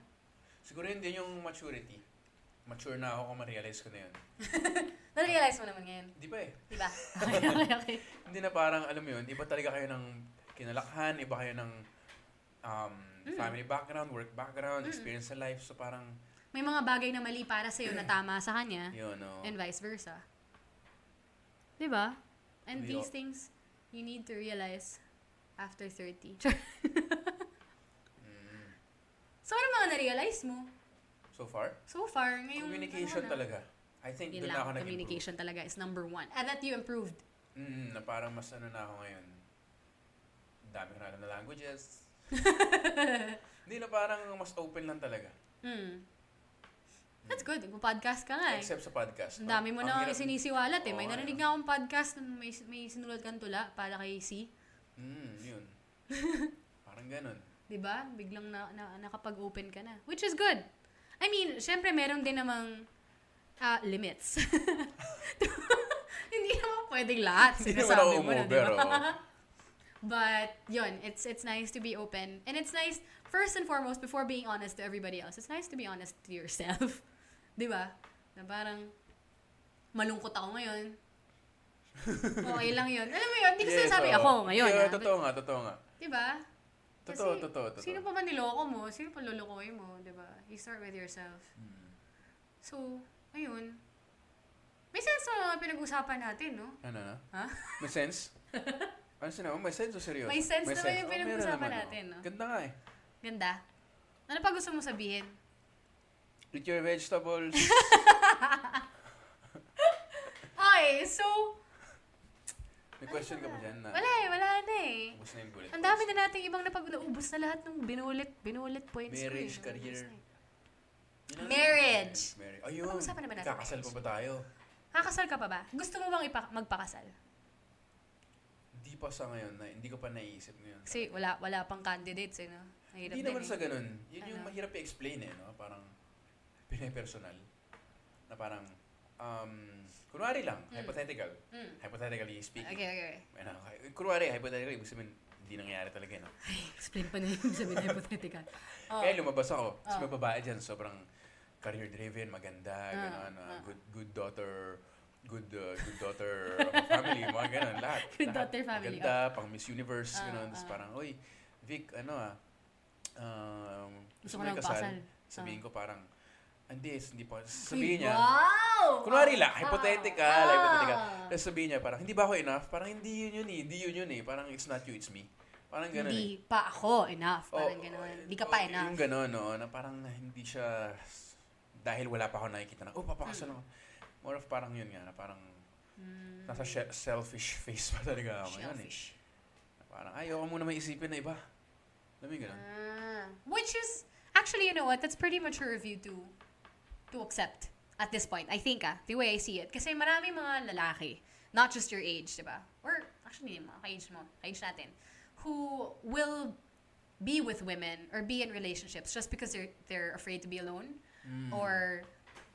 Siguro yun din yung maturity. Mature na ako kung ma-realize ko na yun. (laughs) Na-realize mo naman ngayon. Di ba eh? Di ba? (laughs) Okay, okay, okay. Hindi na parang, alam mo yun, iba talaga kayo ng kinalakhan, iba kayo ng um, Mm. family background, work background, experience sa life. So parang, May mga bagay na mali para sa'yo na tama sa kanya (clears throat) yun, no? and vice versa. Di ba? And Hindi these things you need to realize after 30. (laughs) Mm. so, ano mga na-realize mo? So far, So far, ngayong... communication ano, talaga. I think doon na ako nag-improve. communication talaga is number one. And that you improved. Mm, na parang mas ano na ako ngayon. Dami ko na alam na languages. (laughs) Hindi na parang mas open lang talaga. Hmm. That's good. Nagpo-podcast ka nga eh. Except sa podcast. Ang dami mo na hirap- sinisiwalat eh. May Oo, narinig nga akong podcast na may, may sinulat kang tula para kay C. Mm, yun. (laughs) parang ganun. 'Di ba? Biglang na, na, nakapag-open ka na. Which is good. I mean, syempre meron din namang ah, limits. (laughs) Hindi naman pwedeng lahat. Hindi naman Sinasabi ako mo na, di umover, ba? But, yun, it's it's nice to be open. And it's nice, first and foremost, before being honest to everybody else, it's nice to be honest to yourself. (laughs) di ba? Na parang, malungkot ako ngayon. Okay lang yun. Alam mo yun, hindi ko Yes, sinasabi ako ngayon. Yeah, ah. totoo nga, totoo nga. Di ba? Totoo, Kasi, totoo, totoo. Sino pa ba niloko mo? Sino pa lulukoy mo? Di ba? You start with yourself. Mm. So, ayun. May sense na mga pinag-usapan natin, no? Ano na? Ha? May sense? (laughs) ano sinabi? May sense o seryoso? May sense naman yung Oh, pinag-usapan natin, oh. no? Ganda nga eh. Ganda. Ano pa gusto mo sabihin? Eat your vegetables. (laughs) Okay, so... May question ka ba dyan na? Wala eh, wala na eh. Ubus na yung bullet Ang dami na nating ibang napag naubos na lahat ng binulit, binulit points. ko Marriage, eh. career. Eh. Yun na lang. Marriage. Marriage. Ayun. Naman natin Kakasal pa marriage. ba tayo? Kakasal ka pa ba? Gusto mo bang ipa- magpakasal? Pa sa ngayon. Na, hindi ko pa naisip ngayon. Kasi wala wala pang candidates eh, no? Mahirap Hindi naman eh. sa ganun. Yun yung Ano? mahirap i-explain eh, no? Parang, pinapersonal. Na parang, um, kunwari lang, Mm. hypothetical. Mm. Hypothetically speaking. Okay, okay. Ano, kunwari, hypothetical, ibig sabihin, hindi nangyari talaga, no? Ay, explain pa na yung sabihin hypothetical. (laughs) Oh. Kaya lumabas ako. Kasi Oh. may babae dyan, sobrang career-driven, maganda, Ah, gano'n, ah, ah. good good daughter, good uh, good daughter of a family, (laughs) mga gano'n, lahat. Good lahat. daughter family, Maganda, pang Miss Universe, Ah, gano'n. Tapos ah. parang, uy, Vic, ano ah, um, Gusto ko ikasal? pakasal. Sabihin Ah. ko parang, hindi, hindi pa. Sabihin niya, Wow! kunwari lang, Ah, hypothetical, ah. hypothetical. Tapos sabihin niya, parang, hindi ba ako enough? Parang, hindi yun yun eh, hindi yun yun eh. Parang, it's not you, it's me. Parang gano'n eh. Hindi pa ako enough. Parang Oo, gano'n. oo, Hindi ka pa oo, enough. Yung gano'n, no, na parang hindi siya, dahil wala pa ako nakikita na, oh, papakasal ako. More of parang yun nga, na parang, Hmm. nasa she- selfish face pa talaga ako ngayon eh. Na Parang, ayaw ko muna may isipin na iba. Alam mo yung gano'n? Ah. Which is, actually, you know what? That's pretty mature of you to, to accept at this point. I think, ah, the way I see it. Kasi marami mga lalaki, not just your age, di ba? Or, actually, mga ka-age mo, ka-age natin, who will be with women or be in relationships just because they're, they're afraid to be alone. Mm. Or,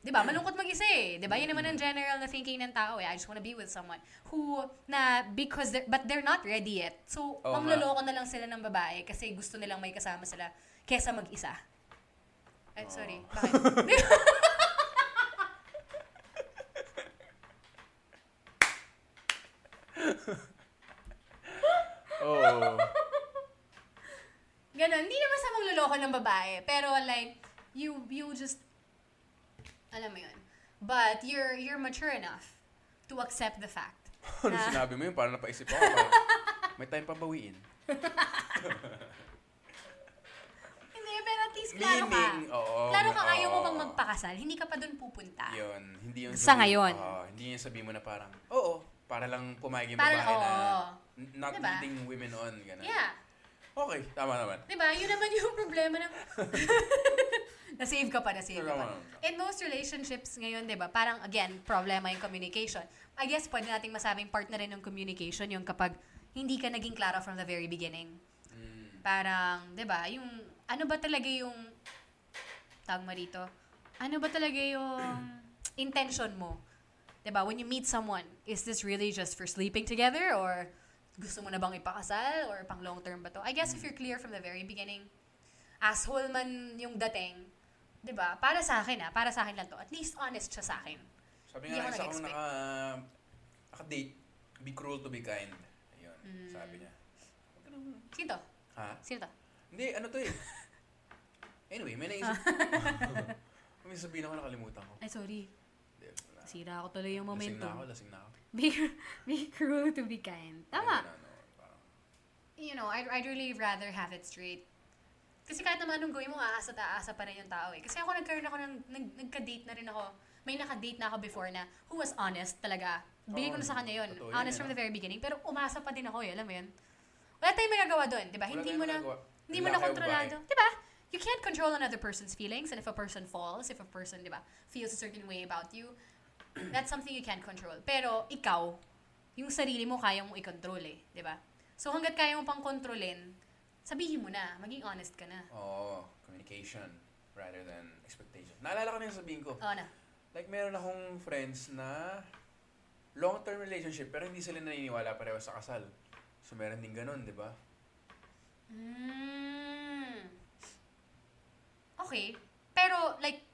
di ba, malungkot mag-isa eh. Di ba? Yun naman ang general na thinking ng tao eh. I just wanna be with someone who, na, because they're, but they're not ready yet. So, nga. mangloloko na lang sila ng babae kasi gusto nilang may kasama sila kesa mag-isa. Ay, sorry. (laughs) (laughs) Oo. Bakit? Oo. Ganon. Hindi naman sa magloloko ng babae. Pero like, you, you just, alam mo yun. But you're, you're mature enough to accept the fact. (laughs) Ano na- sinabi mo yun? Parang napaisip ako. (laughs) Parang, may time pa bawiin. (laughs) Hindi, pero at least klaro ka. Meaning, oo. Klaro ka ayaw mo oo. pang magpakasal. Hindi ka pa dun pupunta. Yun. Hindi yun Sa ngayon. oo, hindi yun sabihin mo na parang, oo, para lang pumayag yung Para- babae na oo. n- not Diba? leading women on. Ganun. Yeah. Okay, tama naman. Diba? Yun naman yung problema ng... na-save ka pa, na-save ka pa. In most relationships ngayon, diba, parang, again, problema yung communication. I guess pwede nating masabing part na rin ng communication yung kapag hindi ka naging klaro from the very beginning. Mm. Parang, diba, yung, ano ba talaga yung, tawag mo rito, ano ba talaga yung intention mo? Diba, when you meet someone, is this really just for sleeping together or gusto mo na bang ipakasal or pang long term ba to? I guess if you're clear from the very beginning, asshole man yung dating, 'di ba? Para sa akin ah, para sa akin lang to. At least honest siya sa akin. Sabi nga, isa akong naka, naka-date, be cruel to be kind. Ayun, Mm. sabi niya. Sino to? Ha? Sino to? Hindi, ano to eh. (laughs) Anyway, may naisip. (laughs) may sabihin ako nakalimutan ko. Ay, sorry. Wala. Sira ako tuloy yung Lasing na ako, momentum. lasing na ako. Be, (laughs) be cruel to be kind. Tama. Ayun, ano, parang, You know, I'd, I'd really rather have it straight. Kasi kahit naman anong gawin mo, aasa at aasa pa rin yung tao eh. Kasi ako nagkaroon ako ng, nag, nagka-date na rin ako. May naka-date na ako before na who was honest talaga. Bigay ko na sa kanya yun. totoo yun, honest eh, from the very beginning. Pero umasa pa din ako eh, alam mo yun? Wala tayong magagawa doon, di ba? wala Hindi tayong mo na, magagawa. hindi mo na kontrolado. Di ba? You can't control another person's feelings and if a person falls, if a person, di ba, feels a certain way about you, that's something you can't control. Pero ikaw, yung sarili mo kaya mo i-control eh, di ba? So hanggat kaya mo pang kontrolin, sabihin mo na, maging honest ka na. Oo, communication rather than expectation. Naalala ko na yung sabihin ko. Oo na. Like, meron akong friends na long-term relationship pero hindi sila naniniwala pareho sa kasal. So, meron din ganun, di ba? Mm. Okay. Pero, like,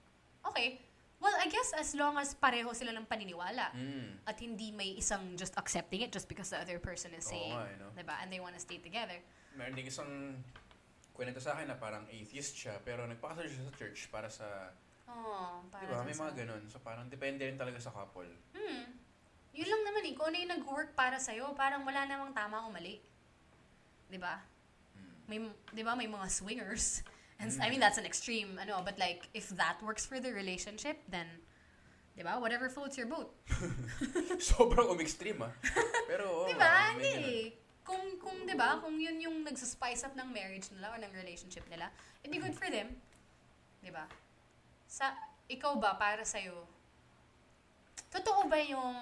okay. Well, I guess as long as pareho sila ng paniniwala Mm. at hindi may isang just accepting it just because the other person is saying, eh, no? diba? And they want to stay together. Meron din isang kwento sa akin na parang atheist siya pero nagpakasal siya sa church para sa... Oh, para Di ba? sa- May mga ganun. So, parang depende rin talaga sa couple. Hmm. Yun lang naman eh. Kung ano yung nag-work para sa'yo, parang wala namang tama o mali. Diba? Mm. May, di ba, may mga swingers. And Mm. I mean, that's an extreme, ano, but like, if that works for the relationship, then, di ba, whatever floats your boat. (laughs) (laughs) Sobrang um-extreme, ah. Pero, di ba? may Hindi eh. Kung, kung, di ba, kung yun yung nagsaspice up ng marriage nila or ng relationship nila, it'd be good for them. Di ba? Sa, ikaw ba, para sa'yo, totoo ba yung,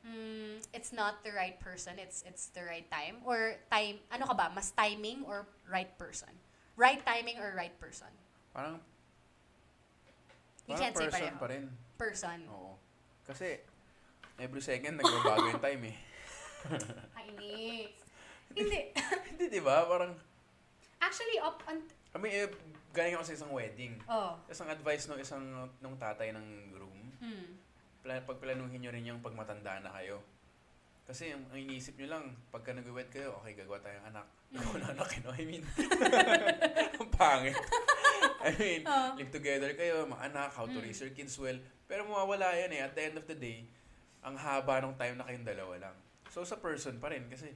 mm, it's not the right person, it's it's the right time? Or time, ano ka ba, mas timing or right person? Right timing or right person? Parang, You parang can't say person pareho. pa rin. Person. Oo. Kasi, every second nagbabago yung time eh. (laughs) Kainis. Hindi. (laughs) Hindi, di ba? Parang, Actually, up, un- I mean, eh, galing ako sa isang wedding. Oh. Isang advice ng isang nung tatay ng groom, Hmm. pla- pagplanuhin nyo rin yung pagmatanda na kayo. Kasi ang, ang iniisip nyo lang, pagka nag-wed kayo, okay, gagawa tayong anak. (laughs) Gagawa na anak, you know? I mean, (laughs) ang pangit. I mean, Oh. live together kayo, mga anak, how to Mm. raise your kids well. Pero mawawala yan eh. At the end of the day, ang haba ng time na kayong dalawa lang. So, sa person pa rin. Kasi,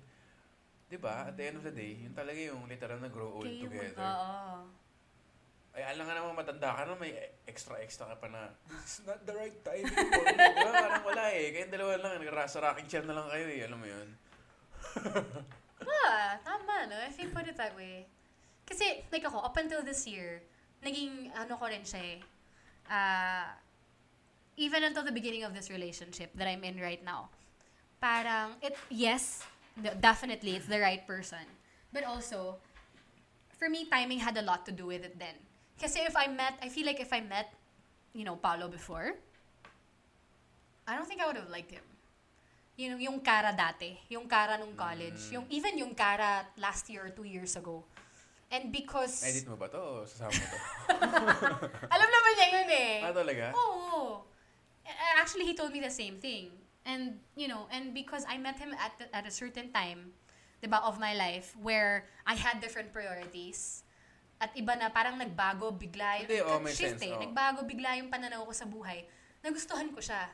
di ba, at the end of the day, yun talaga yung literal na grow old Kayo, together. Oo. Ay, alam nga naman matanda ka na, may extra-extra ka pa na, is not the right time. diba? (laughs) Parang wala eh. Kayong dalawa lang, nagrasa rocking chair na lang kayo eh. Alam mo yun? (laughs) Ah, tama, no? If you put it that way. Kasi, like ako, up until this year, naging, ano ko rin siya eh, ah, even until the beginning of this relationship that I'm in right now, parang, it, yes, definitely, it's the right person. But also, for me, timing had a lot to do with it then. Kasi if I met, I feel like if I met, you know, Paolo before, I don't think I would have liked him. Yung, yung Kara dati, yung Kara nung college, Mm. yung even yung Kara last year or two years ago. And because, Edit mo ba to o sasama mo to? (laughs) alam naman niya yun eh. ah, talaga? Oo. Actually, he told me the same thing. And, you know, and because I met him at, the- at a certain time, diba, of my life, where I had different priorities, at iba na parang nagbago bigla yung Hindi, oh, may shift sense, eh. oh. Nagbago bigla yung pananaw ko sa buhay. Nagustuhan ko siya.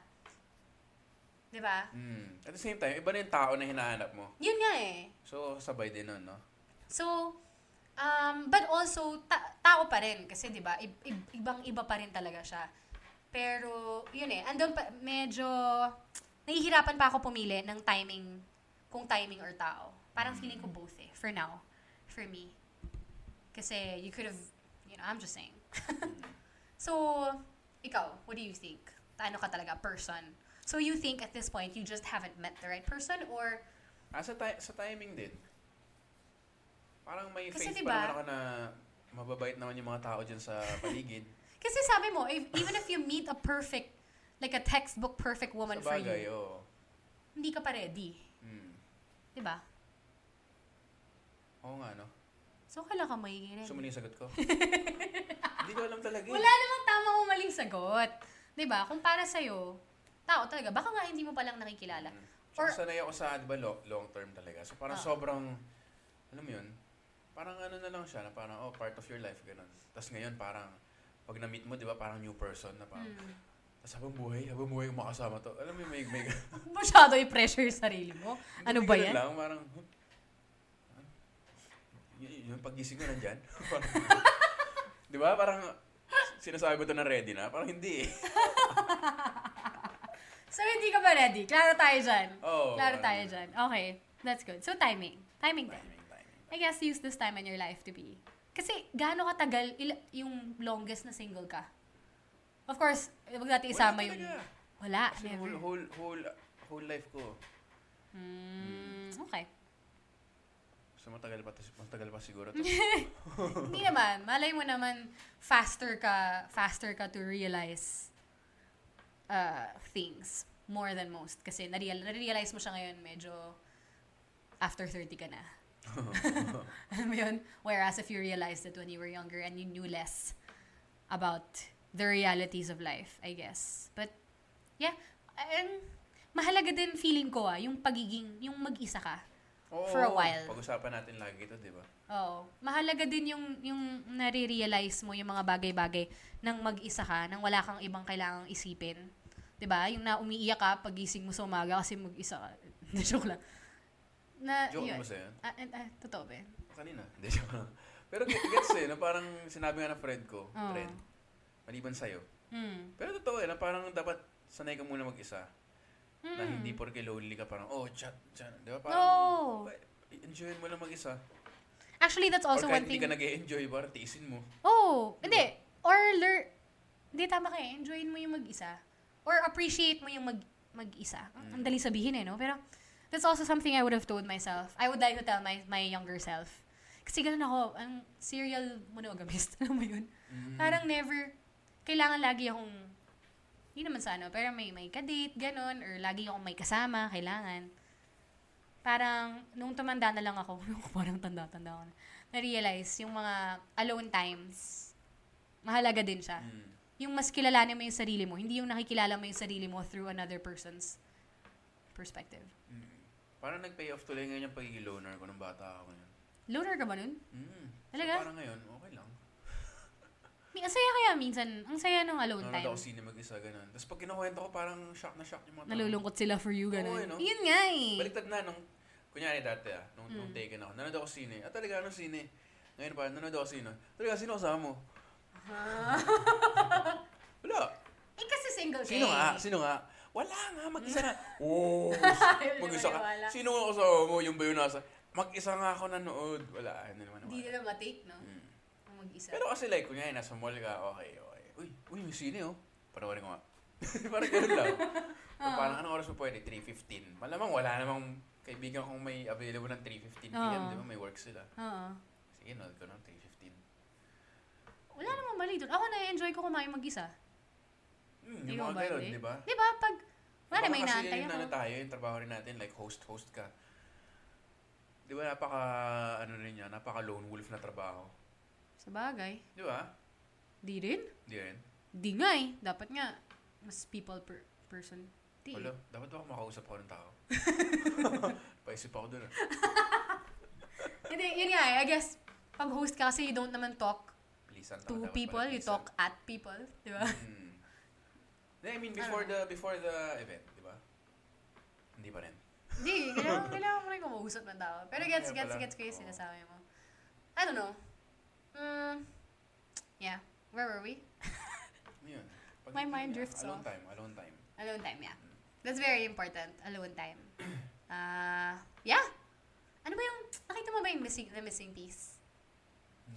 Diba? Mm. At the same time, iba na yung tao na hinahanap mo. Yun nga eh. So, sabay din nun, no? So, um, but also, ta- tao pa rin. Kasi, di ba, i- i- ibang-iba pa rin talaga siya. Pero, yun eh, andun pa, medyo, nahihirapan pa ako pumili ng timing, kung timing or tao. Parang feeling ko both eh, for now. For me. Kasi, you could have, you know, I'm just saying. (laughs) so, ikaw, what do you think? Ano ka talaga, person? So, you think at this point, you just haven't met the right person? Or, Ah, sa, ti- sa timing din. Parang may Kasi faith diba- pa naman ako na mababait naman yung mga tao dyan sa (laughs) paligid. Kasi sabi mo, if, even if you meet a perfect, like a textbook perfect woman sa for bagay, you, oo. hindi ka pa ready. Mm. Di ba? Oo nga, no? So, kala ka. Gusto mo na yung sagot ko? (laughs) Hindi ko alam talaga eh. Wala namang tama o maling sagot. Ba? Kung para sa'yo, tao talaga, baka nga hindi mo palang nakikilala. Mm. Or- Tsaka sanay ako sa, di ba, long term talaga. So parang Ah. sobrang, alam mo yun, parang ano na lang siya, na parang, oh, part of your life, ganun. Tapos ngayon, parang, pag na-meet mo, di ba, parang new person, na parang, Hmm. tapos habang buhay, habang buhay yung makasama to. Alam mo, yung may, may, (laughs) Masyado i-pressure yung sarili mo. Ano ba yan? lang, parang? Y- yung paggising ko nandyan. (laughs) di ba, parang, sinasabi ko to na ready na? Parang hindi eh. (laughs) So, hindi ka pa ready. Klaro tayo dyan. Oo, Klaro parang- tayo dyan. Okay. That's good. So, timing. Timing din. Timing, timing. I guess use this time in your life to be. Kasi gaano katagal ila- yung longest na single ka? Of course, wag natin isama yung... talaga. Wala. Kasi never. whole, whole, whole, whole life ko. Hmm, okay. So matagal pa, matagal pa siguro to. (laughs) Hindi naman. Malay mo naman, faster ka, faster ka to realize uh, things more than most. Kasi nareal, narealize mo siya ngayon medyo after 30 ka na. (laughs) Alam mo yun? Whereas if you realized it when you were younger and you knew less about the realities of life, I guess. But, yeah. And, mahalaga din feeling ko ah, yung pagiging, yung mag-isa ka. Oo, For a while. Pag-usapan natin lagi ito, di ba? Oo. Mahalaga din yung, yung nare-realize mo yung mga bagay-bagay nang mag-isa ka, nang wala kang ibang kailangang isipin. 'Di ba Yung na umiiyak ka pagising mo sa umaga kasi mag-isa ka. (laughs) Joke lang. Na, Joke yun. mo sa'yo? Ah, ah, ah, totoo ba? yun? Kanina. (laughs) Hindi, joke lang. Pero get- gets eh, na parang sinabi nga ng friend ko, Oo. friend, maliban sa'yo. Hmm. Pero totoo eh, na parang dapat sanay ka muna mag-isa. Na Hmm. hindi porke lonely ka parang, oh, chat, chat. Di ba? Parang, No. enjoy mo lang mag-isa. Actually, that's also Or kahit one hindi thing. ka nag-enjoy parang tiisin mo. Oh, hindi. Or learn, hindi tama ka eh. Enjoyin mo yung mag-isa. Or appreciate mo yung mag, mag-isa. Ang- Ang dali sabihin eh, no? Pero that's also something I would have told myself. I would like to tell my my younger self. Kasi ganun ako, ang serial monogamist. (laughs) Alam mo yun? Mm. Parang never, kailangan lagi akong, hindi naman sa ano, pero may, may kadate, ganun, or lagi akong may kasama, kailangan. Parang, nung tumanda na lang ako, (laughs) parang tanda-tanda ako na, na-realize yung mga alone times, mahalaga din siya. Mm. Yung mas kilalanin mo yung sarili mo, hindi yung nakikilala mo yung sarili mo through another person's perspective. Parang nag-pay off tuloy ngayon yung pagiging loner ko nung bata ako ngayon. Loner ka ba nun? Mm. Talaga? So, parang ngayon, Ang saya kaya minsan, ang saya ng alone Nanonood time. ako sine mag-isa, ganun. Tapos pag kinukwento ko, parang shock na shock yung mga tao. Nalulungkot sila for you, ganun. Oo, eh, no? Yun nga eh. Baliktad na nung, kunyari dati ah, nung, Mm. nung taken ako, nanonood ako sine. Ah, talaga, anong sine? Ngayon pa, nanonood ako sine. Talaga, sino kasama mo? (laughs) Wala. Eh kasi single ka Sino eh. nga? Sino nga? Wala nga, mag-isa na. (laughs) Oo. Ayaw mag-isa ka. Sino nga kasama mo? Yung ba yung nasa? Mag-isa nga ako nanood. Wala, hindi naman Hindi nila matake, no? Mag-isa. Pero kasi like, kunyari, nasa mall ka, okay, okay. Uy, uy, may sine oh. Panoorin ko nga. (laughs) parang ganun lang. (laughs) So, parang anong oras mo pwede? 3.15. Malamang wala namang kaibigan kong may available ng 3.15 p.m. Oo. Di ba? May work sila. Oo. Sige, nod ko ng 3.15. Wala namang mali doon. Ako na-enjoy ko kumain mag-isa. Hmm, yung mga ganun, hindi? di ba? Di ba? Pag, wala Baka may kasi inaantay ako. ano tayo, yung trabaho rin natin, like host-host ka. Di ba napaka, ano rin yan, napaka lone wolf na trabaho. Sa bagay. Di ba? Di rin. Di rin. Di nga eh. Dapat nga, mas people per person. Di. Wala, dapat ba ako makausap ako ng tao? (laughs) Paisip ako dun ah. (laughs) Hindi, yun nga eh. I guess, pag host ka kasi you don't naman talk Please, ang to people. You talk at people. Di ba? Hmm. Hindi, I mean, before the before the event, di ba? Hindi pa rin. Hindi, kailangan, (laughs) kailangan mo rin kumausap ng tao. Pero gets, Kaya gets, pala. gets ko yung sinasabi mo. I don't know. Mm, yeah. Where were we? (laughs) Yun. (laughs) Pag- My mind yeah, drifts alone off. time, alone time. Alone time, yeah. That's very important. Alone time. (coughs) Uh, yeah. Ano ba yung, nakita mo ba yung missing, the missing piece?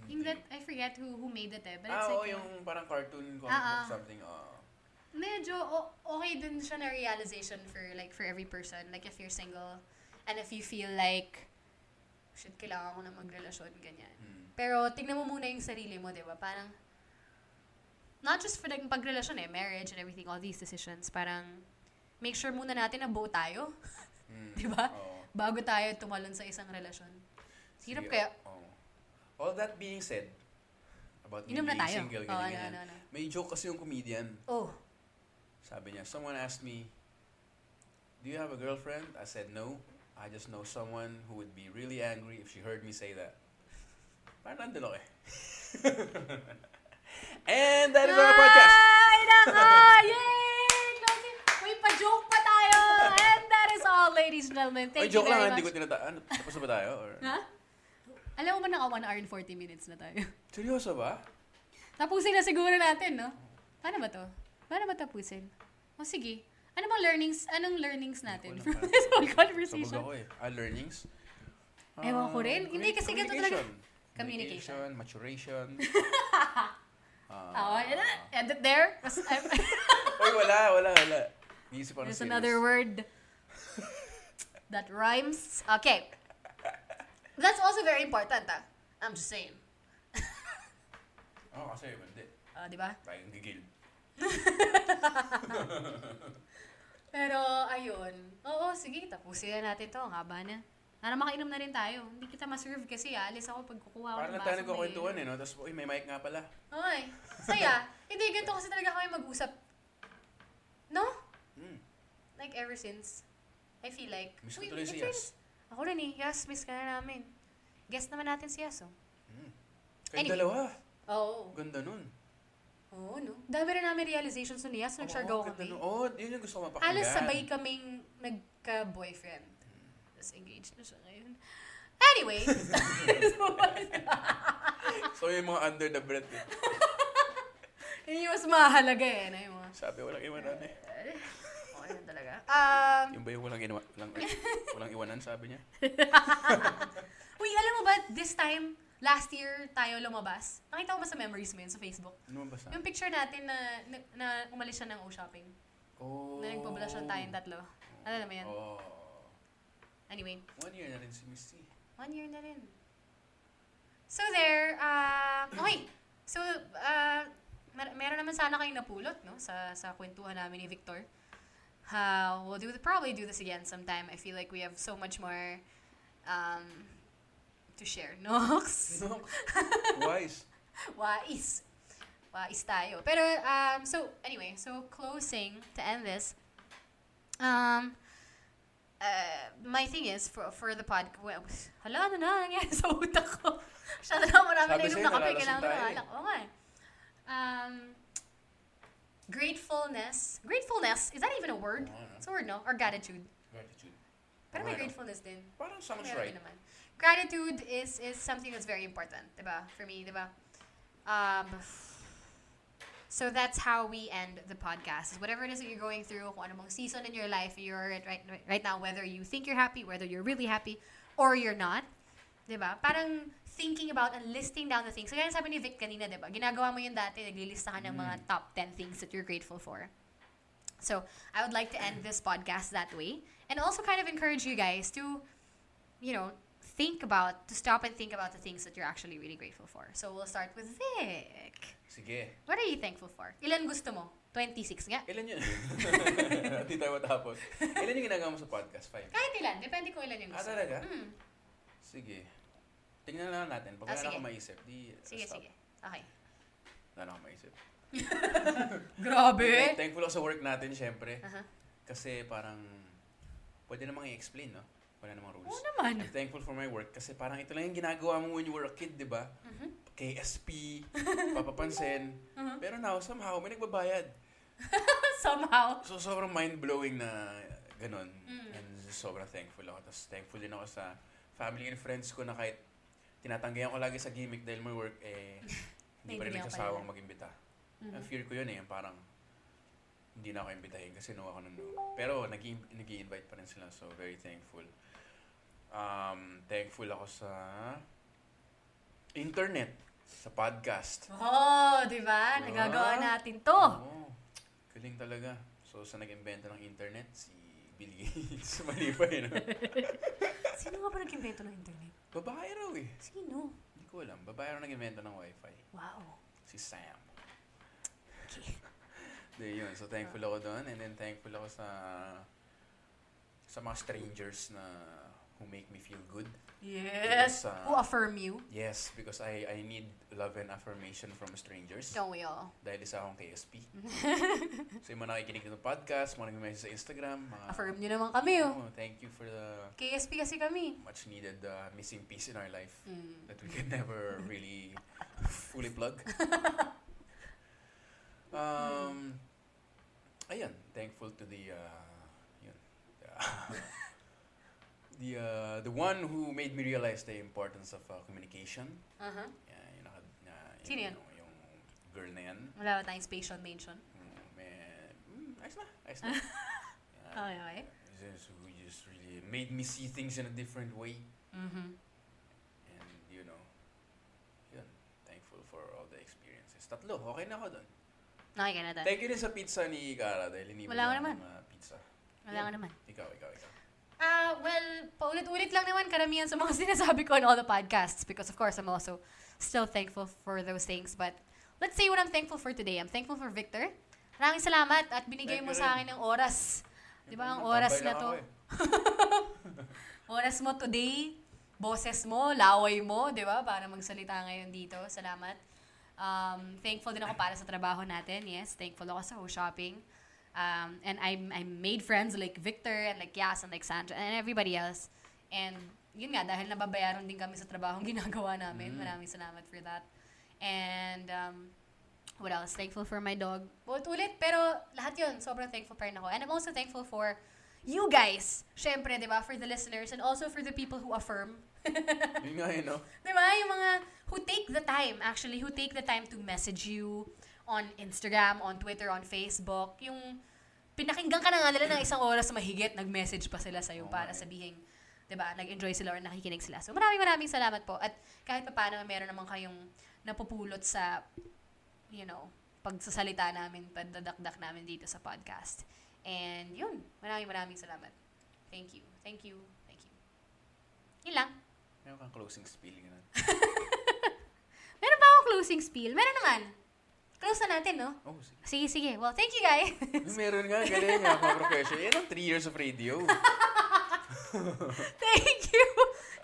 Yung that, I forget who who made it eh. But it's ah, oo, like, yung parang cartoon comic Ah, ah. book something. Oh. medyo o- okay din siya na realization for like for every person. Like if you're single and if you feel like shit, kailangan ko na magrelasyon, ganyan. Hmm. Pero tignan mo muna yung sarili mo, di ba? Parang not just for like pagrelasyon eh, marriage and everything, all these decisions, parang make sure muna natin na buo tayo, Hmm. (laughs) di ba? Oo. Bago tayo tumalon sa isang relasyon. Hirap kaya. oo. All that being said, about me Inom na being tayo. single, Oo, ganyan, ano, ganyan. ano, ano. May joke kasi yung comedian. Oh, Sabi niya, someone asked me, do you have a girlfriend? I said, no. I just know someone who would be really angry if she heard me say that. Parang nandun ako eh. (laughs) And that is our podcast. Ay, naka! Yay! Closing. May pa-joke pa tayo! And that is all, ladies and gentlemen. Oy, Thank you joke very lang, much. hindi ko tinata... Ano, tapos na ba tayo? Or... Ha? Alam mo ba naka 1 hour and 40 minutes na tayo? (laughs) Seryoso ba? Tapusin na siguro natin, no? Paano ba to? Paano ba tapusin? O sige. Ano bang learnings? Anong learnings natin Hindi ko from alam. (laughs) this whole Sabog conversation? ako eh. Ah, learnings? Ewan ko rin. Hindi, commu- kasi ganito talaga. communication. Communication. Maturation. (laughs) Ah. Oh, edit there. Oy, (laughs) wala, wala, wala. Iisip ako There's serious. another word (laughs) that rhymes. Okay. That's also very important, ah. I'm just saying. Oo, oh, kasi hindi. Ah, di ba? Tayong gigil. Pero, ayun. Oo, sige, tapusin na natin to. Ang haba na. Para makainom na rin tayo. Hindi kita ma-serve kasi alis ako pag kukuha Parang ng lang tayo baso. nagkakwentuhan eh, no? Tapos, uy, may mic nga pala. Ay, saya. Hindi, ganito kasi talaga kami mag-usap. No? Hmm. Like, ever since. I feel like... Miss ko tuloy si Yas. Ako rin eh. Yas, miss ka na namin. Guest naman natin si Yas, oh. Kayong Anyway. dalawa. Oo. Ganda nun. Oo, no? Dami rin namin realizations nun ni Yas. Nag-shargo Oo, ganda kami. Oo, yun yung gusto ko mapakinggan. Halos sabay kaming nagka-boyfriend. Tapos engaged na siya ngayon. Anyway. (laughs) (laughs) So, yung mga under the breath eh. (laughs) Yun yung mas mahalaga eh. Na yung mga, Sabi, walang iwanan eh. okay na talaga. Um, Yung ba yung walang, iwa, walang, walang iwanan, sabi niya? Uy, alam mo ba, this time, last year tayo lumabas. Nakita ko ba sa memories mo yun sa Facebook? Ano ba basta? Yung picture natin na, na, na umalis siya ng O-shopping. Oh. Na nagpablasyon tayong tatlo. Alam mo yan? Oh. Anyway, One year na rin si Miss T. one year na rin. So there, uh, okay. So, uh, mer- meron naman sana kayong napulot, no? Sa, sa kwentuhan namin ni Victor. Uh, we'll do the, probably do this again sometime. I feel like we have so much more um, to share. (laughs) Nox. No. Wise. (laughs) Wais. Wais tayo. Pero, um, so, anyway, so closing to end this. Um, uh, my thing is, for for the pod, well, hala na na, nangyari sa utak ko. (laughs) Masyado na marami na inom na kape, kailangan tayo ng eh. alak. Oo nga eh. Um, gratefulness. Gratefulness, is that even a word? Ano? It's a word, no? Or gratitude. Gratitude. Pero may gratefulness din. Parang sounds right. naman. Gratitude is is something that's very important, diba? For me, diba? Um, so that's how we end the podcast. Whatever it is that you're going through, ano mang season in your life you're at right, right now, whether you think you're happy, whether you're really happy, or you're not, diba? Parang thinking about and listing down the things. So, kaya sabi ni Vic kanina, diba? Ginagawa mo yun dati, naglilista ka ng mga mm. top 10 things that you're grateful for. So, I would like to end this podcast that way. And also kind of encourage you guys to, you know, think about, to stop and think about the things that you're actually really grateful for. So, we'll start with Vic. Sige. What are you thankful for? Ilan gusto mo? 26 nga? Ilan yun? (laughs) Hindi tayo matapos. Ilan yung ginagawa mo sa podcast? Five. Kahit ilan. Depende kung ilan yung Ah, gusto. talaga? Hmm. Sige. Tingnan lang natin. Pag Ah, wala akong maisip, di Sige, stop. sige. Okay. Wala akong maisip. (laughs) Grabe! Thankful ako sa work natin, syempre. Aha. Kasi parang, pwede namang i-explain, no? Wala namang rules. Oo naman. I'm thankful for my work kasi parang ito lang yung ginagawa mo when you were a kid, di ba? Mhm. KSP, (laughs) papapansin. Uh-huh. Pero now, somehow, may nagbabayad. (laughs) Somehow. So, sobrang mind-blowing na ganun. Mm. And sobrang thankful ako. Tapos, thankful din ako sa family and friends ko na kahit tinatanggihan ko lagi sa gimmick dahil may work, eh, (laughs) hindi pa rin nagsasawang mag-imbita. Mhm. Ang fear ko yun eh, parang hindi na ako imbitahin kasi no ako ng no. Pero nag invite pa rin sila, so very thankful. Um, thankful ako sa internet, sa podcast. Oh, di ba? Diba? Nagagawa natin to. Oo. Galing talaga. So, sa nag-invento ng internet, si Bill Gates. (laughs) Mali pa yun. (laughs) Sino nga ba nag-invento ng internet? Babae raw eh. Sino? Hindi ko alam. Babae raw nag-invento ng wifi. Wow. Si Sam. Okay. (laughs) Di yun. So, thankful ako doon. And then, thankful ako sa sa mga strangers na who make me feel good. Yes. Because, uh, Who affirm you? Yes, because I I need love and affirmation from strangers. Don't we all? Dahil isa akong KSP. (laughs) so, yung mga nakikinig ng podcast, mga nag-message sa Instagram, mga... Affirm nyo naman kami, oh. Oh, thank you for the KSP kasi kami. much needed uh, missing piece in our life Mm. that we can (laughs) never really fully plug. (laughs) um, ayun, thankful to the uh, yun, the uh, the one who made me realize the importance of uh, communication. Uh-huh. Yeah, yung, naka, na, Sino yun? Yung, yung girl na yan. Wala ba tayong spatial mention? Mm, may, mm, ayos na, ayos na. (laughs) Yeah, Okay, okay. just, who just really made me see things in a different way. Mm-hmm. And, you know, yun, thankful for all the experiences. Tatlo, okay na ako doon. Okay ka na doon. Thank you din sa pizza ni Cara dahil Wala ka niya naman. uh, pizza. Wala ka naman. Ikaw, ikaw, ikaw. Ah, well, paulit-ulit lang naman karamihan sa mga (laughs) sinasabi ko on all the podcasts because of course I'm also still thankful for those things. But let's say what I'm thankful for today. I'm thankful for Victor. Maraming salamat at binigay Thank mo sa akin ng oras. Di ba ang oras na to? eh. (laughs) Oras mo today, boses mo, laway mo, di ba? Para magsalita ngayon dito. Salamat. Um, thankful din ako para sa trabaho natin. Yes, thankful ako sa Ho Shopping. Um, and I I made friends like Victor and like Yas and like Sandra and everybody else. And yun nga, dahil nababayaran din kami sa trabahong (laughs) ginagawa namin. Mm. Maraming salamat for that. And um, what else? Thankful for my dog. Ulit-ulit, pero lahat yun, sobrang thankful pa rin ako. And I'm also thankful for you guys. Syempre, di ba? For the listeners and also for the people who affirm. (laughs) Yun nga yun, no? (laughs) Di ba? Yung mga who take the time, actually, who take the time to message you on Instagram, on Twitter, on Facebook. Yung pinakinggan ka na nga nila ng isang oras mahigit, nag-message pa sila sa'yo Oo para sabihin, di ba, nag-enjoy sila or nakikinig sila. So maraming maraming salamat po. At kahit pa paano, meron naman kayong napupulot sa, you know, pagsasalita namin, pagdadakdak namin dito sa podcast. And yun, maraming maraming salamat. Thank you. Thank you. Thank you. Yun lang. Meron kang closing spiel. Ganun. (laughs) Meron ba akong closing spiel? Meron naman. Close na natin, no? Oh, sige. Sige, sige. Well, thank you, guys. (laughs) Meron nga, galing nga, mga professional. Yan ang three years of radio. (laughs) thank you.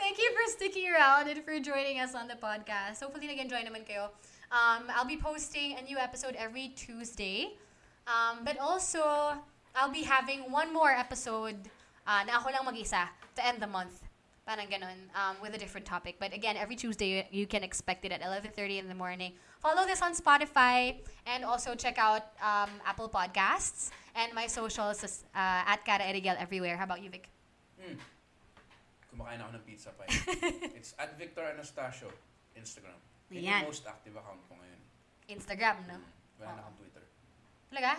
Thank you for sticking around and for joining us on the podcast. Hopefully, nag-enjoy naman kayo. Um, I'll be posting a new episode every Tuesday. Um, but also, I'll be having one more episode uh, na ako lang mag-isa to end the month. Parang ganun, um, with a different topic. But again, every Tuesday, you can expect it at 11.30 in the morning. Follow this on Spotify and also check out um, Apple Podcasts and my socials uh, at Cara Erigel everywhere. How about you, Vic? Mm. Kumakain ako ng pizza pie. (laughs) It's at Victor Anastasio, Instagram. Yun Yan. yung most active account ko ngayon. Instagram, no? Mm. Wala na akong Twitter. Talaga?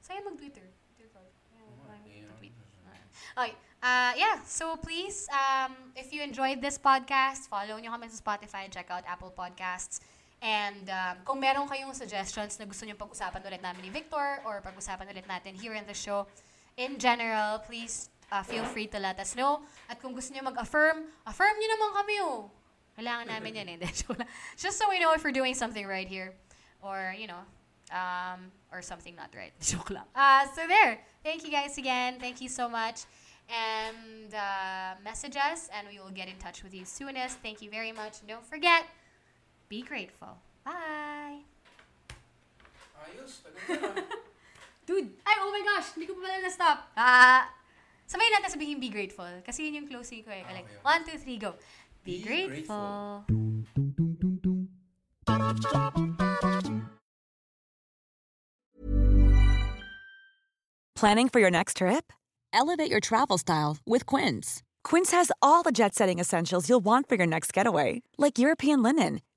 Sa'yo mag-Twitter. Eh, Okay. Uh, yeah, so please, um, if you enjoyed this podcast, follow nyo kami sa Spotify, and check out Apple Podcasts. And um, kung meron kayong suggestions na gusto nyo pag-usapan ulit namin ni Victor or pag-usapan ulit natin here in the show, in general, please uh, feel free to let us know. At kung gusto nyo mag-affirm, affirm nyo naman kami oh. Kailangan namin yan eh. (laughs) Just so we know if we're doing something right here. Or, you know, um, or something not right. (laughs) Joke lang. Uh, so there. Thank you guys again. Thank you so much. And uh, message us, and we will get in touch with you soonest. Thank you very much. Don't forget, be grateful. Bye. Ayos. (laughs) Dude! Ay, oh my gosh! Hindi ko pa pala na-stop. Ah! Sabay natin sabihin be grateful. Kasi yun yung closing ko eh. Ah, Like, okay. one, two, three, go. Be, Be grateful. Planning for your next trip? Elevate your travel style with Quince. Quince has all the jet setting essentials you'll want for your next getaway, like European linen,